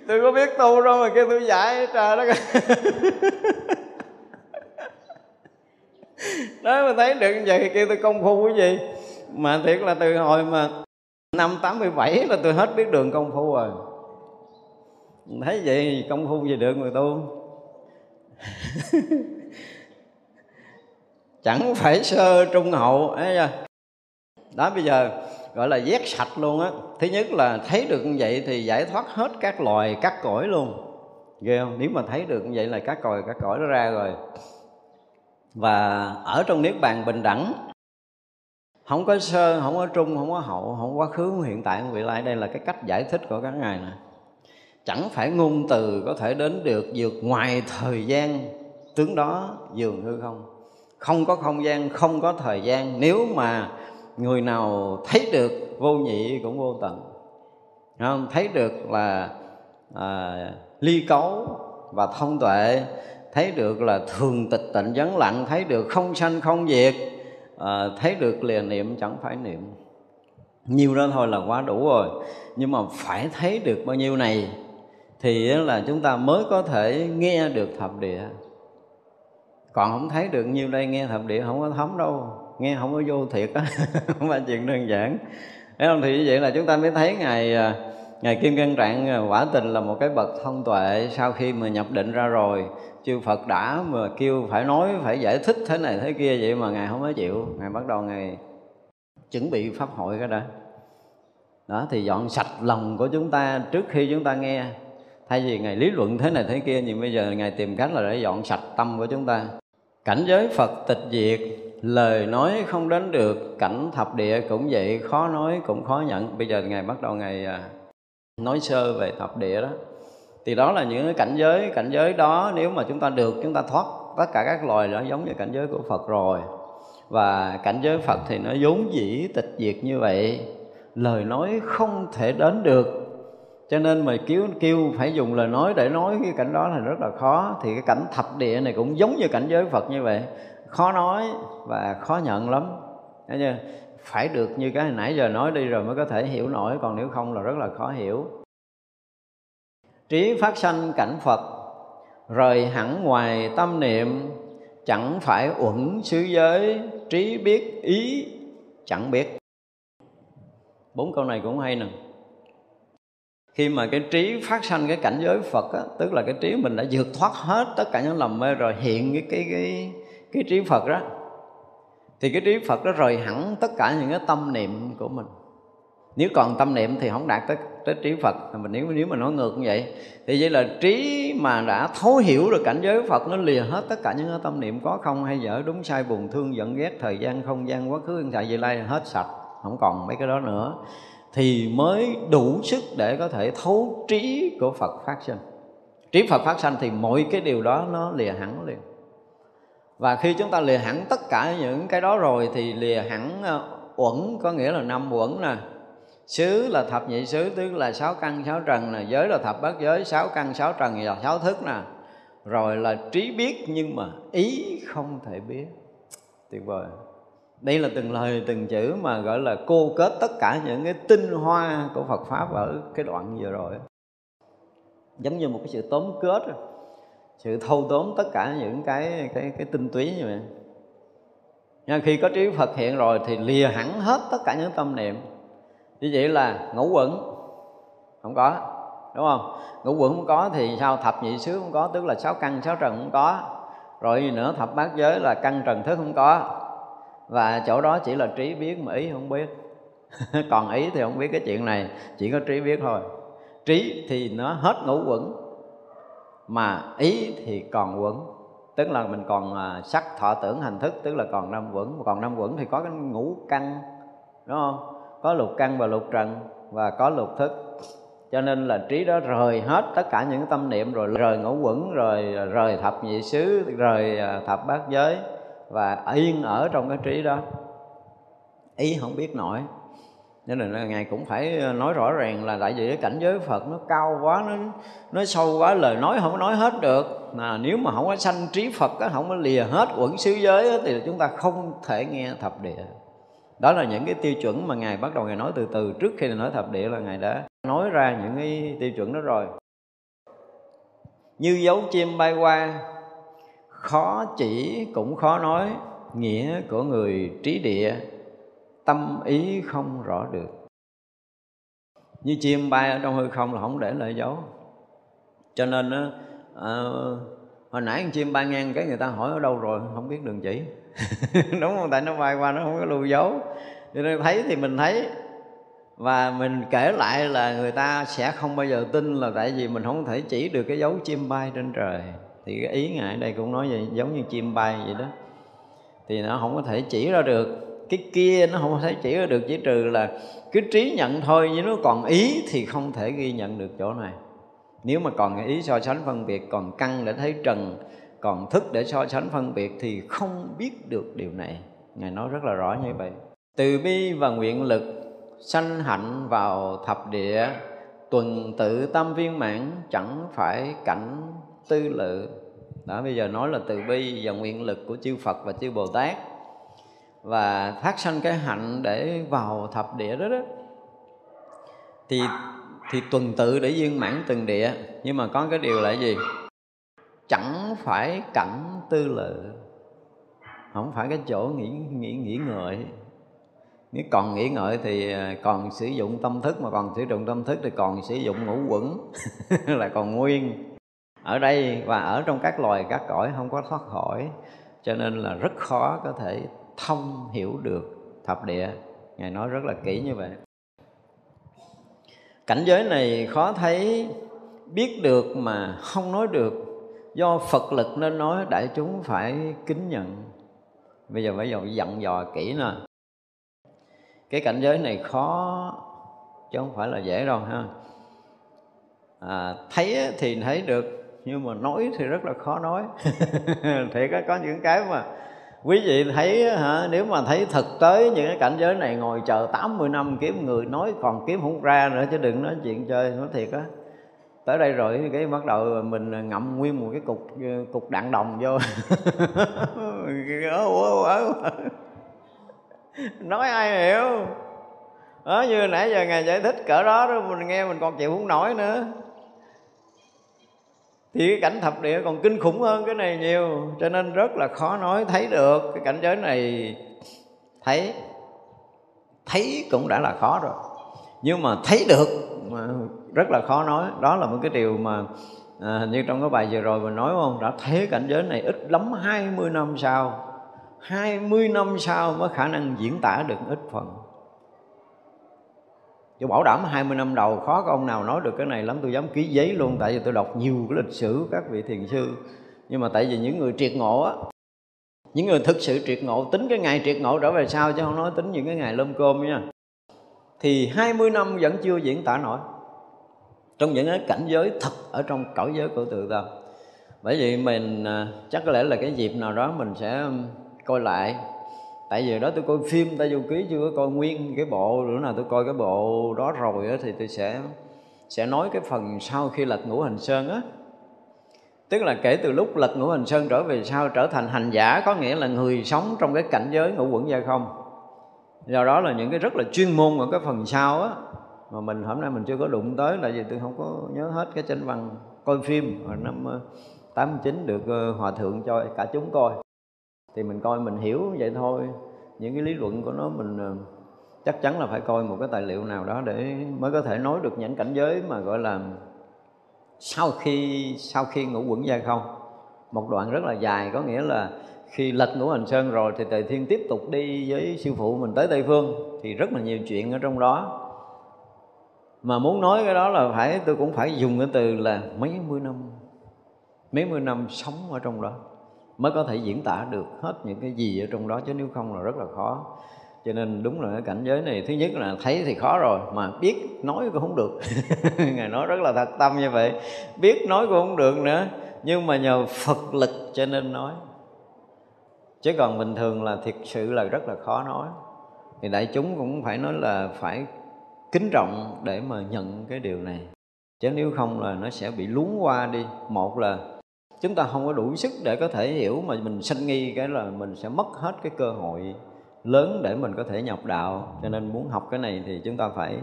Tôi có biết tu đâu mà kêu tôi dạy trời đó đó mà thấy được như vậy, kêu tôi công phu cái gì? Mà thiệt là từ hồi mà năm 87 là tôi hết biết đường công phu rồi. Thấy vậy công phu gì được người tu. Chẳng phải sơ trung hậu, ấy đó, bây giờ gọi là vét sạch luôn á. Thứ nhất là thấy được như vậy thì giải thoát hết các loài, các cõi luôn. Ghê không? Nếu mà thấy được như vậy là các còi, các cõi nó ra rồi. Và ở trong niết bàn bình đẳng không có sơ không có trung không có hậu không có quá khứ không hiện tại không vị lai. Đây là cái cách giải thích của các ngài này chẳng phải ngôn từ có thể đến được vượt ngoài thời gian. Tướng đó dường hư không? Không có không gian không có thời gian. Nếu mà người nào thấy được vô nhị cũng vô tận. Không? thấy được là à, ly cấu và thông tuệ. Thấy được là thường tịch tịnh vắng lặng. Thấy được không sanh không diệt à, thấy được liền niệm chẳng phải niệm. Nhiều đó thôi là quá đủ rồi. Nhưng mà phải thấy được bao nhiêu này thì là chúng ta mới có thể nghe được thập địa. Còn không thấy được nhiêu đây nghe thập địa không có thấm đâu. Nghe không có vô thiệt á không phải chuyện đơn giản. Thấy không? Thì như vậy là chúng ta mới thấy ngài ngày ngài kim cang trạng à, quả tình là một cái bậc thông tuệ sau khi mà nhập định ra rồi chư phật đã mà kêu phải nói, phải giải thích thế này thế kia vậy mà ngài không có chịu. Ngài bắt đầu ngài chuẩn bị pháp hội cái đó. Đó, thì dọn sạch lòng của chúng ta trước khi chúng ta nghe. Thay vì ngài lý luận thế này thế kia, nhưng bây giờ ngài tìm cách là để dọn sạch tâm của chúng ta. Cảnh giới phật tịch diệt, lời nói không đến được, cảnh thập địa cũng vậy, khó nói cũng khó nhận. Bây giờ ngài bắt đầu ngài à, nói sơ về thập địa đó thì đó là những cái cảnh giới cảnh giới đó nếu mà chúng ta được, chúng ta thoát tất cả các loài nó giống như cảnh giới của phật rồi. Và cảnh giới phật thì nó vốn dĩ tịch diệt như vậy, lời nói không thể đến được. Cho nên mà kêu kêu phải dùng lời nói để nói cái cảnh đó là rất là khó. Thì cái cảnh thập địa này cũng giống như cảnh giới phật như vậy. Khó nói và khó nhận lắm. Chưa? phải được như cái hồi nãy giờ nói đi rồi mới có thể hiểu nổi, còn nếu không là rất là khó hiểu trí phát sanh cảnh phật rời hẳn ngoài tâm niệm chẳng phải uẩn xứ giới trí biết ý chẳng biết. Bốn câu này cũng hay nè. Khi mà cái trí phát sanh cái cảnh giới Phật á, tức là cái trí mình đã vượt thoát hết tất cả những lầm mê rồi hiện cái cái cái cái trí Phật đó thì cái trí Phật đó rời hẳn tất cả những cái tâm niệm của mình. Nếu còn tâm niệm thì không đạt tới, tới trí Phật. Mình nếu nếu mà nói ngược như vậy. Thì vậy là trí mà đã thấu hiểu được cảnh giới Phật, nó lìa hết tất cả những cái tâm niệm có không hay dở, đúng sai, buồn, thương, giận, ghét, thời gian, không gian, quá khứ, hiện tại vị lai, hết sạch, không còn mấy cái đó nữa. Thì mới đủ sức để có thể thấu trí của Phật phát sinh. Trí Phật phát sinh thì mọi cái điều đó nó lìa hẳn liền. Và khi chúng ta lìa hẳn tất cả những cái đó rồi thì lìa hẳn ờ, uẩn, có nghĩa là năm uẩn nè xứ là thập nhị xứ, tức là sáu căn, sáu trần nè. Giới là thập bát giới, sáu căn, sáu trần và sáu thức nè. Rồi là trí biết nhưng mà ý không thể biết. Tuyệt vời. Đây là từng lời, từng chữ mà gọi là cô kết tất cả những cái tinh hoa của Phật pháp ở cái đoạn vừa rồi. Giống như một cái sự tóm kết sự thâu tóm tất cả những cái cái cái tinh túy như vậy. Nhưng khi có trí Phật hiện rồi thì lìa hẳn hết tất cả những tâm niệm như vậy là ngũ quẩn. Không có, đúng không? Ngũ quẩn không có thì sao? Thập nhị xứ không có, tức là sáu căn, sáu trần không có. Rồi gì nữa thập bát giới là căn trần thức không có. Và chỗ đó chỉ là trí biết mà ý không biết. Còn ý thì không biết cái chuyện này, chỉ có trí biết thôi. Trí thì nó hết ngũ quẩn, mà ý thì còn quẩn. Tức là mình còn à, sắc, thọ, tưởng, hành thức, tức là còn năm quẩn. Còn năm quẩn thì có cái ngũ căn, đúng không? Có lục căn và lục trần và có lục thức. Cho nên là trí đó rời hết tất cả những tâm niệm rồi rời ngũ quẩn, rồi à, rời thập nhị xứ, rời à, thập bát giới và yên ở trong cái trí đó. Ý không biết nổi. Nên là ngài cũng phải à, nói rõ ràng là tại vì cái cảnh giới Phật nó cao quá, nó nó sâu quá, lời nói không có nói hết được. Là nếu mà không có sanh trí Phật không có lìa hết quẩn xứ giới thì chúng ta không thể nghe thập địa đó là những cái tiêu chuẩn mà ngài bắt đầu ngài nói từ từ trước khi nói thập địa là ngài đã nói ra những cái tiêu chuẩn đó rồi. Như dấu chim bay qua khó chỉ cũng khó nói nghĩa của người trí địa tâm ý không rõ được. Như chim bay ở trong hư không là không để lại dấu. Cho nên uh, hồi nãy con chim bay ngang cái người ta hỏi ở đâu rồi không biết đường chỉ. đúng không? Tại nó bay qua nó không có lưu dấu. Cho nên thấy thì mình thấy. Và mình kể lại là người ta sẽ không bao giờ tin là tại vì mình không thể chỉ được cái dấu chim bay trên trời. Thì cái ý ngài ở đây cũng nói vậy, giống như chim bay vậy đó. Thì nó không có thể chỉ ra được. Cái kia nó không thể chỉ ra được, chỉ trừ là cái trí nhận thôi, nhưng nó còn ý thì không thể ghi nhận được chỗ này. Nếu mà còn cái ý so sánh phân biệt, còn căng để thấy trần còn thức để so sánh phân biệt thì không biết được điều này. Ngài nói rất là rõ như vậy. Từ bi và nguyện lực sanh hạnh vào thập địa, tuần tự tam viên mãn chẳng phải cảnh tư lự. Đó, bây giờ nói là từ bi và nguyện lực của chư Phật và chư Bồ Tát và phát sanh cái hạnh để vào thập địa đó đó. Thì thì tuần tự để viên mãn từng địa. Nhưng mà có cái điều là gì? Chẳng phải cảnh tư lự. Không phải cái chỗ nghĩ nghĩ nghĩ ngợi nếu còn nghĩ ngợi thì à, còn sử dụng tâm thức, mà còn sử dụng tâm thức thì còn sử dụng ngũ quẩn, là còn nguyên. Ở đây và ở trong các loài các cõi không có thoát khỏi, cho nên là rất khó có thể thông hiểu được thập địa. Ngài nói rất là kỹ như vậy. Cảnh giới này khó thấy, biết được mà không nói được do phật lực nên nói đại chúng phải kính nhận. Bây giờ phải dặn dò kỹ nè. Cái cảnh giới này khó chứ không phải là dễ đâu ha. À, thấy thì thấy được nhưng mà nói thì rất là khó nói. Thì có, có những cái mà quý vị thấy hả nếu mà thấy thực tế những cái cảnh giới này ngồi chờ 80 năm kiếm người nói còn kiếm không ra nữa chứ đừng nói chuyện chơi nói thiệt á tới đây rồi cái bắt đầu mình ngậm nguyên một cái cục ờ, cục đạn đồng vô. Nói ai hiểu? Đó như nãy giờ ngài giải thích cỡ đó đó, mình nghe mình còn chịu không nổi nữa. Thì cái cảnh thập địa còn kinh khủng hơn cái này nhiều, cho nên rất là khó nói thấy được cái cảnh giới này. Thấy thấy cũng đã là khó rồi. Nhưng mà thấy được, mà rất là khó nói. Đó là một cái điều mà à, như trong cái bài vừa rồi mình nói không? Đã thấy cảnh giới này ít lắm 20 năm sau. 20 năm sau mới khả năng diễn tả được ít phần. Tôi bảo đảm 20 năm đầu khó có ông nào nói được cái này lắm. Tôi dám ký giấy luôn Tại vì tôi đọc nhiều cái lịch sử các vị thiền sư. Nhưng mà tại vì những người triệt ngộ á Những người thực sự triệt ngộ Tính cái ngày triệt ngộ trở về sau Chứ không nói tính những cái ngày lơm cơm nha Thì 20 năm vẫn chưa diễn tả nổi. Trong những cái cảnh giới thật Ở trong cõi giới của tự tâm Bởi vì mình à, chắc có lẽ là cái dịp nào đó Mình sẽ coi lại. Tại vì đó tôi coi phim ta du ký chưa có coi nguyên cái bộ nữa nào. Tôi coi cái bộ đó rồi đó, thì tôi sẽ sẽ nói cái phần sau khi lật ngũ hành sơn á. Tức là kể từ lúc lật ngũ hành sơn trở về sau trở thành hành giả có nghĩa là người sống trong cái cảnh giới ngũ quẩn gia không. Do đó là những cái rất là chuyên môn ở cái phần sau á mà mình hôm nay mình chưa có đụng tới là vì tôi không có nhớ hết cái chân văn coi phim hồi năm ờ, 89 được ờ, hòa thượng cho cả chúng coi. Thì mình coi, mình hiểu vậy thôi. Những cái lý luận của nó mình ờ, chắc chắn là phải coi một cái tài liệu nào đó để mới có thể nói được những cảnh giới mà, gọi là, sau khi sau khi ngũ quẩn ra không. Một đoạn rất là dài, có nghĩa là khi lật ngũ hành sơn rồi thì tề thiên tiếp tục đi với sư phụ mình tới tây phương. Thì rất là nhiều chuyện ở trong đó mà muốn nói cái đó là phải, tôi cũng phải dùng cái từ là mấy mươi năm. Mấy mươi năm sống ở trong đó mới có thể diễn tả được hết những cái gì ở trong đó, chứ nếu không là rất là khó. Cho nên đúng là cái cảnh giới này, thứ nhất là thấy thì khó rồi, mà biết nói cũng không được. Ngài nói rất là thật tâm như vậy. Biết nói cũng không được nữa, nhưng mà nhờ phật lực cho nên nói. Chứ còn bình thường là thiệt sự là rất là khó nói. Thì đại chúng cũng phải nói là phải kính trọng để mà nhận cái điều này. Chứ nếu không là nó sẽ bị luống qua đi. Một là chúng ta không có đủ sức để có thể hiểu mà mình sanh nghi cái là mình sẽ mất hết cái cơ hội lớn để mình có thể nhập đạo. Cho nên muốn học cái này thì chúng ta phải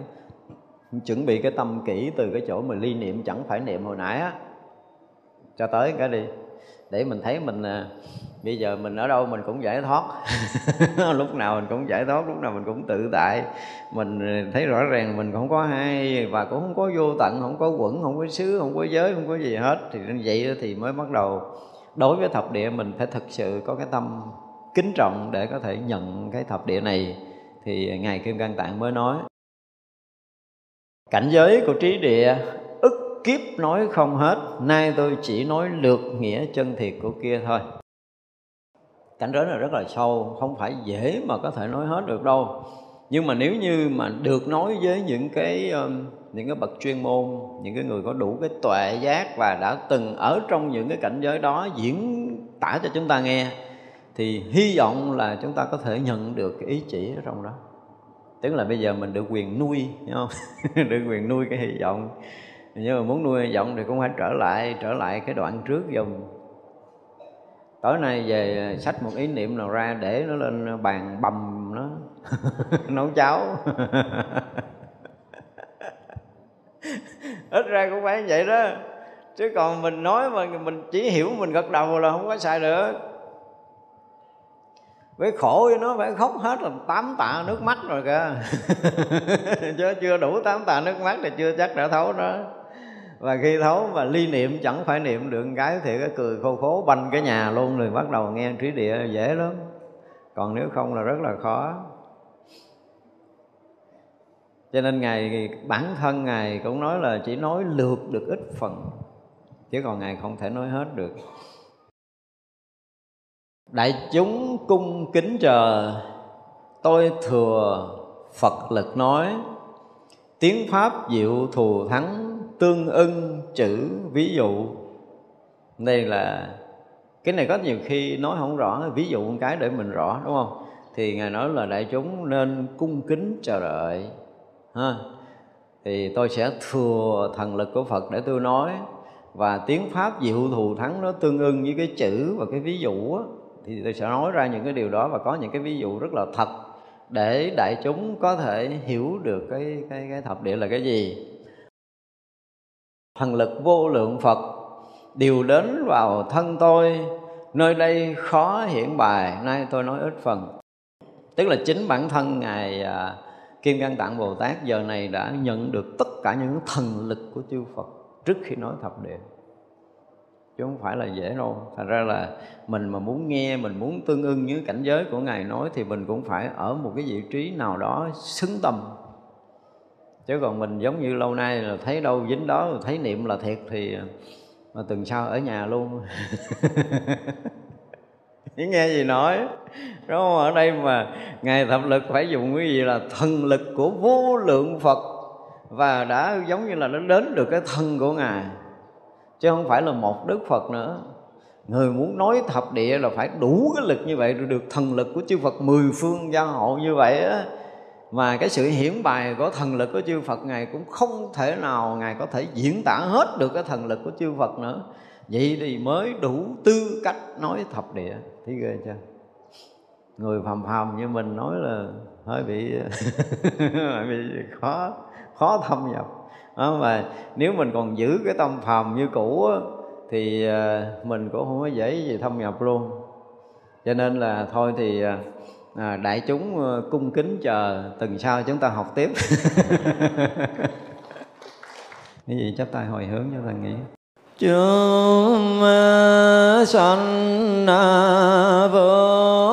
chuẩn bị cái tâm kỹ từ cái chỗ mà ly niệm chẳng phải niệm hồi nãy á. Cho tới cái đi để mình thấy mình à, bây giờ mình ở đâu mình cũng giải thoát. Lúc nào mình cũng giải thoát lúc nào mình cũng tự tại. Mình à, thấy rõ ràng mình không có hai và cũng không có vô tận không có quẩn không có xứ không có giới không có gì hết. Thì như vậy thì mới bắt đầu đối với thập địa mình phải thực sự có cái tâm kính trọng để có thể nhận cái thập địa này. Thì ngài kim cang tạng mới nói cảnh giới của trí địa kiếp nói không hết, nay tôi chỉ nói lược nghĩa chân thiệt của kia thôi. Cảnh giới này rất là sâu, không phải dễ mà có thể nói hết được đâu. Nhưng mà nếu như mà được nói với những cái um, những cái bậc chuyên môn, những cái người có đủ cái tuệ giác và đã từng ở trong những cái cảnh giới đó diễn tả cho chúng ta nghe, thì hy vọng là chúng ta có thể nhận được cái ý chỉ ở trong đó. Tức là bây giờ mình được quyền nuôi, hiểu không? Được quyền nuôi cái hy vọng nhưng mà muốn nuôi hy vọng thì cũng phải trở lại trở lại cái đoạn trước dùng tối nay về sách một ý niệm nào ra để nó lên bàn bầm nó. Nấu cháo. Ít ra cũng phải vậy đó. Chứ còn mình nói mà mình chỉ hiểu mình gật đầu là không có xài được. Với khổ với nó phải khóc hết là tám tạ nước mắt rồi kìa. Chứ chưa đủ tám tạ nước mắt thì chưa chắc đã thấu đó và khi thấu và ly niệm, chẳng phải niệm được cái thì cái cười khô khố, banh cái nhà luôn rồi bắt đầu nghe trí địa dễ lắm. Còn nếu không là rất là khó. Cho nên ngài, bản thân ngài cũng nói là chỉ nói lược được ít phần, chứ còn ngài không thể nói hết được. Đại chúng cung kính chờ, tôi thừa phật lực nói, tiếng pháp diệu thù thắng tương ưng chữ ví dụ. Đây là cái này có nhiều khi nói không rõ ví dụ một cái để mình rõ đúng không? Thì ngài nói là đại chúng nên cung kính chờ đợi ha. Thì tôi sẽ thừa thần lực của phật để tôi nói và tiếng pháp diệu thù thắng nó tương ưng với cái chữ và cái ví dụ á, thì tôi sẽ nói ra những cái điều đó và có những cái ví dụ rất là thật để đại chúng có thể hiểu được cái cái cái thập địa là cái gì thần lực vô lượng phật, đều đến vào thân tôi. Nơi đây khó hiển bài, nay tôi nói ít phần. Tức là chính bản thân ngài à, kim cang tạng bồ tát giờ này đã nhận được tất cả những thần lực của chư phật trước khi nói thập địa. Chứ không phải là dễ đâu. Thành ra là mình mà muốn nghe, mình muốn tương ưng với cảnh giới của ngài nói thì mình cũng phải ở một cái vị trí nào đó xứng tâm chứ còn mình giống như lâu nay là thấy đâu dính đó, thấy niệm là thiệt thì, mà tuần sau ở nhà luôn. Chỉ nghe gì nói, đúng không? Ở đây mà ngài thập lực phải dùng cái gì là thần lực của vô lượng phật. Và đã giống như là nó đến được cái thân của ngài. Chứ không phải là một đức phật nữa. Người muốn nói thập địa là phải đủ cái lực như vậy, rồi được thần lực của chư phật mười phương gia hộ như vậy á và cái sự hiển bài của thần lực của chư Phật Ngài cũng không thể nào Ngài có thể diễn tả hết được cái thần lực của chư Phật nữa. Vậy thì mới đủ tư cách nói thập địa. Thấy ghê chưa? Người phàm phàm như mình nói là hơi bị bị khó khó thâm nhập. Đó, mà nếu mình còn giữ cái tâm phàm như cũ á, thì à, mình cũng không có dễ gì thâm nhập luôn. Cho nên là thôi thì à, à, đại chúng ờ, cung kính chờ tuần sau chúng ta học tiếp. Cái gì? Chắp tay hồi hướng cho thằng nghĩ chúng sanh vô